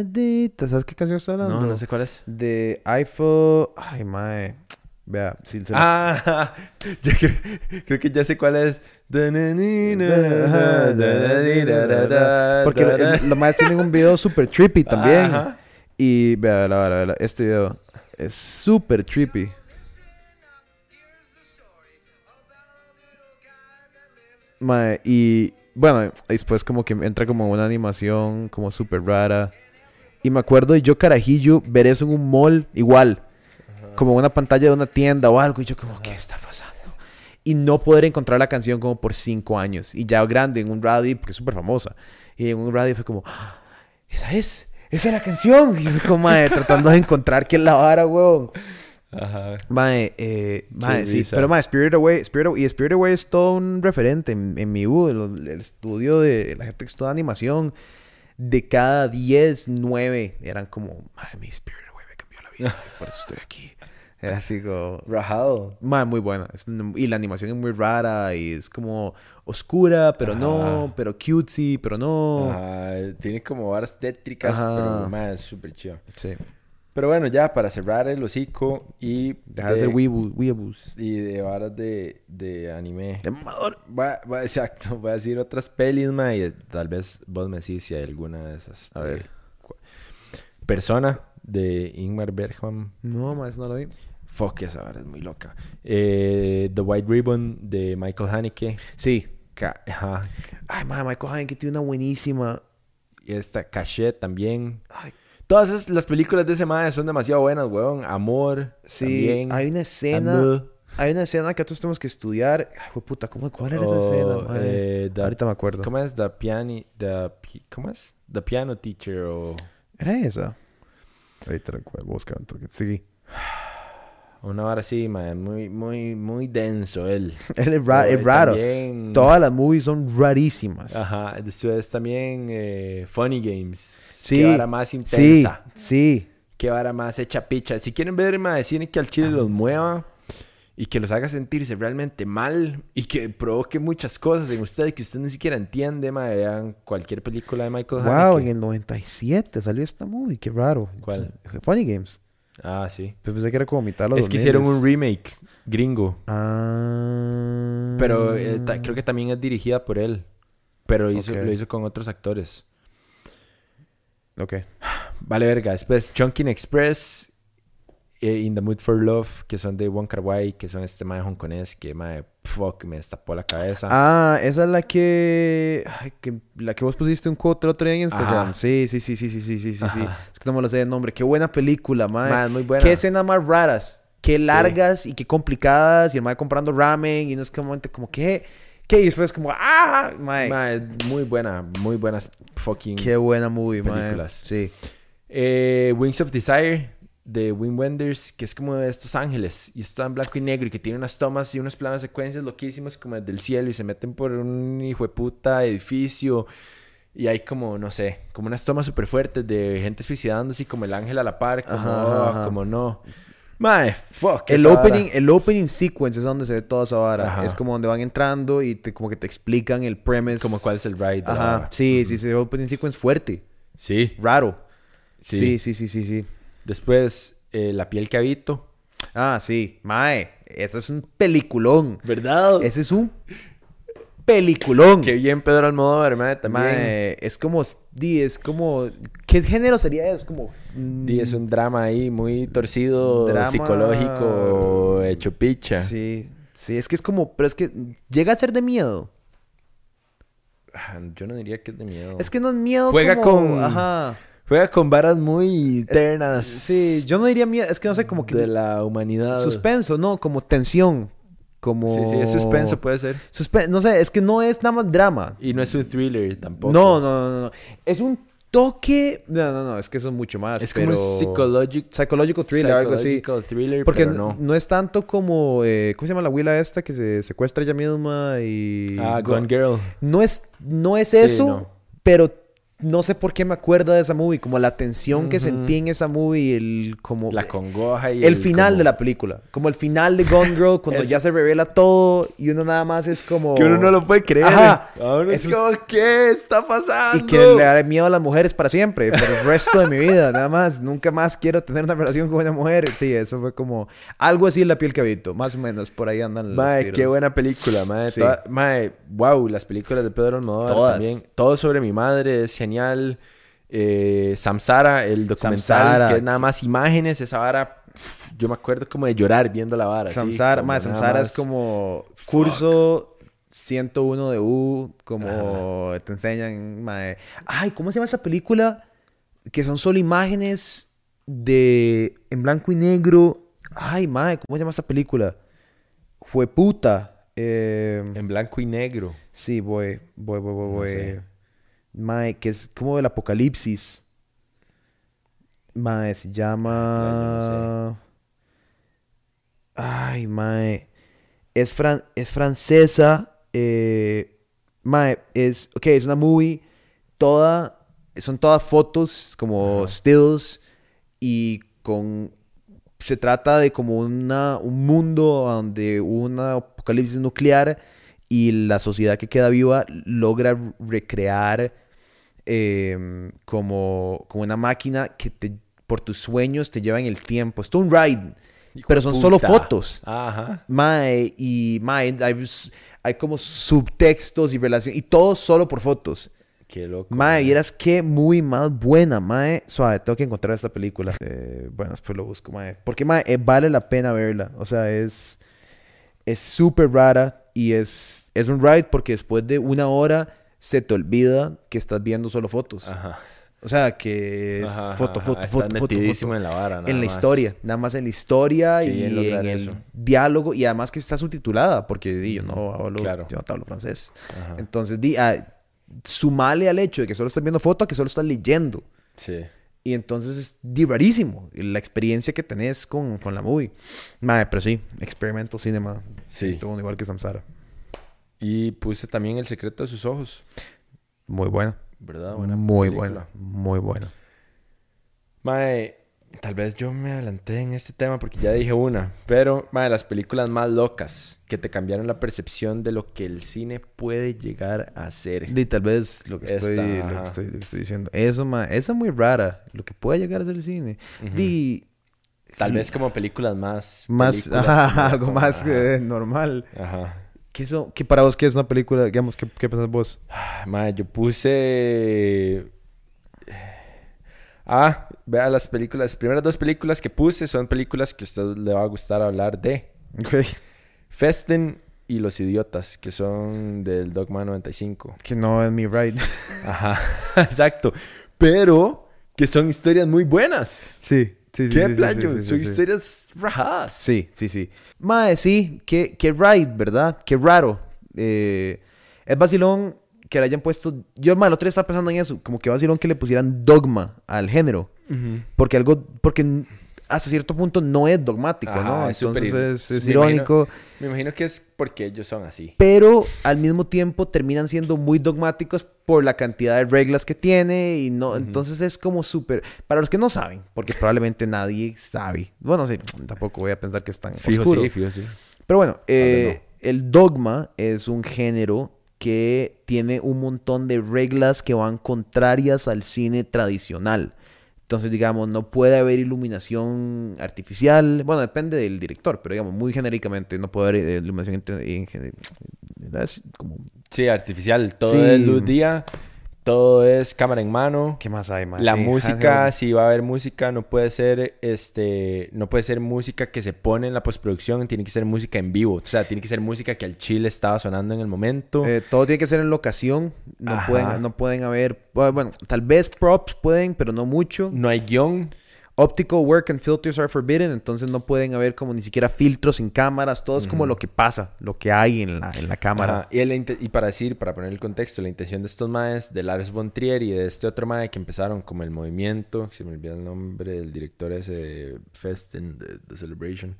di. ¿sabes qué canción está hablando? No, no sé cuál es. De Eiffel. Ay, mae. Vea, si se la- Ah, (laughs) yo creo, creo que ya sé cuál es. Porque lo- los más tienen un video super trippy también. Ajá. Y vea, la vara, vea, este video es super trippy. Y bueno, después como que entra como una animación como súper rara. Y me acuerdo de yo carajillo ver eso en un mall igual. Como una pantalla de una tienda o algo. Y yo como, ¿qué está pasando? Y no poder encontrar la canción como por cinco años. Y ya grande en un radio, porque es súper famosa. Y en un radio fue como, "Ah, esa es, esa es la canción. Y yo como, mae, tratando de encontrar es la vara, weón. Ajá. Mae, eh, mae, sí, pero mae, Spirit Away, Spirit Away, y Spirit Away es todo un referente en, en mi U, el, el estudio de la gente que estudia animación. De cada 10, 9 eran como, mae, mi Spirit (laughs) por eso estoy aquí. Era así como, Rajado. mae, muy buena. Y la animación es muy rara y es como oscura, pero no, Ajá. pero cutesy, pero no. Ajá, tiene como varas tétricas, Ajá. pero más es súper chido. Sí. Pero bueno, ya para cerrar el hocico y Dejar de ser weeaboo- weeaboos. y de varas de, de anime. De mamador. Va, va- exacto, (laughs) voy a decir otras pelis, ma, y tal vez vos me decís si hay alguna de esas. A ver. Persona de Ingmar Bergman. No, eso no lo vi. Fuck, esa vara es muy loca. Eh, The White Ribbon de Michael Haneke. Sí. Ca- ajá. Ay, mae, Michael Haneke tiene una buenísima. Y esta Cachet también. Ay, Todas esas- las películas de ese madre son demasiado buenas, weón. Amor. Sí, también. hay una escena. Hay una escena que nosotros tenemos que estudiar. Ay, puta, ¿cómo, ¿cuál era esa O, escena? mae? eh, the- Ahorita me acuerdo. ¿Cómo es? The piano... The, ¿Cómo es? The Piano Teacher o... ¿Era esa? Ahorita la voy a buscar un toque. Sí. (sighs) Una hora así, madre. Muy, muy, muy denso él. (laughs) Él es, ra- es raro. También... Todas las movies son rarísimas. Ajá. Después también eh, Funny Games. Sí. Qué vara más Sí, intensa. sí. Qué vara más hecha picha. Si quieren ver, madre, cine que al chile los mueva y que los haga sentirse realmente mal y que provoque muchas cosas en ustedes que usted ni siquiera entiende, madre, vean cualquier película de Michael Wow, Haneke. en el 97 salió esta movie. Qué raro. ¿Cuál? Funny Games. Ah, sí. Pues pensé que era como mitad de los Es que hicieron 2000s. un remake gringo. Ah. Pero eh, creo que también es dirigida por él. Pero hizo, lo hizo con otros actores. Ok. (sighs) Vale, verga. Después, Chunkin Express, In the Mood for Love, que son de Wong Kar Wai, que son este mae hongkonés que mae, fuck, me destapó la cabeza. Ah, esa es la que... ay, que... La que vos pusiste un quote el otro día en Instagram. Sí, sí, sí, sí, sí, sí, sí, sí. Es que no me lo sé de nombre. Qué buena película, mae. Mae, muy buena. Qué escenas más raras. Qué largas y qué complicadas. Y el mae comprando ramen. Y no es como, como ¿qué? ¿Qué? Y después como, ¡ah! Mae. Muy buena, muy buenas fucking. Qué buena movie, mae. películas. Sí. Eh, Wings of Desire de Wim Wenders, que es como de estos ángeles y está en blanco y negro y que tiene unas tomas y unos planos secuencias loquísimos como desde el cielo y se meten por un hijo de puta edificio y hay como, no sé, como unas tomas súper fuertes de gente suicidándose y como el ángel a la par, como, Ajá, ajá. como no. Mae, fuck. El vara. opening, el opening sequence es donde se ve toda esa vara. Ajá. Es como donde van entrando y te, como que te explican el premise. Como cuál es el ride de Ajá. Sí, sí, sí. El opening sequence fuerte. Sí, Raro. Sí. Sí, sí, sí, sí, sí. Después, eh, La piel que habito. Ah, sí. Mae, ese es un peliculón. ¿Verdad? Ese es un peliculón. Qué bien Pedro Almodóvar, mae, también. Mae, es como... Di, es como... ¿Qué género sería? Es como... mm, Di, es un drama ahí muy torcido, Drama- psicológico, hecho picha. Sí, sí, es que es como... Pero es que llega a ser de miedo. Ah, Yo no diría que es de miedo. Es que no es miedo Juega como- con- Ajá. Juega con varas muy ternas. Sí, yo no diría miedo. Es que no sé, como que... De la humanidad. Suspenso, ¿no? Como tensión. Como... Sí, sí, es suspenso, puede ser. Suspe- no sé, es que no es nada más drama. Y no es un thriller tampoco. No, no, no, no. Es un toque... No, no, no. Es que eso es mucho más. Es pero... como un psychologic, Psychological thriller, algo así. psychological thriller, Porque pero no. no. es tanto como... eh, ¿Cómo se llama la abuela esta que se secuestra ella misma y... Ah, Go- Gone Girl. No es, no es Sí, eso, no. pero no sé por qué me acuerdo de esa movie. Como la tensión que Ujú. sentí en esa movie, el como... La congoja y el final como- de la película. Como el final de Gone Girl, cuando Es- ya se revela todo y uno nada más es como... Que uno no lo puede creer. Ajá. Ahora es como, ¿qué está pasando? Y que le daré miedo a las mujeres para siempre, por el resto de mi vida, nada más. Nunca más quiero tener una relación con una mujer. Sí, eso fue como algo así en la piel que habito, más o menos. Por ahí andan los Mae, tiros. qué buena película, mae. Sí. Toda- mae, wow, las películas de Pedro Almodóvar Todas. también. Todo sobre mi madre es genial. Eh, Samsara, el documental, Samsara. que es nada más imágenes, esa vara. Yo me acuerdo como de llorar viendo la vara. Samsara, nada Samsara es más. como curso 101 de U, como te enseñan, mae. Ay, ¿cómo se llama esa película? Que son solo imágenes de en blanco y negro. Ay, mae, ¿cómo se llama esa película? Fue puta. Eh, En blanco y negro. Sí, voy, voy, voy, voy, No voy. sé. Mae, que es como del apocalipsis. Mae, se llama... Ay, mae. Es, fran... es francesa. Eh... Mae, es... Ok, es una movie. Toda... Son todas fotos, como stills. Y con... Se trata de como una, un mundo donde hubo una apocalipsis nuclear y la sociedad que queda viva logra recrear eh, como, como una máquina que te, por tus sueños te lleva en el tiempo. Es todo un ride, Hijo pero son solo fotos. Ajá. Mae, y mae, hay, hay como subtextos y relación y todo solo por fotos. Qué loco. Mae, vieras qué muy más buena, mae. Suave, tengo que encontrar esta película. Eh, bueno, después lo busco, mae. Porque, mae, eh, vale la pena verla. O sea, es... Es súper rara y es, es un ride porque después de una hora se te olvida que estás viendo solo fotos. Ajá. O sea, que es Ajá, foto, ajá, foto, estás foto, foto, foto. en la vara, nada En la más. historia, nada más en la historia y en el eso. diálogo y además que está subtitulada porque di, yo no hablo, claro. yo no hablo francés. Ajá. Entonces, di, ah, sumale al hecho de que solo estás viendo foto a que solo estás leyendo. Sí. Y entonces es di rarísimo la experiencia que tenés con, con la movie. Madre, pero sí, Experimental Cinema. Sí. Todo igual que Samsara. Y puse también El secreto de sus ojos. Muy buena. ¿Verdad? Buena muy película. buena. Muy buena. Mae, tal vez yo me adelanté en este tema porque ya dije una. Pero, mae, las películas más locas que te cambiaron la percepción de lo que el cine puede llegar a ser. Y tal vez lo que, Esta, estoy, lo, que estoy, lo que estoy diciendo. Eso, ma, esa es muy rara. Lo que puede llegar a ser el cine. Di, Tal vez como películas más... más, películas ajá, (laughs) como- algo más ajá, eh, normal. Ajá. ¿Qué, eso, ¿Qué para vos qué es una película? Digamos, ¿qué, qué pensás vos? Mae, yo puse... Ah, vea las películas. Las primeras dos películas que puse son películas que a usted le va a gustar hablar de. Ok. Festen y Los Idiotas, que son del Dogma 95. Que no es mi ride. Ajá, (laughs) exacto. Pero que son historias muy buenas. Sí, sí. ¿Qué sí, playo? sí, sí, son sí. historias rajadas. Sí, sí, sí. Mae, sí, qué, qué ride, ¿verdad? Qué raro. Eh, es vacilón que le hayan puesto. Yo, mae, el otro día estaba pensando en eso. Como que vacilón que le pusieran dogma al género. Ujú. Porque algo. Porque hasta cierto punto no es dogmático, Ajá, ¿no? es Entonces ir- es, es me imagino- irónico. Me imagino que es porque ellos son así. Pero al mismo tiempo terminan siendo muy dogmáticos por la cantidad de reglas que tiene. Y no. Entonces es como súper. Para los que no saben, porque probablemente nadie sabe. Bueno, sí, tampoco voy a pensar que es tan Fijo oscuro. sí, fijo sí. Pero bueno, eh, el dogma es un género que tiene un montón de reglas que van contrarias al cine tradicional. Entonces, digamos, no puede haber iluminación artificial. Bueno, depende del director, pero digamos, muy genéricamente, no puede haber eh, iluminación en, como... Sí, artificial. Todo sí. es luz día todo es cámara en mano. ¿Qué más hay, más? La música, si va a haber música, no puede ser este, no puede ser música que se pone en la postproducción, tiene que ser música en vivo. O sea, tiene que ser música que al chile estaba sonando en el momento. Eh, todo tiene que ser en locación. No pueden, no pueden haber, bueno, tal vez props pueden, pero no mucho. No hay guion. Optical work and filters are forbidden, entonces no pueden haber como ni siquiera filtros en cámaras, todo es como lo que pasa, lo que hay en la, en la cámara. Y, y, para decir, para poner el contexto, la intención de estos maes, de Lars von Trier y de este otro mae que empezaron como el movimiento, se me olvida el nombre del director ese Fest in the, Celebration.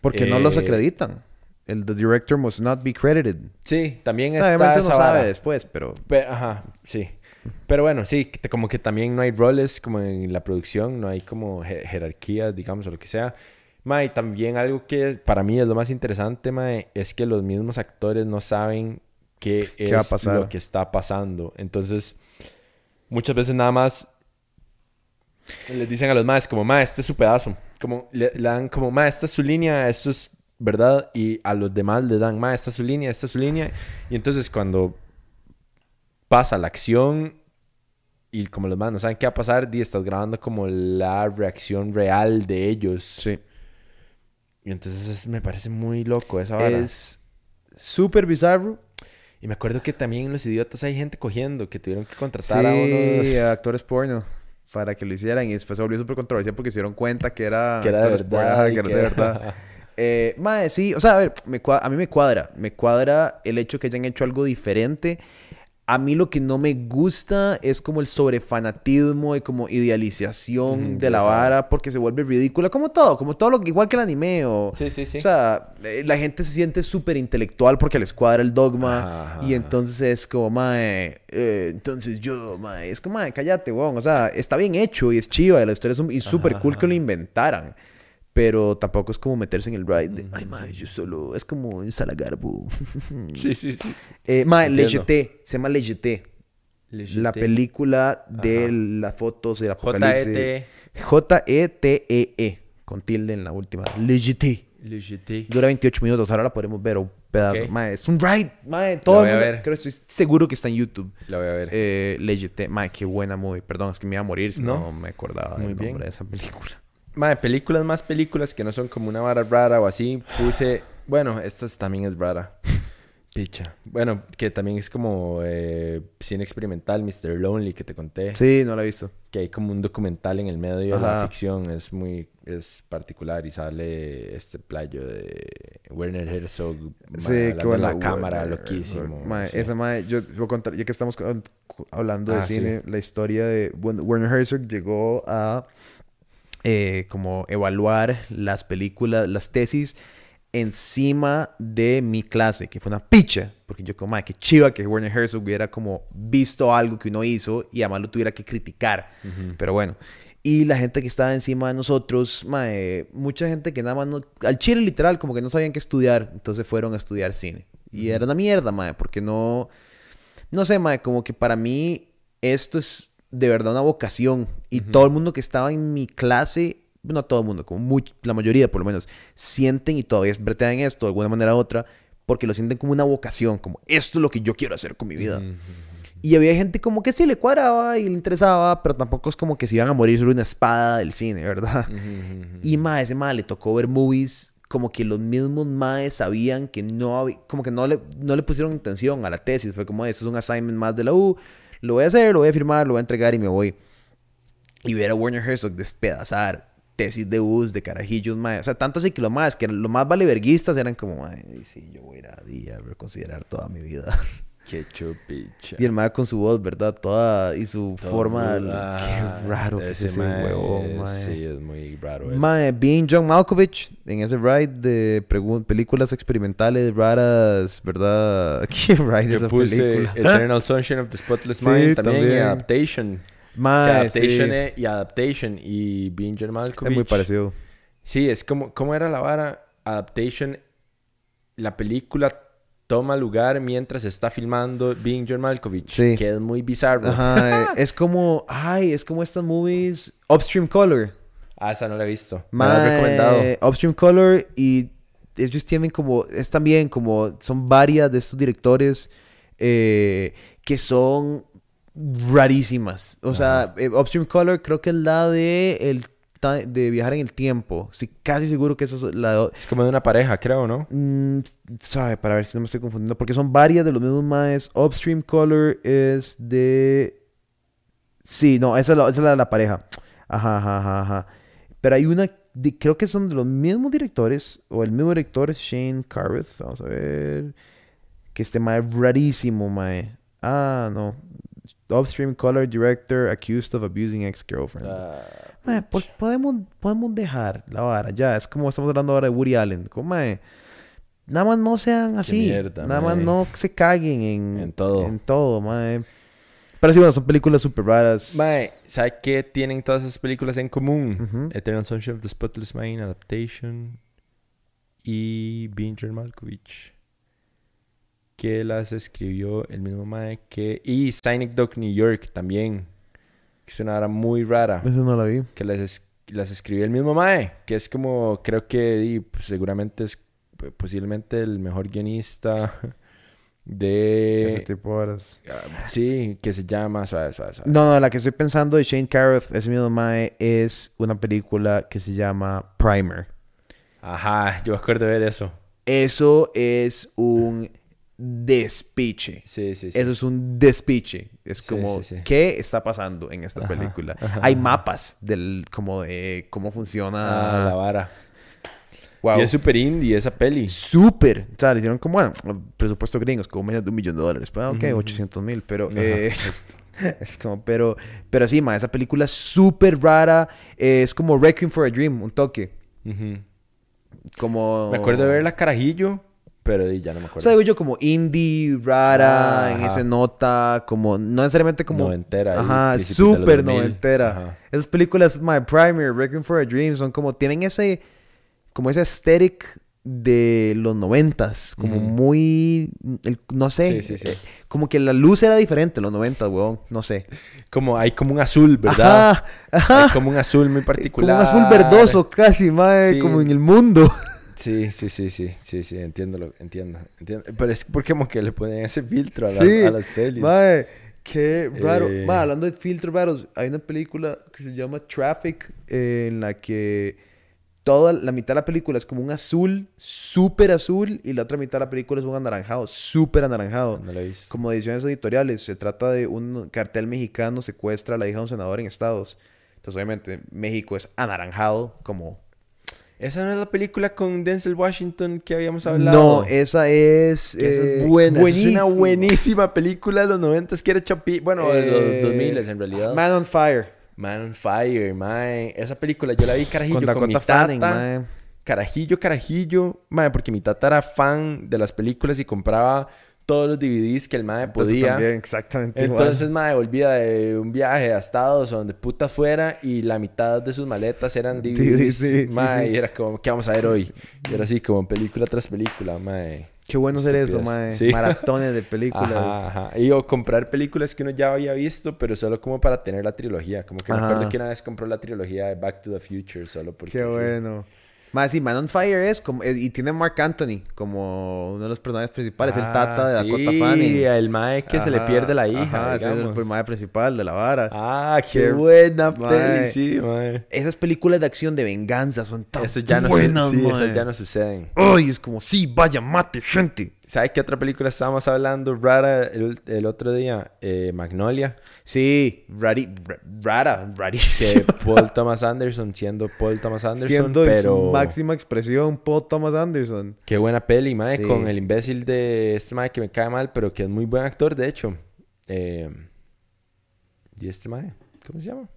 Porque no los eh, acreditan. El the director must not be credited. Sí, también está. Obviamente no sabe después, pero... pero ajá, sí. Pero bueno, sí, como que también no hay roles como en la producción, no hay como jerarquía, digamos, o lo que sea. Mae, también algo que para mí es lo más interesante, mae, es que los mismos actores no saben qué, es lo que está pasando. Entonces, muchas veces nada más les dicen a los maes como, mae, este es su pedazo. Como le, dan como, mae, esta es su línea, esto es verdad. Y a los demás le dan, mae, esta es su línea, esta es su línea. Y entonces cuando pasa la acción y como los manos no saben qué va a pasar, y estás grabando como la reacción real de ellos. Sí. Y entonces me parece muy loco esa vara. Es súper bizarro. Y me acuerdo que también en Los Idiotas hay gente cogiendo, que tuvieron que contratar a unos... actores porno para que lo hicieran. Y después se volvió súper controversial porque se dieron cuenta que era... Que era de verdad. que era de verdad. (laughs) eh, madre, sí. O sea, a ver, me a mí me cuadra. Me cuadra el hecho que hayan hecho algo diferente a mí lo que no me gusta es como el sobrefanatismo y como idealización de la vara porque se vuelve ridícula como todo, como todo lo que igual que el anime o sí, sí, sí. o sea, eh, la gente se siente súper intelectual porque les cuadra el dogma y entonces es como mae, eh, entonces yo mae, es como mae, cállate, weón, o sea, está bien hecho y es chiva, la historia es súper cool que lo inventaran. Pero tampoco es como meterse en el ride de, ay, mae, yo solo. Es como un salagarbo. (laughs) sí, sí, sí. Eh, mae, se llama Lejeté. La película de las fotos del apocalipsis. J-E-T-E-E. -E, con tilde en la última. Lejeté. Lejeté. Dura 28 minutos. Ahora la podemos ver un pedazo. Mae, es un ride. Mae, todo el mundo. Creo, estoy seguro que está en YouTube. La voy a ver. Eh, Lejeté. Mae, qué buena movie. Perdón, es que me iba a morir si no, me acordaba Muy del bien. nombre de esa película. Madre, películas más películas que no son como una vara rara o así. Puse. Bueno, esta también es rara. Picha. Bueno, que también es como eh, cine experimental, Mr. Lonely, que te conté. Sí, no la he visto. Que hay como un documental en el medio de la ficción. Es muy es particular y sale este playo de Werner Herzog. Sí, qué bueno. La cámara, loquísimo. Esa madre, yo voy a contar, ya que estamos hablando de ah, cine, la historia de Werner Herzog llegó a eh, como evaluar las películas, las tesis encima de mi clase, que fue una picha, porque yo como, madre, qué chiva que Werner Herzog hubiera como visto algo que uno hizo y además lo tuviera que criticar. Pero bueno, y la gente que estaba encima de nosotros, madre, mucha gente que nada más no, al chile literal, como que no sabían qué estudiar, entonces fueron a estudiar cine. Y era una mierda, madre, porque no, no sé, madre, como que para mí esto es de verdad una vocación. Y todo el mundo que estaba en mi clase, no todo el mundo, como la mayoría por lo menos, sienten y todavía bretean esto de alguna manera u otra, porque lo sienten como una vocación, como esto es lo que yo quiero hacer con mi vida. Y había gente como que sí le cuadraba y le interesaba, pero tampoco es como que se iban a morir sobre una espada del cine, ¿verdad? Y más, ese más le tocó ver movies como que los mismos maes sabían que no como que no le, no le pusieron intención a la tesis. Fue como, eso es un assignment más de la U, lo voy a hacer, lo voy a firmar, lo voy a entregar y me voy. Y ver a Warner Herzog despedazar tesis de bus, de carajillos, mae. O sea, tanto así que lo más, que lo más valeverguistas eran como, mae, sí, yo voy a ir a día a reconsiderar toda mi vida. (laughs) Qué chupicha. Y el mae con su voz, ¿verdad? Toda y su forma. Qué raro que es ese huevón, mae. Sí, es muy raro. Mae, being John Malkovich en ese ride de películas experimentales raras, ¿verdad? (laughs) Qué ride esa película. (laughs) Eternal Sunshine of the Spotless Mind también, y Adaptation. Mae, adaptation sí. y Adaptation y Being John Malkovich. Es muy parecido. Sí, es como, ¿cómo era la vara? Adaptation, la película toma lugar mientras está filmando Being John Malkovich. Sí. Que es muy bizarro. Ajá, (laughs) eh, es como, ay, es como estas movies Upstream Color. Ah, esa no la he visto. Me la recomendado. Upstream Color y ellos tienen como, es también como, son varias de estos directores eh, que son rarísimas. O sea, eh, Upstream Color creo que es la de, el, de viajar en el tiempo. Sí, casi seguro que esa es la. Es como de una pareja, creo, ¿no? Mm, sabe, para ver si no me estoy confundiendo, porque son varias de los mismos maes. Upstream Color es de... Sí, no, esa es la, esa es la de la pareja. Ajá, ajá, ajá, ajá. Pero hay una, de- creo que son de los mismos directores, o el mismo director es Shane Carruth. Vamos a ver. Que este mae es rarísimo, mae. Ah, no. Upstream Color Director accused of abusing ex-girlfriend. Ah, Mae, pues podemos, podemos dejar la vara, ya. Es como estamos hablando ahora de Woody Allen. Como, mae, nada más no sean así. mierda, nada más mae. no se caguen en, En todo. En todo, mae. Pero sí, bueno, son películas súper raras. Mae, ¿sabe qué tienen todas esas películas en común? Ujú. Eternal Sunshine of the Spotless Mind, Adaptation y John Malkovich. Que las escribió el mismo Mae que... Y Scenic Dog New York también. Que es una hora muy rara. Esa no la vi. Que las, es- las escribió el mismo Mae. Que es como... Creo que y, pues, seguramente es posiblemente el mejor guionista (laughs) Ese de... tipo de varas. ah, Sí, que se llama... Suave, suave, suave. No, no, la que estoy pensando de Shane Carruth, ese mismo mae, es una película que se llama Primer. Ajá, yo me acuerdo de ver eso. Eso es un despiche. Sí, sí, sí. Eso es un despiche. Es como. ¿qué está pasando en esta Ajá, película? ajá, Hay ajá. mapas del, como de cómo Ah, funciona. la vara. wow. Y es súper indie esa peli. Súper. O sea, le hicieron como, bueno, presupuesto gringos, como menos de un millón de dólares. Pues, ok, Ujú. 800 mil, pero... Eh, (laughs) es como, pero... Pero sí, ma, esa película es súper rara. eh, es como Requiem for a Dream, un toque. Como... Me acuerdo de verla carajillo, pero ya no me O acuerdo. sea, digo yo como indie, rara, en Ajá. ese nota, como... No necesariamente como... Noventera. Ajá, súper 2000. noventera. Ajá. Esas películas, My Primer, Requiem for a Dream, son como, tienen ese, como ese aesthetic de los noventas, como Ujú. muy, el- no sé, Sí, sí, sí. eh, como que la luz era diferente en los noventas, weón, no sé. Como, hay como un azul, ¿verdad? Ajá, ajá, Hay como un azul muy como particular. un azul verdoso casi, Sí. como en el mundo. Sí, sí, sí, sí, sí, sí, entiendo, lo- entiendo, entiendo. Pero es porque como que le ponen ese filtro a, la- Sí, a las pelis. Mae, qué raro. Eh. Mae, hablando de filtros raros, hay una película que se llama Traffic eh, en la que toda la mitad de la película es como un azul, súper azul, y la otra mitad de la película es un anaranjado, súper anaranjado. No. Como ediciones editoriales, se trata de un cartel mexicano secuestra a la hija de un senador en Estados. Entonces, obviamente, México es anaranjado, como... Esa no es la película con Denzel Washington que habíamos hablado. No, esa es... Que esa eh, es buena. esa Es buenísima. una buenísima película de los 90 que era chapi... Bueno, de Eh, los 2000 en realidad. Man on Fire. Man on Fire, mae. Esa película yo la vi carajillo Con con, mi tata. Fanning, mae. Carajillo, carajillo. Mae, porque mi tata era fan de las películas y compraba todos los DVDs que el mae podía. También, exactamente igual. Entonces, mae, volvía de un viaje a Estados o donde puta fuera y la mitad de sus maletas eran DVDs. sí, sí, mae, sí. y era como, ¿qué vamos a ver hoy? Y era así como película tras película, mae. Qué bueno hacer eso, mae. Maratones de películas. Ajá, ajá. Y o comprar películas que uno ya había visto, pero solo como para tener la trilogía. Como que me acuerdo que una vez compró la trilogía de Back to the Future solo porque... Qué bueno. Más sí, Man on Fire es como... eh, Y tiene a Mark Anthony como uno de los personajes principales. el tata de Ah, Dakota sí, Fanning. el mae que se le pierde la hija, Ajá, es el digamos. personaje principal de la vara. Ah, qué, Qué- buena mae. peli, sí, mae. Esas películas de acción de venganza son tan Eso ya no, buenas, sí, mae. esas ya no suceden. Ay, es como, sí, vaya, mate, gente. ¿Sabes qué otra película estábamos hablando rara el, el otro día? Eh, Magnolia. Sí, rari, ra- rara, Que rarísimo. Paul (laughs) Thomas Anderson siendo Paul Thomas Anderson, Siendo en pero... su máxima expresión Paul Thomas Anderson. Qué buena peli, Sí. con el imbécil de este mae que me cae mal, pero que es muy buen actor, de hecho. Eh, ¿Y este mae? ¿Cómo se llama?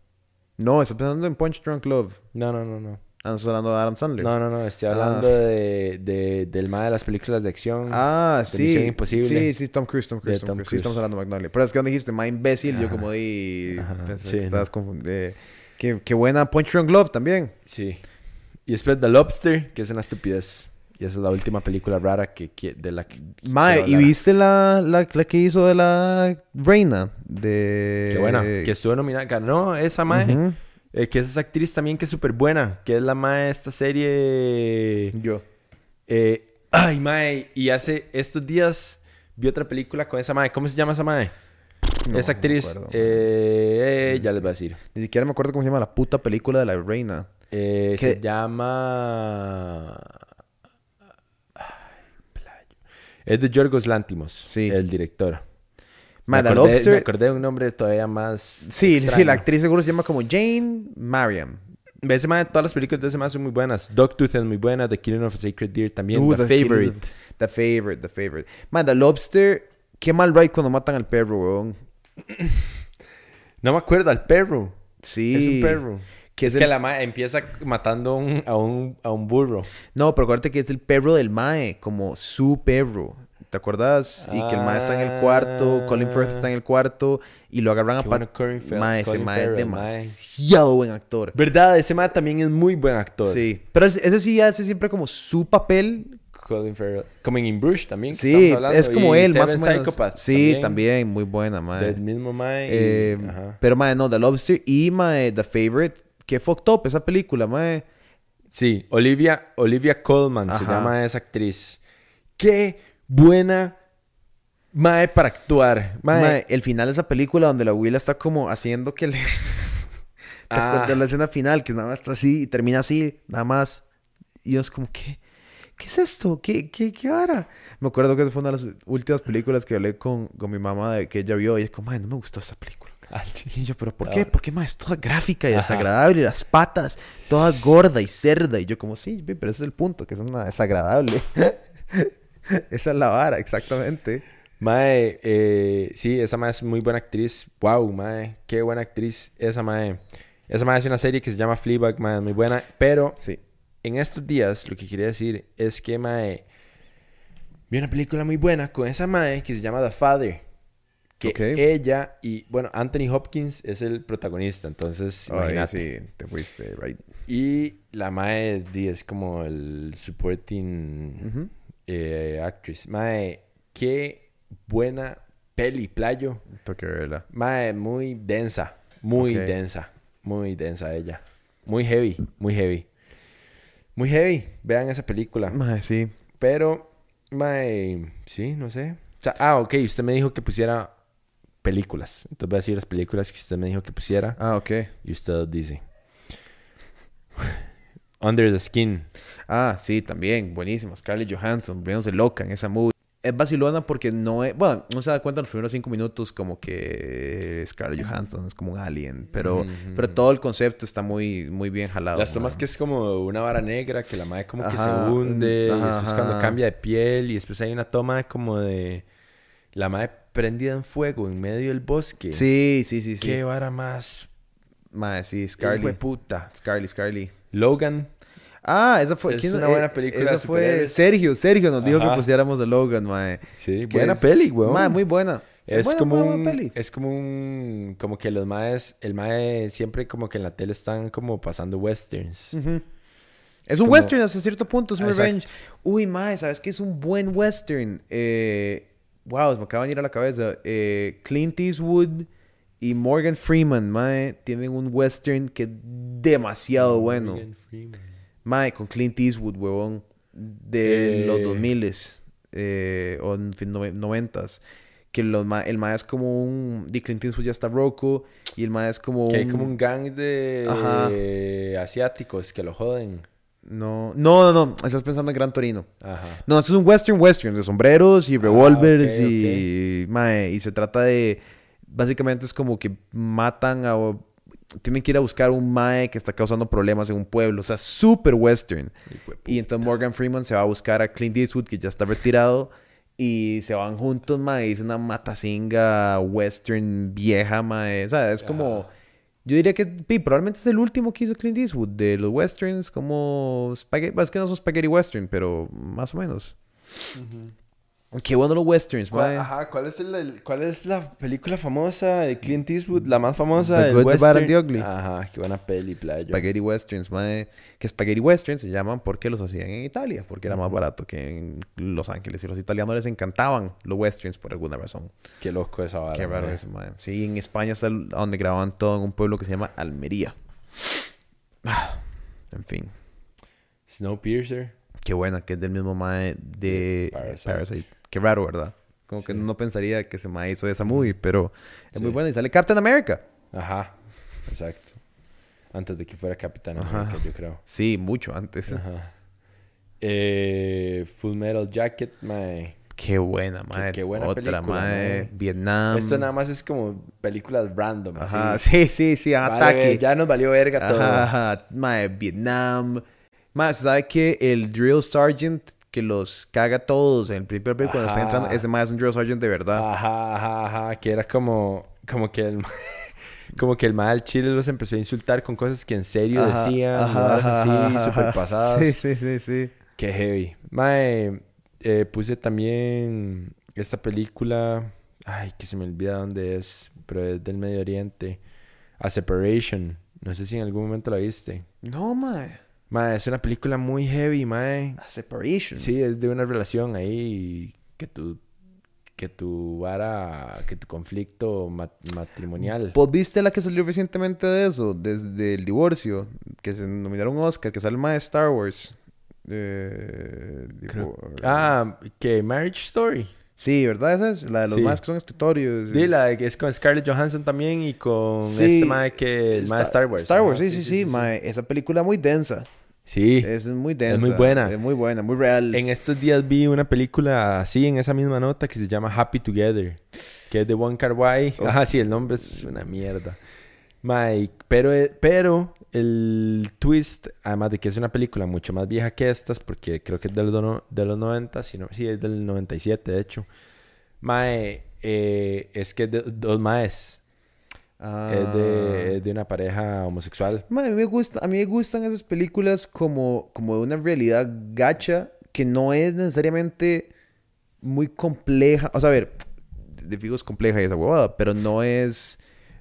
No, estoy pensando en Punch Drunk Love. No, no, no, no. Ah, estoy hablando de Adam Sandler. No, no, no. Estoy Ah. hablando de, de- del mae de las películas de acción. Ah, de sí. Misión Imposible. Sí, sí, Tom Cruise, Tom Cruise, Tom Tom Cruise. Sí, Cruise. estamos hablando de Magnolia. Pero es que cuando dijiste, my imbécil, yo Ajá. como di... Sí, que no. estabas confundiendo. Qué, qué buena Punch Drunk Love también. Sí. Y después The Lobster, que es una estupidez. Y esa es la última película rara que, que- de la que... Mae, ¿y viste la, la, la que hizo de la reina? De... Qué buena. Que estuvo nominada. Ganó esa mae. Ujú. Eh, que es esa actriz también que es súper buena. Que es la mae de esta serie... Yo. eh, ay, mae. Y hace estos días vi otra película con esa mae. ¿Cómo se llama esa mae? No, esa no actriz. acuerdo, eh, ya les voy a decir. Ni siquiera me acuerdo cómo se llama la puta película de la reina. Se llama... Ay, playo. Es de Yorgos Lantimos. Sí. El director. Me, acordé, me Lobster... acordé de un nombre todavía más Sí, sí, extraño. la actriz seguro se llama como Jane Mariam. Ese mae, todas las películas de ese mae son muy buenas. Dogtooth es muy buena. The Killing of a Sacred Deer también. Uh, The, The Favorite. Killing- The Favorite, The Favorite. Man, The Lobster... Qué mal ride cuando matan al perro, weón. (coughs) No me acuerdo, al perro. Sí. Es un perro. Que Es es que el- la mae empieza matando a un, a un, a un burro. No, pero acuérdate que es el perro del mae, como su perro. ¿Te acuerdas? Y que el mae está en el cuarto, Colin Firth está en el cuarto y lo agarran. Qué a bueno Fe- Mae, ese mae es mae. demasiado buen actor. ¿Verdad? Ese mae también es muy buen actor. Sí. Pero ese, sí hace siempre como su papel. Colin Farrell. Como en In Bruges también. que Sí, hablando, es como y él, más o menos. Psychopaths sí, también. muy buena, mae. Del mismo mae. Eh, pero mae, no, The Lobster y mae, The Favorite. Qué fucked up esa película, mae. Sí, Olivia, Olivia Colman se llama esa actriz. Qué buena mae para actuar. Mae. Mae, el final de esa película donde la abuela está como haciendo que le... (laughs) ¿Te Ah. la escena final? Que nada más está así y termina así, nada más. Y yo es como, ¿qué? ¿Qué es esto? ¿Qué, qué, qué vara? Me acuerdo que fue una de las últimas películas que hablé con, con mi mamá de que ella vio. Y es como, ay, no me gustó esa película. Chile. Y yo, ¿pero por Ah. qué? ¿Por qué, mae? Es toda gráfica y Ajá. desagradable. Y las patas, toda gorda y cerda. Y yo como, sí, pero ese es el punto, que es una desagradable. (laughs) (laughs) Esa es la vara, exactamente. Mae, eh, sí, esa mae es muy buena actriz. Wow, mae, qué buena actriz. Esa mae. Esa mae hace una serie que se llama Fleabag, mae, muy buena. Pero Sí. en estos días, lo que quería decir es que, mae, vi una película muy buena con esa mae que se llama The Father. Que Ok. ella y, bueno, Anthony Hopkins es el protagonista, entonces, Ay, imagínate. sí, te fuiste, right. Y la mae es como el supporting Ujú. Eh, actress. Mae, qué buena peli, playo. Tengo que verla. Mae, muy densa, muy densa, muy densa ella. Muy heavy, muy heavy. Muy heavy, vean esa película. Mae, sí. Pero, mae, sí, no sé. O sea, ah, ok, usted me dijo que pusiera películas. Entonces voy a decir las películas que usted me dijo que pusiera. Ah, ok. Y usted dice. Under the Skin. Ah, sí, también. Buenísima. Scarlett Johansson, viéndose loca en esa movie. Es vacilona porque no es... Bueno, no se da cuenta en los primeros cinco minutos como que Scarlett Johansson es como un alien. Pero, pero todo el concepto está muy, muy bien jalado. Las tomas que es como una vara negra, que la madre como que se hunde, ajá, y después cuando cambia de piel, y después hay una toma como de la madre prendida en fuego en medio del bosque. Sí, sí, sí, sí. Qué vara más Mae, sí, hijo de puta. Scarlett, Scarlett. Logan. Ah, esa fue... Es ¿quién- una buena eh, película Esa fue... Sergio, Sergio nos dijo que pusiéramos de Logan, mae. Sí, buena es- peli, weón. Mae, muy buena. Es buena, como buena, un, buena peli. es como un, como que los maes, el mae siempre como que en la tele están como pasando westerns. Es un como- western hasta cierto punto, es un Exacto. revenge. Uy, mae, ¿sabes qué es un buen western? Eh, wow, se me acaba de venir a la cabeza. Eh, Clint Eastwood y Morgan Freeman, mae, tienen un western que es demasiado bueno. Morgan Freeman. Mae, con Clint Eastwood, huevón, de Eh. los 2000 eh, o en fin, nove- noventas. Que los ma- el mae es como un... Clint Eastwood ya está roco y el mae es como Que un... hay como un gang de Ajá. asiáticos que lo joden. No, no, no, no, estás pensando en Gran Torino. Ajá. No, esto es un western western de sombreros y revólveres Ah, ok, y mae, y se trata de básicamente es como que matan a tienen que ir a buscar un mae que está causando problemas en un pueblo, o sea, super western. Y entonces Morgan Freeman se va a buscar a Clint Eastwood que ya está retirado y se van juntos, mae, es una matacinga western vieja, mae, o sea, es como yo diría que pi, probablemente es el último que hizo Clint Eastwood de los westerns, como spaghetti, es que no son spaghetti western, pero más o menos. Qué bueno los westerns, ¿Cuál, mae. ajá, ¿cuál es, el- el- ¿cuál es la película famosa de Clint Eastwood? La más famosa The del Good, the Bad western. and the Ugly. Ajá, qué buena peli, playa. Spaghetti westerns, mae. Que spaghetti westerns se llaman porque los hacían en Italia, porque era más barato que en Los Ángeles. Y los italianos les encantaban los westerns por alguna razón. Qué loco esa vara. Qué raro eso, mae. Sí, en España está el- donde grababan todo en un pueblo que se llama Almería. (sighs) En fin. Snowpiercer. Qué buena, que es del mismo mae de Parasite. Parasite. Qué raro, ¿verdad? Como que no pensaría que ese mae hizo esa movie, pero es muy buena. Y sale Captain America. Ajá, exacto. Antes de que fuera Capitán Ajá. América, yo creo. Sí, mucho antes. Ajá. Eh, Full Metal Jacket, mae. Qué buena, mae. qué buena Otra, película, mae. mae. Vietnam. Esto nada más es como películas random. Ajá, así. sí, sí, sí. Vale, Ataque. ya nos valió verga todo. Ajá. Mae, Vietnam. Mae, ¿sabe que el Drill Sergeant que los caga todos en el primer película cuando están entrando? Ese mae es un Drill Sergeant de verdad. Ajá, ajá, ajá. Que era como, como que el (laughs) como que el mal chile los empezó a insultar con cosas que en serio Ajá, decían, ajá, varas ajá, así, súper pasadas. Sí, sí, sí, sí. Qué heavy. Mae, eh, puse también esta película. Ay, que se me olvida dónde es, pero es del Medio Oriente. A Separation. No sé si en algún momento la viste. No, mae. Mae, es una película muy heavy, mae. A Separation. Sí, es de una relación ahí que tu que tu vara, que tu conflicto ma- matrimonial. ¿Vos viste la que salió recientemente de eso? Desde el divorcio. Que se nominaron Oscar. Que sale mae de Star Wars. Eh, Creo- Ah, que Marriage Story. Sí, ¿verdad? Esa es la de los Sí. más que son escritorios. Sí, la de que es con Scarlett Johansson también y con Sí, este mae que de Star Wars. Star Wars, sí, sí, sí. mae, Esa película muy densa. Sí. Es muy densa. muy buena. Es muy buena, muy real. En estos días vi una película así, en esa misma nota, que se llama Happy Together, que es de Wong Kar Wai. Oh. Ajá, sí, el nombre es una mierda. Mike, pero, eh, pero el twist, además de que es una película mucho más vieja que estas, porque creo que es de los, no- de los 90, sino, sí, es del 97, de hecho. Mae, eh, es que es de dos maes. Ah. Es, de, es de una pareja homosexual. A mí me gusta, a mí me gustan esas películas como, como de una realidad gacha que no es necesariamente muy compleja. O sea, a ver, de fijo es compleja y esa huevada, pero no es,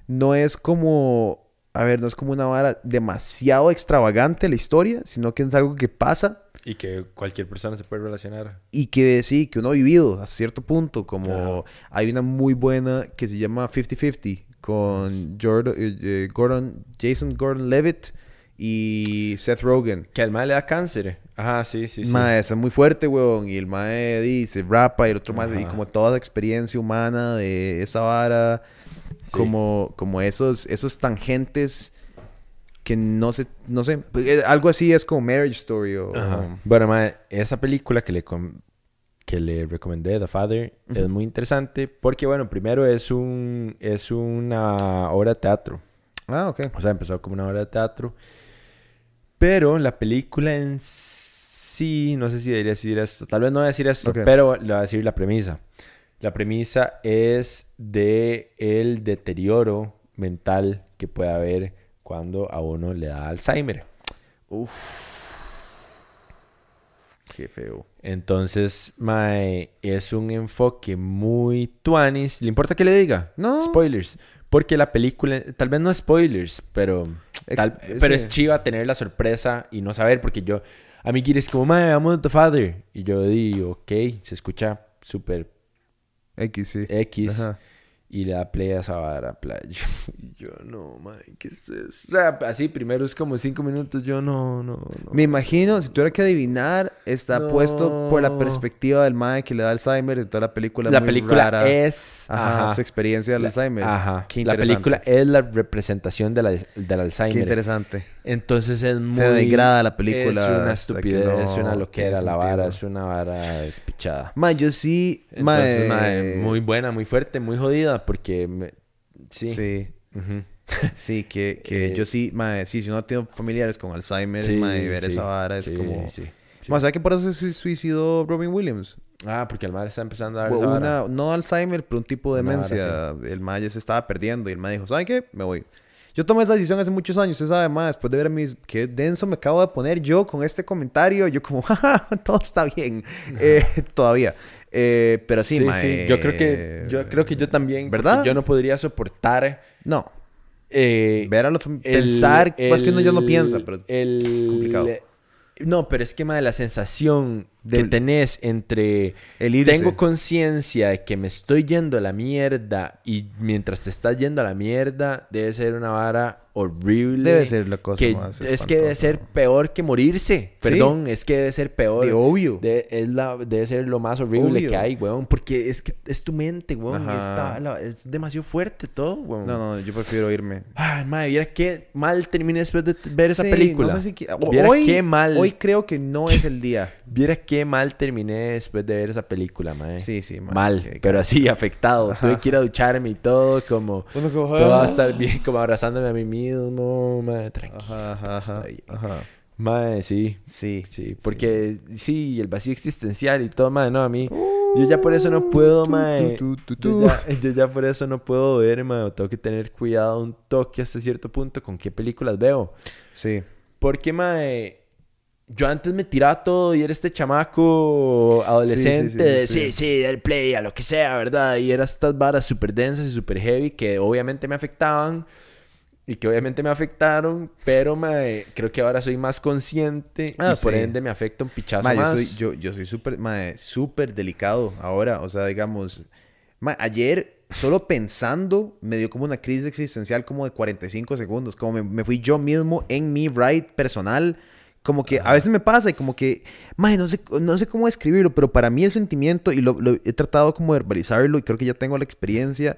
no es como, a ver, no es como una vara demasiado extravagante la historia, sino que es algo que pasa Y que cualquier persona se puede relacionar. y que sí, que uno ha vivido a cierto punto, como Ajá. hay una muy buena que se llama 50-50 con Jordan, eh, eh, Gordon, Jason Gordon Levitt y Seth Rogen. Que al mae le da cáncer. Ajá, sí, sí, sí. Mae, es muy fuerte, weón. Y el mae dice rapa y el otro mae, y como toda la experiencia humana de esa vara, Sí. como, como esos, esos tangentes que no sé, no sé, pues, eh, algo así es como Marriage Story o... Ajá. Bueno, mae, esa película que le, que le recomendé, The Father, es muy interesante porque, bueno, primero es, un, es una obra de teatro. Ah, ok. O sea, empezó como una obra de teatro. Pero la película en sí, no sé si debería decir esto, tal vez no voy a decir esto, Ok. pero le voy a decir la premisa. La premisa es de el deterioro mental que puede haber cuando a uno le da Alzheimer. Uf. Qué feo. Entonces, mae, es un enfoque muy tuanis. ¿Le importa que le diga? No. Spoilers. Porque la película, tal vez no spoilers, pero, tal- eh, pero sí. es chiva tener la sorpresa y no saber, porque yo, a mí quieres como, mae, vamos The Father. Y yo digo, ok, se escucha súper X, sí. X. Ajá. Y le da play a esa vara, play. (laughs) Y yo, no, mae, ¿qué es eso? O sea, así, primero es como cinco minutos, yo no, no, no. Me imagino, si tuviera que adivinar, está No. puesto por la perspectiva del mae que le da Alzheimer y toda la película La muy película rara. es... Ajá, ajá. su experiencia del La- Alzheimer. Ajá. Qué La película es la representación de la- del Alzheimer. Qué interesante. Entonces es muy... Se degrada la película Es una estupidez, no es una loquera. La vara es una vara despichada. Mae, yo sí... Entonces, mae, mae, muy buena, muy fuerte, muy jodida, porque... me- Sí. Sí. Ujú. (laughs) Sí, que, que Eh, yo sí, mae, sí, si uno tiene familiares con Alzheimer, Sí, mae, ver sí, esa vara es sí, como... sí, sí. Mae, ¿sabes que por eso se sui- suicidó Robin Williams? Ah, porque el mal está empezando a dar esa Una, vara. no Alzheimer, pero un tipo de demencia. El mae ya se estaba perdiendo y el mae dijo, ¿saben qué? Me voy. Yo tomé esa decisión hace muchos años, usted sabe, más después de ver mis... Qué denso me acabo de poner yo con este comentario. Yo como, (laughs) jaja, todo está bien. Eh, todavía. Eh, pero sí, Sí, mae, sí. Yo creo que yo creo que yo también, ¿Verdad? Yo no podría soportar No. eh, Ver a los... el- pensar... pues que uno ya no el- piensa, pero... el- complicado. No, pero es que más de la sensación que Del- tenés entre El irse. tengo conciencia de que me estoy yendo a la mierda y mientras te estás yendo a la mierda debe ser una vara horrible. Debe ser la cosa que más Es que debe ser peor que morirse. Perdón, es que debe ser peor. De obvio. De- es la, debe ser lo más horrible Obvio. que hay, weón. Porque es que es tu mente, weón. Ajá. Está- la- es demasiado fuerte todo, weón. No, no, yo prefiero irme. Ay, madre, viera qué mal terminé después de ver esa Sí, película. no sé si Viera hoy, qué mal. Hoy creo que no es el día. (laughs) Viera qué mal terminé después de ver esa película, madre. Sí, sí, madre, Mal, pero así, afectado. Tuve que ir a ducharme y todo, como... Como, Todo va a ah. estar bien, como abrazándome a mí mismo, madre, tranquilo. Ajá, ajá. Está bien. ajá. Madre, sí. Sí. Sí, porque sí, el vacío existencial y todo, madre, no, a mí... Yo ya por eso no puedo, madre. tu, tu, Yo tu. ya, (laughs) yo ya por eso no puedo ver, madre. Tengo que tener cuidado un toque hasta cierto punto con qué películas veo. Sí. Porque, mae, yo antes me tiraba todo y era este chamaco adolescente Sí, sí, sí, sí. sí, sí, del play, a lo que sea, ¿verdad? Y eran estas varas súper densas y súper heavy que obviamente me afectaban y que obviamente me afectaron, pero mae, creo que ahora soy más consciente Ah, y por sí. ende me afecta un pichazo Ma, yo más. soy, yo, yo soy súper, súper delicado ahora. O sea, digamos, ma, ayer solo pensando me dio como una crisis existencial como de 45 segundos. Como me, me fui yo mismo en mi ride personal. Como que a veces me pasa y como que, ma, no sé, no sé cómo describirlo, pero para mí el sentimiento, y lo, lo he tratado como de verbalizarlo y creo que ya tengo la experiencia,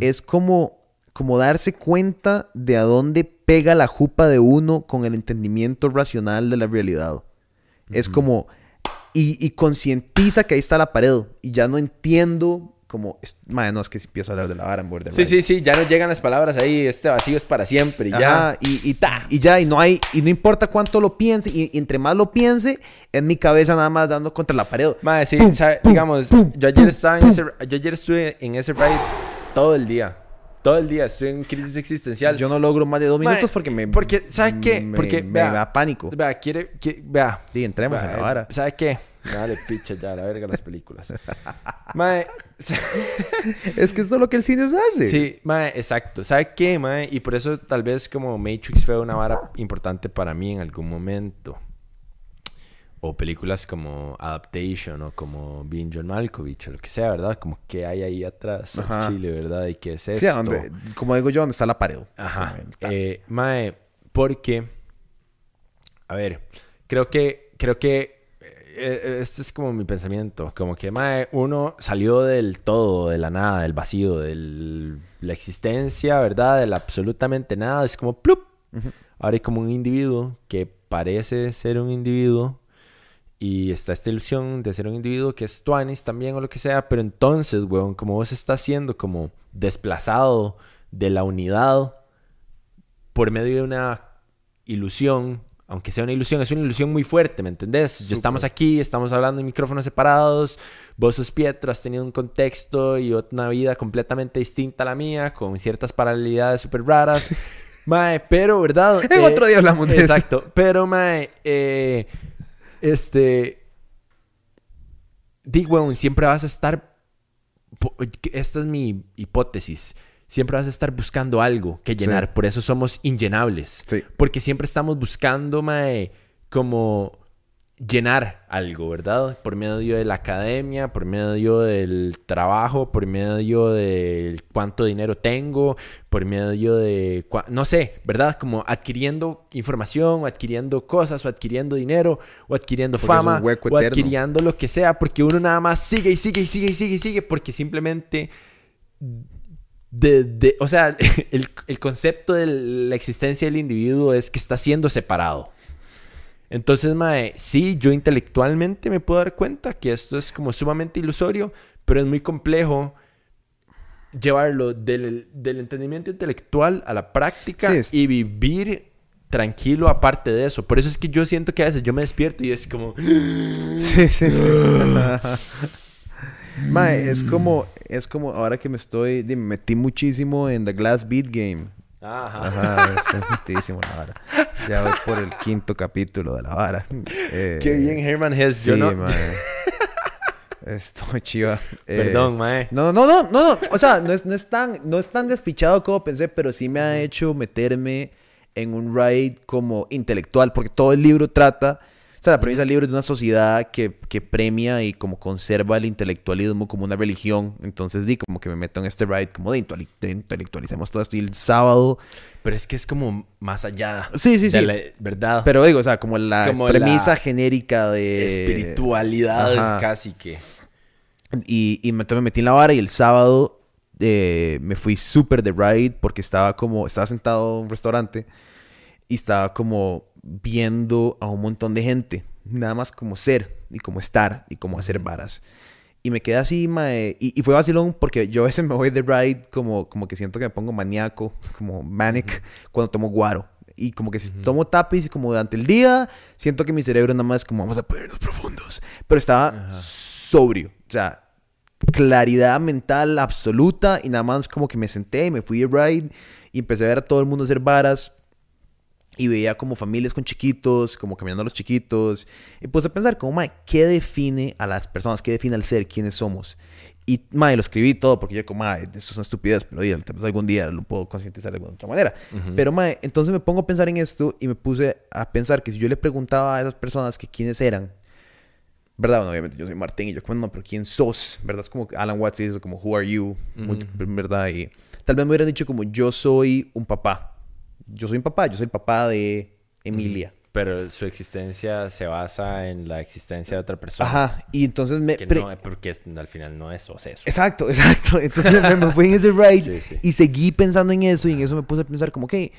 es como, como darse cuenta de a dónde pega la jupa de uno con el entendimiento racional de la realidad. Es como... Y, y concientiza que ahí está la pared. Y ya no entiendo como... Madre, no, es que si empiezo a hablar de la vara en Borderline. Sí, sí, sí, ya no llegan las palabras ahí, este vacío es para siempre y ya. Y, y, ta, y ya, y no hay... Y no importa cuánto lo piense, y, y entre más lo piense, en mi cabeza nada más dando contra la pared. Madre, sí, Pum, sabe- pum, digamos, pum, yo ayer estaba en ese, yo ayer estuve en ese ride todo el día. Todo el día estuve en crisis existencial. Yo no logro más de dos minutos porque me... porque, ¿sabe qué? me- Porque, me, vea, da pánico. Vea, quiere, vea. Sí, entremos Vea, en la vara. ¿Sabe qué? Dale, picha ya, la verga las películas. Mae, (laughs) Es que esto es lo que el cine hace. sí, mae, exacto. ¿Sabe qué, mae? Y por eso tal vez como Matrix fue una vara importante para mí en algún momento. O películas como Adaptation o como Being John Malkovich o lo que sea, ¿verdad? Como que hay ahí atrás en. Chile, ¿verdad? Y qué es esto. Sí, a donde- como digo yo, donde está la pared. Ajá. Eh, mae, porque, a ver, creo que, creo que eh, este es como mi pensamiento, como que, mae, uno salió del todo, de la nada, del vacío, de la existencia, ¿verdad? Del absolutamente nada, es como plup. Ahora hay como un individuo que parece ser un individuo y está esta ilusión de ser un individuo que es Tuanis también o lo que sea, pero entonces, weón, como vos estás siendo como desplazado de la unidad por medio de una ilusión, aunque sea una ilusión, es una ilusión muy fuerte, ¿me entendés? Ya estamos aquí, estamos hablando en micrófonos separados, vos sos Pietro, has tenido un contexto y una vida completamente distinta a la mía, con ciertas paralelidades súper raras. (laughs) Mae, pero, ¿verdad? En otro día hablamos de eso. Exacto. Pero, mae, eh, este... Digo, weón, siempre vas a estar... Esta es mi hipótesis. Siempre vas a estar buscando algo que llenar. Por eso somos inllenables. Sí. Porque siempre estamos buscando, mae, como llenar algo, ¿verdad? Por medio de la academia, por medio del trabajo, por medio de cuánto dinero tengo, por medio de, no sé, ¿verdad? Como adquiriendo información, o adquiriendo cosas, o adquiriendo dinero, o adquiriendo Porque fama, o eterno. adquiriendo lo que sea, porque uno nada más sigue y sigue y sigue y sigue y sigue, porque simplemente de, de- o sea, (laughs) el, el concepto de la existencia del individuo es que está siendo separado. Entonces, mae, sí, yo intelectualmente me puedo dar cuenta que esto es como sumamente ilusorio, pero es muy complejo llevarlo del, del entendimiento intelectual a la práctica Sí, y vivir tranquilo aparte de eso. Por eso es que yo siento que a veces yo me despierto y es como... (gasps) Sí, sí, sí. (gasps) Mae, es como, es como ahora que me estoy, me metí muchísimo en The Glass Beat Game. Ajá. Ajá, está (laughs) mutísimo la vara. Ya voy por el quinto capítulo de la vara. Eh, Qué bien, Herman Hess. Sí, Yo no... mae. (laughs) Estoy chiva. Eh, Perdón, mae. No, no, no, no, no. O sea, no es, no es tan, no es tan despichado como pensé, pero sí me ha hecho meterme en un ride como intelectual, porque todo el libro trata, o sea, la premisa del libro es de una sociedad que, que premia y como conserva el intelectualismo como una religión. Entonces, di como que me meto en este ride como de, intele- de intelectualicemos todo esto. Y el sábado, Pero es que es como más allá. Sí, sí, de sí. la verdad. pero digo, o sea, como la como premisa la genérica de Espiritualidad Ajá. casi que. Y, y me, me metí en la vara y el sábado eh, me fui súper de ride porque estaba como, estaba sentado en un restaurante y estaba como viendo a un montón de gente, nada más como ser y como estar y como hacer varas. Y me quedé así, mae, y, y fue vacilón porque yo a veces me voy de ride como, como que siento que me pongo maníaco, como manic, cuando tomo guaro. Y como que si tomo tapiz como durante el día, siento que mi cerebro nada más como vamos a ponernos profundos. Pero estaba sobrio. O sea, claridad mental absoluta y nada más como que me senté y me fui de ride y empecé a ver a todo el mundo hacer varas y veía como familias con chiquitos, como caminando a los chiquitos y puse a pensar como, mae, ¿qué define a las personas? ¿Qué define al ser? ¿Quiénes somos? Y, mae, lo escribí todo porque yo como, mae, eso es una estupidez, pero tal vez algún día lo puedo concientizar de alguna otra manera. Pero, mae, entonces me pongo a pensar en esto y me puse a pensar que si yo le preguntaba a esas personas que quiénes eran, ¿verdad? Bueno, obviamente yo soy Martín y yo como, no, pero ¿quién sos? ¿Verdad? Es como Alan Watts dice como, who are you? Muy- ¿Verdad? Y tal vez me hubieran dicho como, yo soy un papá. Yo soy un papá, yo soy el papá de Emilia. Pero su existencia se basa en la existencia de otra persona. Ajá, y entonces me... Que pre- no, porque es- al final no es sos eso. Exacto, (laughs) exacto. Entonces me, me fui en ese ride Sí, sí. y seguí pensando en eso y en eso me puse a pensar como que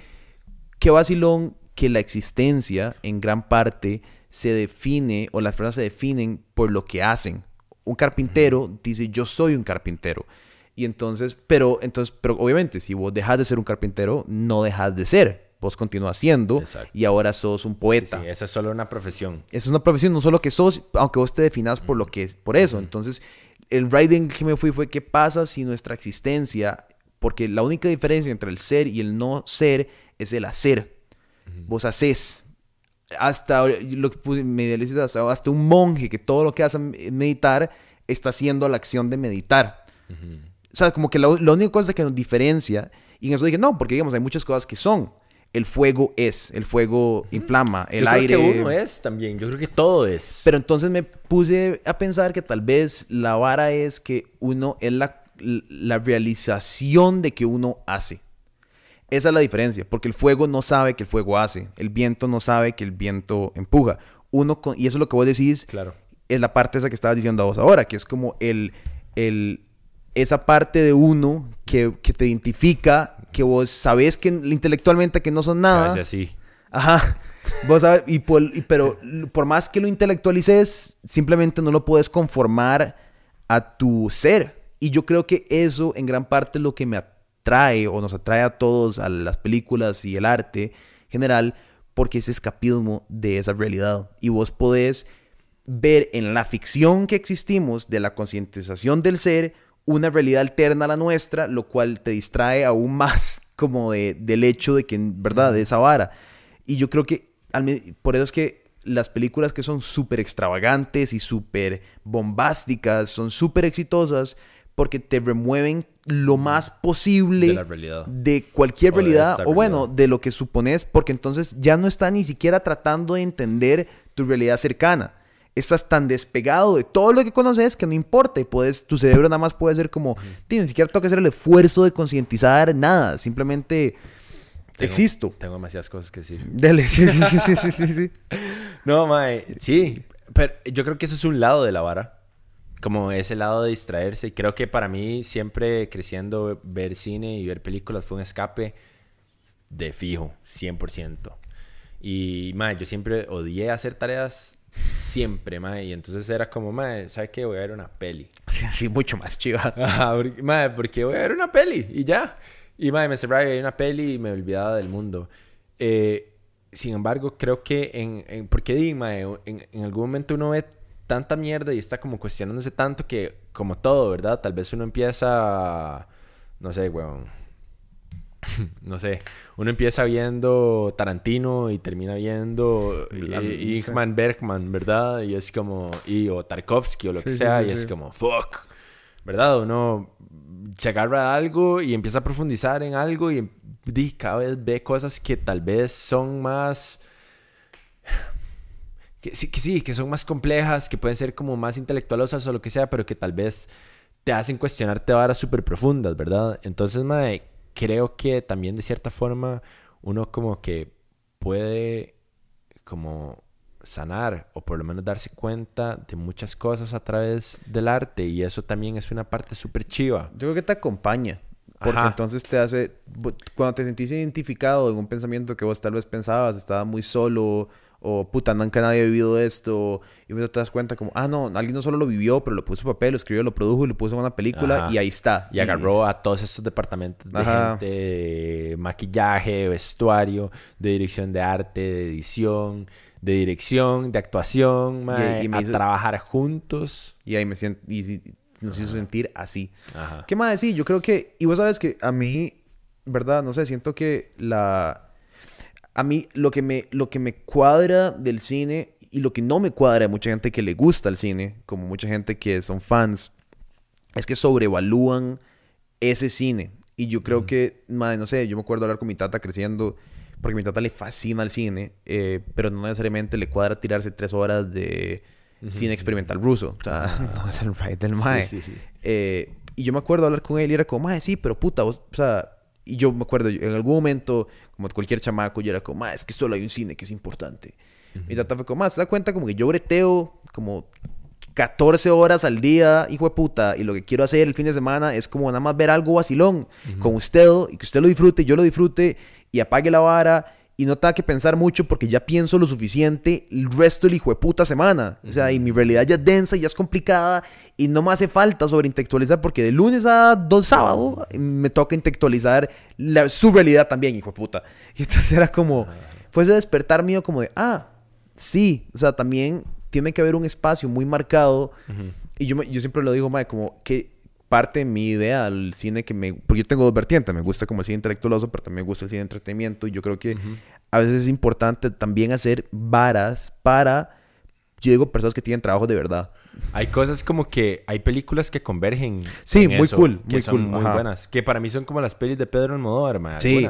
qué vacilón que la existencia en gran parte se define o las personas se definen por lo que hacen. Un carpintero dice yo soy un carpintero. Y entonces, pero entonces, pero obviamente si vos dejas de ser un carpintero, no dejas de ser. Vos continúas siendo Exacto. y ahora sos un Sí, poeta. esa es solo una profesión. Es una profesión, no solo que sos, aunque vos te definas por lo que es, por eso. Entonces, el riding que me fui fue qué pasa si nuestra existencia, porque la única diferencia entre el ser y el no ser es el hacer. Vos haces. Hasta lo que me hasta, hasta un monje que todo lo que hace meditar está haciendo la acción de meditar. O sea, como que la, la única cosa que nos diferencia, y en eso dije, no, porque digamos, hay muchas cosas que son. El fuego es, el fuego inflama, el Yo aire. creo que uno es también. Yo creo que todo es. Pero entonces me puse a pensar que tal vez la vara es que uno es la, la realización de que uno hace. Esa es la diferencia, porque el fuego no sabe que el fuego hace, el viento no sabe que el viento empuja. Uno con- y eso es lo que vos decís, Claro. es la parte esa que estabas diciendo a vos ahora, que es como el, el esa parte de uno que, que te identifica, que vos sabés que intelectualmente que no son nada. Casi así. Ajá. Vos sabes, y por, y- pero por más que lo intelectualices, simplemente no lo puedes conformar a tu ser. Y yo creo que eso en gran parte es lo que me atrae o nos atrae a todos a las películas y el arte general, porque es escapismo de esa realidad. Y vos podés ver en la ficción que existimos de la concientización del ser una realidad alterna a la nuestra, lo cual te distrae aún más (laughs) como de, del hecho de que, verdad, de esa vara. Y yo creo que, por eso es que las películas que son súper extravagantes y súper bombásticas son súper exitosas porque te remueven lo más posible De la realidad. de cualquier O realidad, o bueno, realidad. de lo que supones, porque entonces ya no está ni siquiera tratando de entender tu realidad cercana. Estás tan despegado de todo lo que conoces que no importa. y Puedes, tu cerebro nada más puede ser como, "Tío, ni siquiera tengo que hacer el esfuerzo de concientizar nada. Simplemente Tengo- existo. Tengo demasiadas cosas que decir. Dele, sí, sí, sí, sí, sí, sí, sí. (laughs) No, mae, sí, pero yo creo que eso es un lado de la vara. Como ese lado de distraerse. Y creo que para mí, siempre creciendo, ver cine y ver películas fue un escape de fijo, 100%. Y, mae, yo siempre odié hacer tareas, siempre, mae. Y entonces era como, mae, ¿sabes qué? Voy a ver una peli. Sí, sí, mucho más chiva. (laughs) Ajá, porque, mae, porque voy a ver una peli y ya. Y mae, me cerraba y veía una peli y me olvidaba del mundo. Eh, sin embargo, creo que en, en porque di, mae, en, en algún momento uno ve tanta mierda y está como cuestionándose tanto que, como todo, ¿verdad? Tal vez uno empieza, no sé, weón. (laughs) no sé, uno empieza viendo Tarantino y termina viendo eh, Ingman Bergman, ¿verdad? Y es como, y, o Tarkovsky o lo que sea, y es como, fuck, ¿verdad? Uno se agarra a algo y empieza a profundizar en algo y, y cada vez ve cosas que tal vez son más (sighs) que sí, que sí, que son más complejas, que pueden ser como más intelectualosas o lo que sea, pero que tal vez te hacen cuestionarte varas súper profundas, ¿verdad? Entonces, mae, creo que también de cierta forma uno como que puede como sanar o por lo menos darse cuenta de muchas cosas a través del arte y eso también es una parte súper chiva. Yo creo que te acompaña. Porque entonces te hace, cuando te sentís identificado en un pensamiento que vos tal vez pensabas, estaba muy solo o puta, nunca nadie ha vivido esto, y luego te das cuenta como, ah, no, alguien no solo lo vivió, pero lo puso en papel, lo escribió, lo produjo y lo puso en una película y ahí está. Y, agarró a todos estos departamentos de gente, de maquillaje, vestuario, de dirección de arte, de edición, de dirección, de actuación, y, a trabajar juntos. Y ahí me siento, y, nos hizo sentir así. ¿Qué más decir? Yo creo que, y vos sabes que a mí, ¿verdad? No sé, siento que la a mí lo que, me, lo que me cuadra del cine y lo que no me cuadra de mucha gente que le gusta el cine, como mucha gente que son fans, es que sobrevalúan ese cine. Y yo creo que, madre, no sé, yo me acuerdo hablar con mi tata creciendo, porque mi tata le fascina el cine, eh, pero no necesariamente le cuadra tirarse tres horas de cine experimental ruso. O sea, (laughs) no es el right del mae. Eh, y yo me acuerdo hablar con él y era como, mae, sí, pero puta, o sea, y yo me acuerdo, en algún momento, como cualquier chamaco, yo era como, es que solo hay un cine que es importante. Mi tata fue como, se da cuenta como que yo breteo como 14 horas al día, hijo de puta, y lo que quiero hacer el fin de semana es como nada más ver algo vacilón con usted y que usted lo disfrute, yo lo disfrute y apague la vara y no tenga que pensar mucho porque ya pienso lo suficiente el resto del hijo de puta semana. O sea, y mi realidad ya es densa, ya es complicada y no me hace falta sobreintelectualizar porque de lunes a dos sábado me toca intelectualizar su realidad también, hijo de puta. (laughs) Y entonces era como, fue ese despertar mío como de, ah, sí, o sea, también tiene que haber un espacio muy marcado. Y yo, yo siempre lo digo, mae, como que parte de mi idea al cine que me... Porque yo tengo dos vertientes, me gusta como el cine intelectualoso, pero también me gusta el cine de entretenimiento y yo creo que a veces es importante también hacer varas para, yo digo, personas que tienen trabajo de verdad. Hay cosas como que hay películas que convergen. Sí, muy cool, muy cool. Muy buenas. Que para mí son como las pelis de Pedro Almodóvar, man. Sí.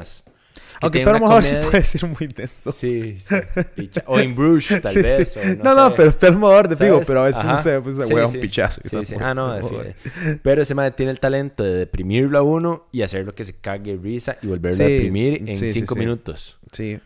Aunque Pedro Almodóvar sí puede ser muy denso. Sí, sí. O (laughs) en Bruges, tal vez. no, no, pero Pedro Almodóvar te digo, pero a veces no sé, pues se juega un pichazo. Sí, sí. Ah, no, Pero ese man tiene el talento de deprimirlo a uno y hacer lo que se cague risa y volverlo a deprimir en cinco minutos. Sí.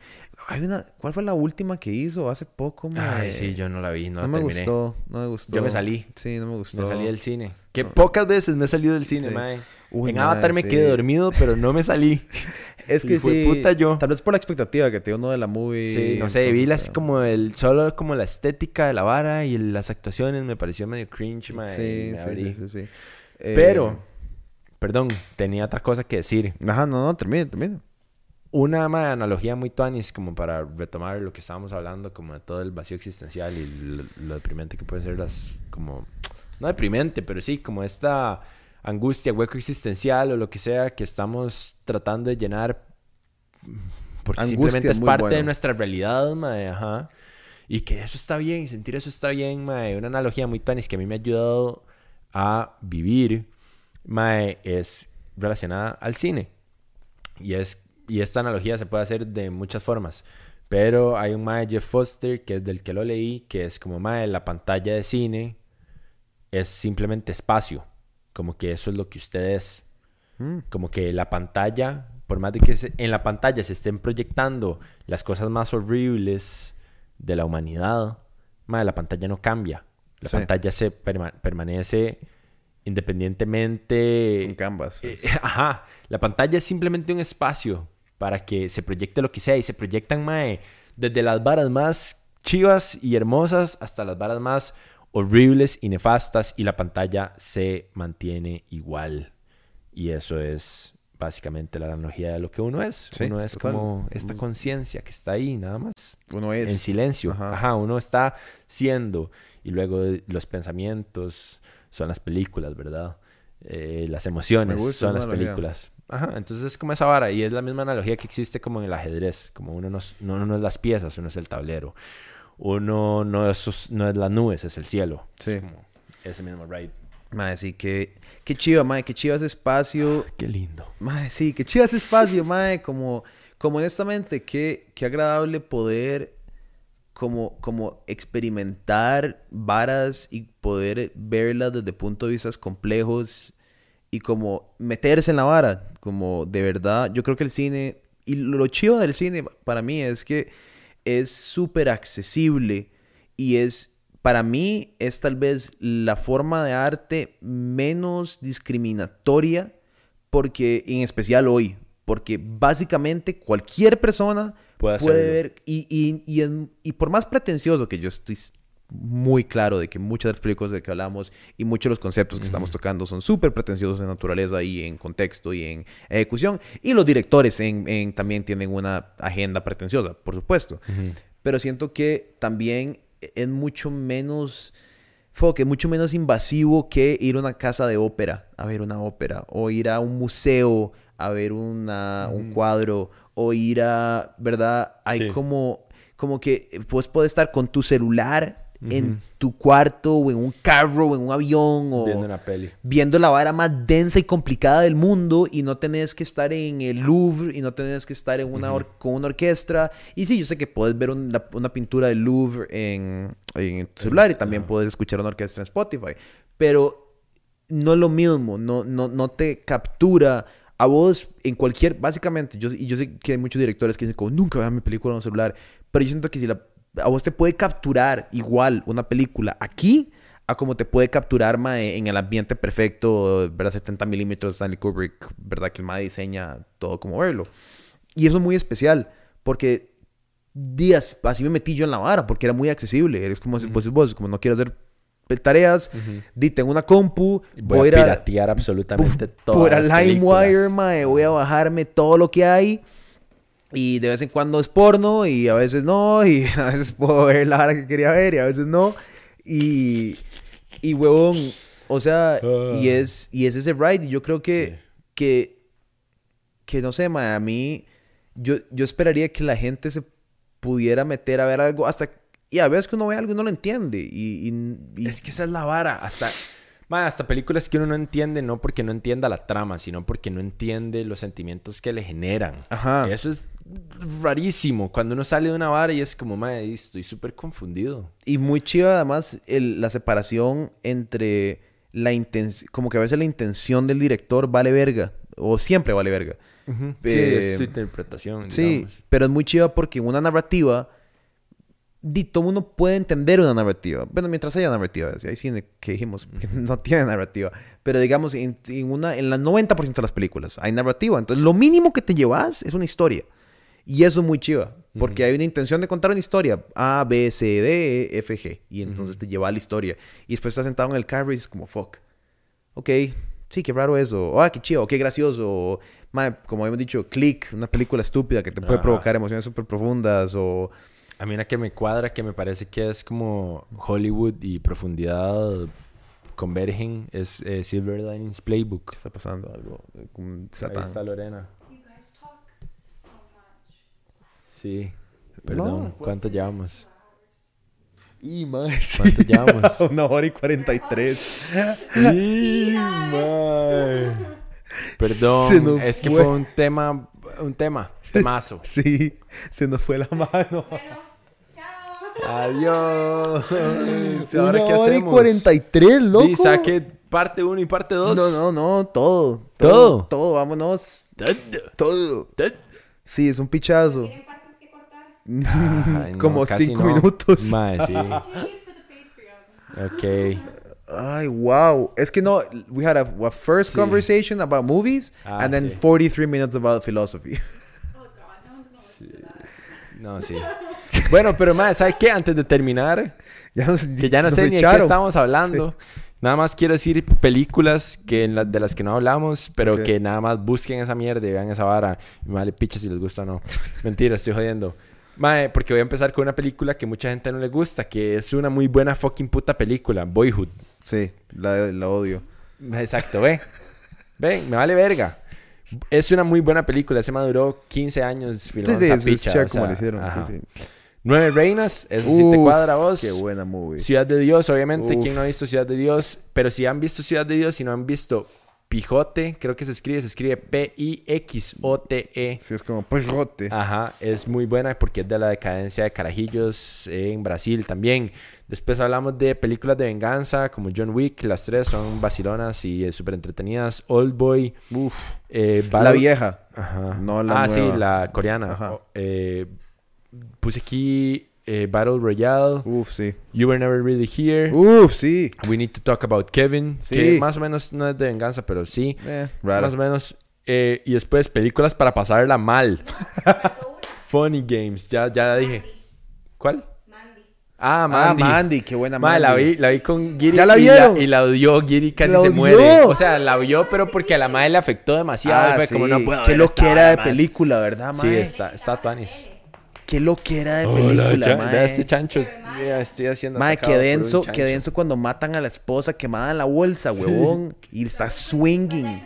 Hay una, ¿Cuál fue la última que hizo hace poco? Ay, sí, yo no la vi, no, no me gustó, no me gustó. Yo me salí. Sí, no me gustó. Me salí del cine. Que pocas veces me he salido del cine, mae. En Avatar me quedé dormido, pero no me salí. (laughs) es que sí. Puta yo. Tal vez por la expectativa que tengo uno de la movie. Sí, no sé, vi las, como el, solo como la estética de la vara y las actuaciones me pareció medio cringe, mae. Sí, sí, sí, sí, Pero, eh, perdón, tenía otra cosa que decir. Ajá, no, no, termine, termine una analogía muy tuanis como para retomar lo que estábamos hablando como de todo el vacío existencial y lo, deprimente que pueden ser las como no deprimente pero sí como esta angustia hueco existencial o lo que sea que estamos tratando de llenar porque simplemente es parte de nuestra realidad ajá y que eso está bien sentir eso está bien mae. una analogía muy tuanis que a mí me ha ayudado a vivir mae, es relacionada al cine y es y esta analogía se puede hacer de muchas formas. Pero hay un mae Jeff Foster, que es del que lo leí, que es como mae, la pantalla de cine es simplemente espacio. Como que eso es lo que usted es. Mm. Como que la pantalla, por más de que en la pantalla se estén proyectando las cosas más horribles de la humanidad, mae, la pantalla no cambia. La pantalla se permanece independientemente. En canvas. Eh, (laughs) ajá. La pantalla es simplemente un espacio para que se proyecte lo que sea. Y se proyectan, mae, desde las varas más chivas y hermosas hasta las varas más horribles y nefastas. Y la pantalla se mantiene igual. Y eso es básicamente la analogía de lo que uno es. uno es como esta conciencia que está ahí, nada más. Uno es. En silencio. Ajá. uno está siendo. Y luego los pensamientos son las películas, ¿verdad? Eh, las emociones son las películas. Ajá, entonces es como esa vara y es la misma analogía que existe como en el ajedrez, como uno no, es- no, uno no es las piezas, uno es el tablero. Uno no es, no es las nubes, es el cielo. Sí. Es como ese mismo ride. Mae, sí, que... Qué chiva, mae, qué chiva ese espacio. Qué lindo. Mae, sí, qué chiva ese espacio, (laughs) mae. Como, como honestamente, qué, qué agradable poder como, como experimentar varas y poder verlas desde puntos de vista complejos y como meterse en la vara. Como de verdad, yo creo que el cine, y lo chido del cine para mí es que es súper accesible y es, para mí, es tal vez la forma de arte menos discriminatoria porque, en especial hoy, porque básicamente cualquier persona Puede ver y, y, y, en- y por más pretencioso que yo estoy muy claro de que muchas de las películas de que hablamos y muchos de los conceptos que estamos tocando son súper pretenciosos en naturaleza y en contexto y en ejecución. Y los directores en, en- también tienen una agenda pretenciosa, por supuesto. Pero siento que también es mucho menos... Fue que es mucho menos invasivo que ir a una casa de ópera a ver una ópera o ir a un museo a ver una, un cuadro o ir a, ¿verdad? Hay Sí. como, como que pues puedes estar con tu celular en tu cuarto o en un carro o en un avión o Viendo una peli. viendo la vara más densa y complicada del mundo y no tenés que estar en el Louvre y no tenés que estar en una or- con una orquesta. Y sí, yo sé que puedes ver un- la- una pintura del Louvre en, en tu celular y también puedes escuchar una orquesta en Spotify. Pero no es lo mismo, no, no, no te captura a vos en cualquier, básicamente, yo, y yo sé que hay muchos directores que dicen como, nunca vean mi película en un celular, pero yo siento que si la, a vos te puede capturar igual una película aquí, a como te puede capturar mae, en el ambiente perfecto, ¿verdad? 70 milímetros Stanley Kubrick, ¿verdad? Que el mae diseña todo como verlo. Y eso es muy especial, porque días, así me metí yo en la vara, porque era muy accesible. Es como, si pues vos, como no quiero hacer tareas, di, tengo una compu, voy, a, piratear absolutamente todo. por a LimeWire, mae, voy a bajarme todo lo que hay. Y de vez en cuando es porno y a veces no. Y (laughs) a veces puedo ver la hora que quería ver y a veces no. Y, y huevón, o sea, y, Ah. es, y es ese ride. Y yo creo que, Sí. que, que no sé, mae, a mí, yo, yo esperaría que la gente se pudiera meter a ver algo hasta... Y a veces que uno ve algo y no lo entiende. Y, y- y- Es que esa es la vara. Hasta, ma, hasta películas que uno no entiende, no porque no entienda la trama, sino porque no entiende los sentimientos que le generan. Ajá. Eso es rarísimo. Cuando uno sale de una vara y es como, madre, estoy súper confundido. Y muy chiva además el- la separación entre la intención, como que a veces la intención del director vale verga, o siempre vale verga. Sí, Eh, es su interpretación. Sí, digamos. pero es muy chiva porque una narrativa, todo mundo puede entender una narrativa. Bueno, mientras haya narrativa, si hay cine que dijimos que no tiene narrativa, pero digamos, en, en una, en la 90% de las películas hay narrativa. Entonces, lo mínimo que te llevas es una historia. Y eso es muy chiva, porque hay una intención de contar una historia. A, B, C, D, E, F, G. Y entonces te lleva a la historia. Y después estás sentado en el carro y es como, fuck. Ok, sí, qué raro eso. Ah, qué chido, qué gracioso. O, como habíamos dicho, Click, una película estúpida que te puede Ajá. provocar emociones súper profundas. O, A mí una que me cuadra, que me parece que es como Hollywood y profundidad convergen, es eh, Silver Linings Playbook. ¿qué está pasando? Algo eh, con Ahí está Lorena. You guys talk so much. Sí. Perdón, ¿cuánto llevamos? Y más. ¿Cuánto (laughs) llevamos? Una hora y 43. ¡Y! (laughs) (laughs) Se Perdón, es que fue. fue un tema, un tema, temazo. (laughs) Sí, se nos fue la mano. Bueno, chao. Adiós. (laughs) Una ¿Ahora qué hora y hacemos? 43, loco. Y saque parte 1 y parte 2. No, no, no, todo. ¿Todo? Todo, vámonos. Todo. Sí, es un pichazo. ¿Tienen partes que cortar? (laughs) Ay, no, Como casi cinco no. minutos. Mae, sí. Ok. Ay, wow. Es que no, we had a, a first Sí. conversation about movies Ah, and then sí. 43 minutes about philosophy. No, sí. Bueno, pero más, ¿sabes qué? Antes de terminar, (laughs) ya nos, que ya no sé ni de qué estamos (laughs) hablando. Nada más quiero decir películas que la- de las que no hablamos, pero que nada más busquen esa mierda y vean esa vara. Y me vale picha si les gusta o no. Mentira, estoy jodiendo. Mae, porque voy a empezar con una película que mucha gente no le gusta, que es una muy buena fucking puta película, Boyhood. Sí, la, la odio. Exacto, ve. Ven, me vale verga. Es una muy buena película. Ese maduró 15 años Sí, filmando sí, esa es picha, o como le hicieron. ajá. Sí, sí. Nueve Reinas, eso sí te Uf, cuadra a vos. Qué buena movie. Ciudad de Dios, obviamente. Uf. ¿Quién no ha visto Ciudad de Dios? Pero si han visto Ciudad de Dios y no han visto Pijote, creo que se escribe, se escribe P-I-X-O-T-E. Sí, es como Pejote. Ajá, es muy buena porque es de la decadencia de Carajillos en Brasil también. Después hablamos de películas de venganza como John Wick, las tres son vacilonas y súper entretenidas. Old Boy, Uf. eh, La vieja. Ajá. no la ah, sí, la coreana. Ajá. Eh, puse aquí eh, Battle Royale, Uf, sí. You Were Never Really Here, Uf, sí. We Need to Talk About Kevin, Sí. que más o menos no es de venganza, pero sí, Eh, más o menos. Eh, y después películas para pasarla mal. (laughs) Funny Games, ya, ya la dije. ¿Cuál? Mandy. Ah, Ah, Mandy. Mandy. Qué buena Madre, Mandy. la vi, la vi con Giri. ¿Ya la y vieron? Y la odió. Giri casi ¿La se odió? muere. O sea, la vio, pero porque a la madre le afectó demasiado. y Ah, fue sí. como, no puedo Qué ver lo esta que era vara de más". película, ¿verdad, Sí, mae? está, está Tuanis. Qué lo que era de película, ya- mae. vea este chancho. Mira, estoy haciendo. Mae, qué denso, qué denso cuando matan a la esposa quemada en la bolsa, huevón. Y está swinging.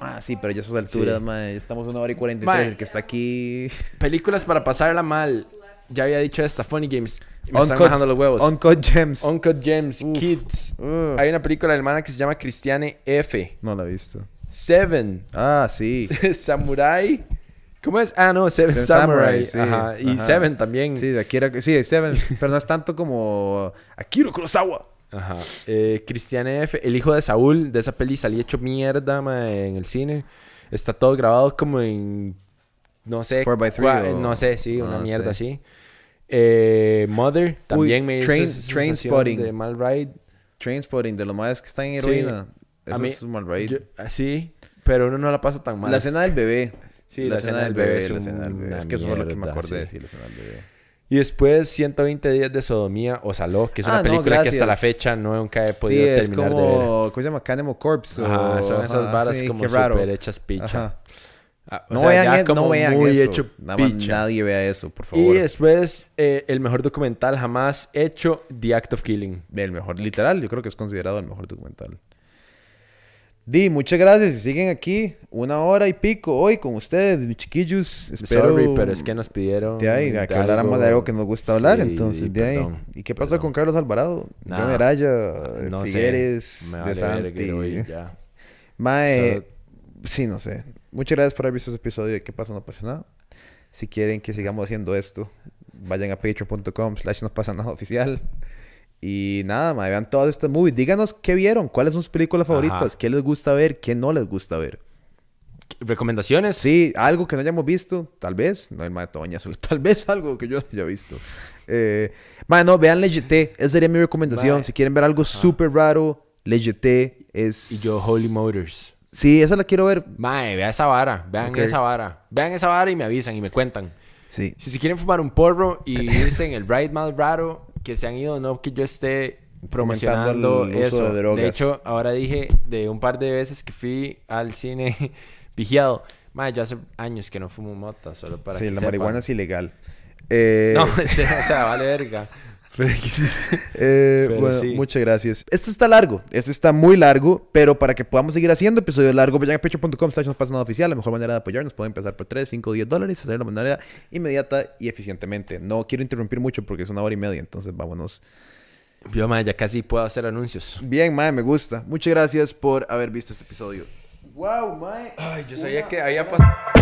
Ah, sí, pero ya a esas alturas, Sí. mae. Estamos una hora y 43. Mae. El que está aquí. (laughs) Películas para pasarla mal. Ya había dicho esta, Funny Games. Me están Uncut- bajando los huevos. Uncut Gems. Uncut Gems, Kids. Hay una película alemana que se llama Cristiane F. No la he visto. Seven. Ah, sí. (laughs) Samurai. ¿Cómo es? Ah, no, Seven, Seven Samurai. Samurai, sí. Ajá. Y Ajá. Seven también. Sí, de Akira. Sí, Seven. (laughs) Pero no es tanto como Akira Kurosawa. Ajá. Eh, Cristian F., el hijo de Saúl, de esa peli salí hecho mierda ma, en el cine. Está todo grabado como en. No sé. 4x3 cua- o- No sé, sí, una Ah, mierda sí. así. Eh, Mother también me hizo Train- esa sensación Trainspotting. de mal ride. Trainspotting, de los más que están en heroína. Eso mí- es mal raid. Yo- ah, sí, pero uno no la pasa tan mal. La escena del bebé. Sí, la escena del bebé es la del bebé. Es que eso fue lo que me acordé sí. la escena del bebé. Y después 120 días de sodomía o Saló, que es una Ah, no, película que hasta la fecha nunca he Sí, podido es terminar de ver. como, ¿cómo se llama? Cannibal Corpse. Ajá, o- son esas ajá, varas sí, como súper hechas picha. Ajá. Ah, No, sea, vean, ya e- como no vean muy eso. hecho Nada nadie vea eso, por Y favor. después, eh, el mejor documental jamás hecho, The Act of Killing. El mejor, literal, yo creo que es considerado el mejor documental. Di, muchas gracias. Y siguen aquí una hora y pico hoy con ustedes, mis chiquillos. Espero Sorry, pero es que nos pidieron. De ahí, a que habláramos de algo que nos gusta hablar, Sí, entonces, de ahí. perdón, ¿Y qué pasó perdón. con Carlos Alvarado? Nada. John Araya, No sé, Figueres, De vale verga Santi. hoy, ya. Mae, Solo- sí, no sé. Muchas gracias por haber visto este episodio de ¿Qué pasa? No pasa nada. Si quieren que sigamos haciendo esto, vayan a patreon.com slash no pasa nada oficial. Y nada, mae, vean todas estas movies. Díganos qué vieron, cuáles son sus películas Ajá. favoritas, qué les gusta ver, qué no les gusta ver. ¿Recomendaciones? Sí, algo que no hayamos visto, tal vez. No, el mae Toña, (laughs) tal vez algo que yo haya visto. Eh, mae, no, vean Legité. Esa sería mi recomendación. Mae. Si quieren ver algo súper raro, Legité es... Y yo, Holy Motors. Sí, esa la quiero ver. Mae, vea esa vara. Vean esa vara. Vean esa vara y me avisan y me cuentan. Sí. Si se quieren fumar un porro y (laughs) irse en el ride más raro, que se han ido, no que yo esté promocionando el uso eso. de drogas. hecho, ahora dije de un par de veces que fui al cine (laughs) vigiado. Mae, yo hace años que no fumo mota, solo para sí, que la sepan. marihuana es ilegal. Eh, No, (laughs) o sea, vale verga. Eh, bueno, sí. muchas gracias. Este está largo, este está muy largo, pero para que podamos seguir haciendo episodios largos, vayan a patreon.com slash no pasa nada oficial. La mejor manera de apoyarnos puede empezar por 3, 5, 10 dólares, hacerlo de manera inmediata y eficientemente. No quiero interrumpir mucho porque es una hora y media, entonces vámonos. Yo, mae, ya casi puedo hacer anuncios. Bien, mae, me gusta. Muchas gracias por haber visto este episodio. Wow, mae. Ay, yo sabía que había pasado.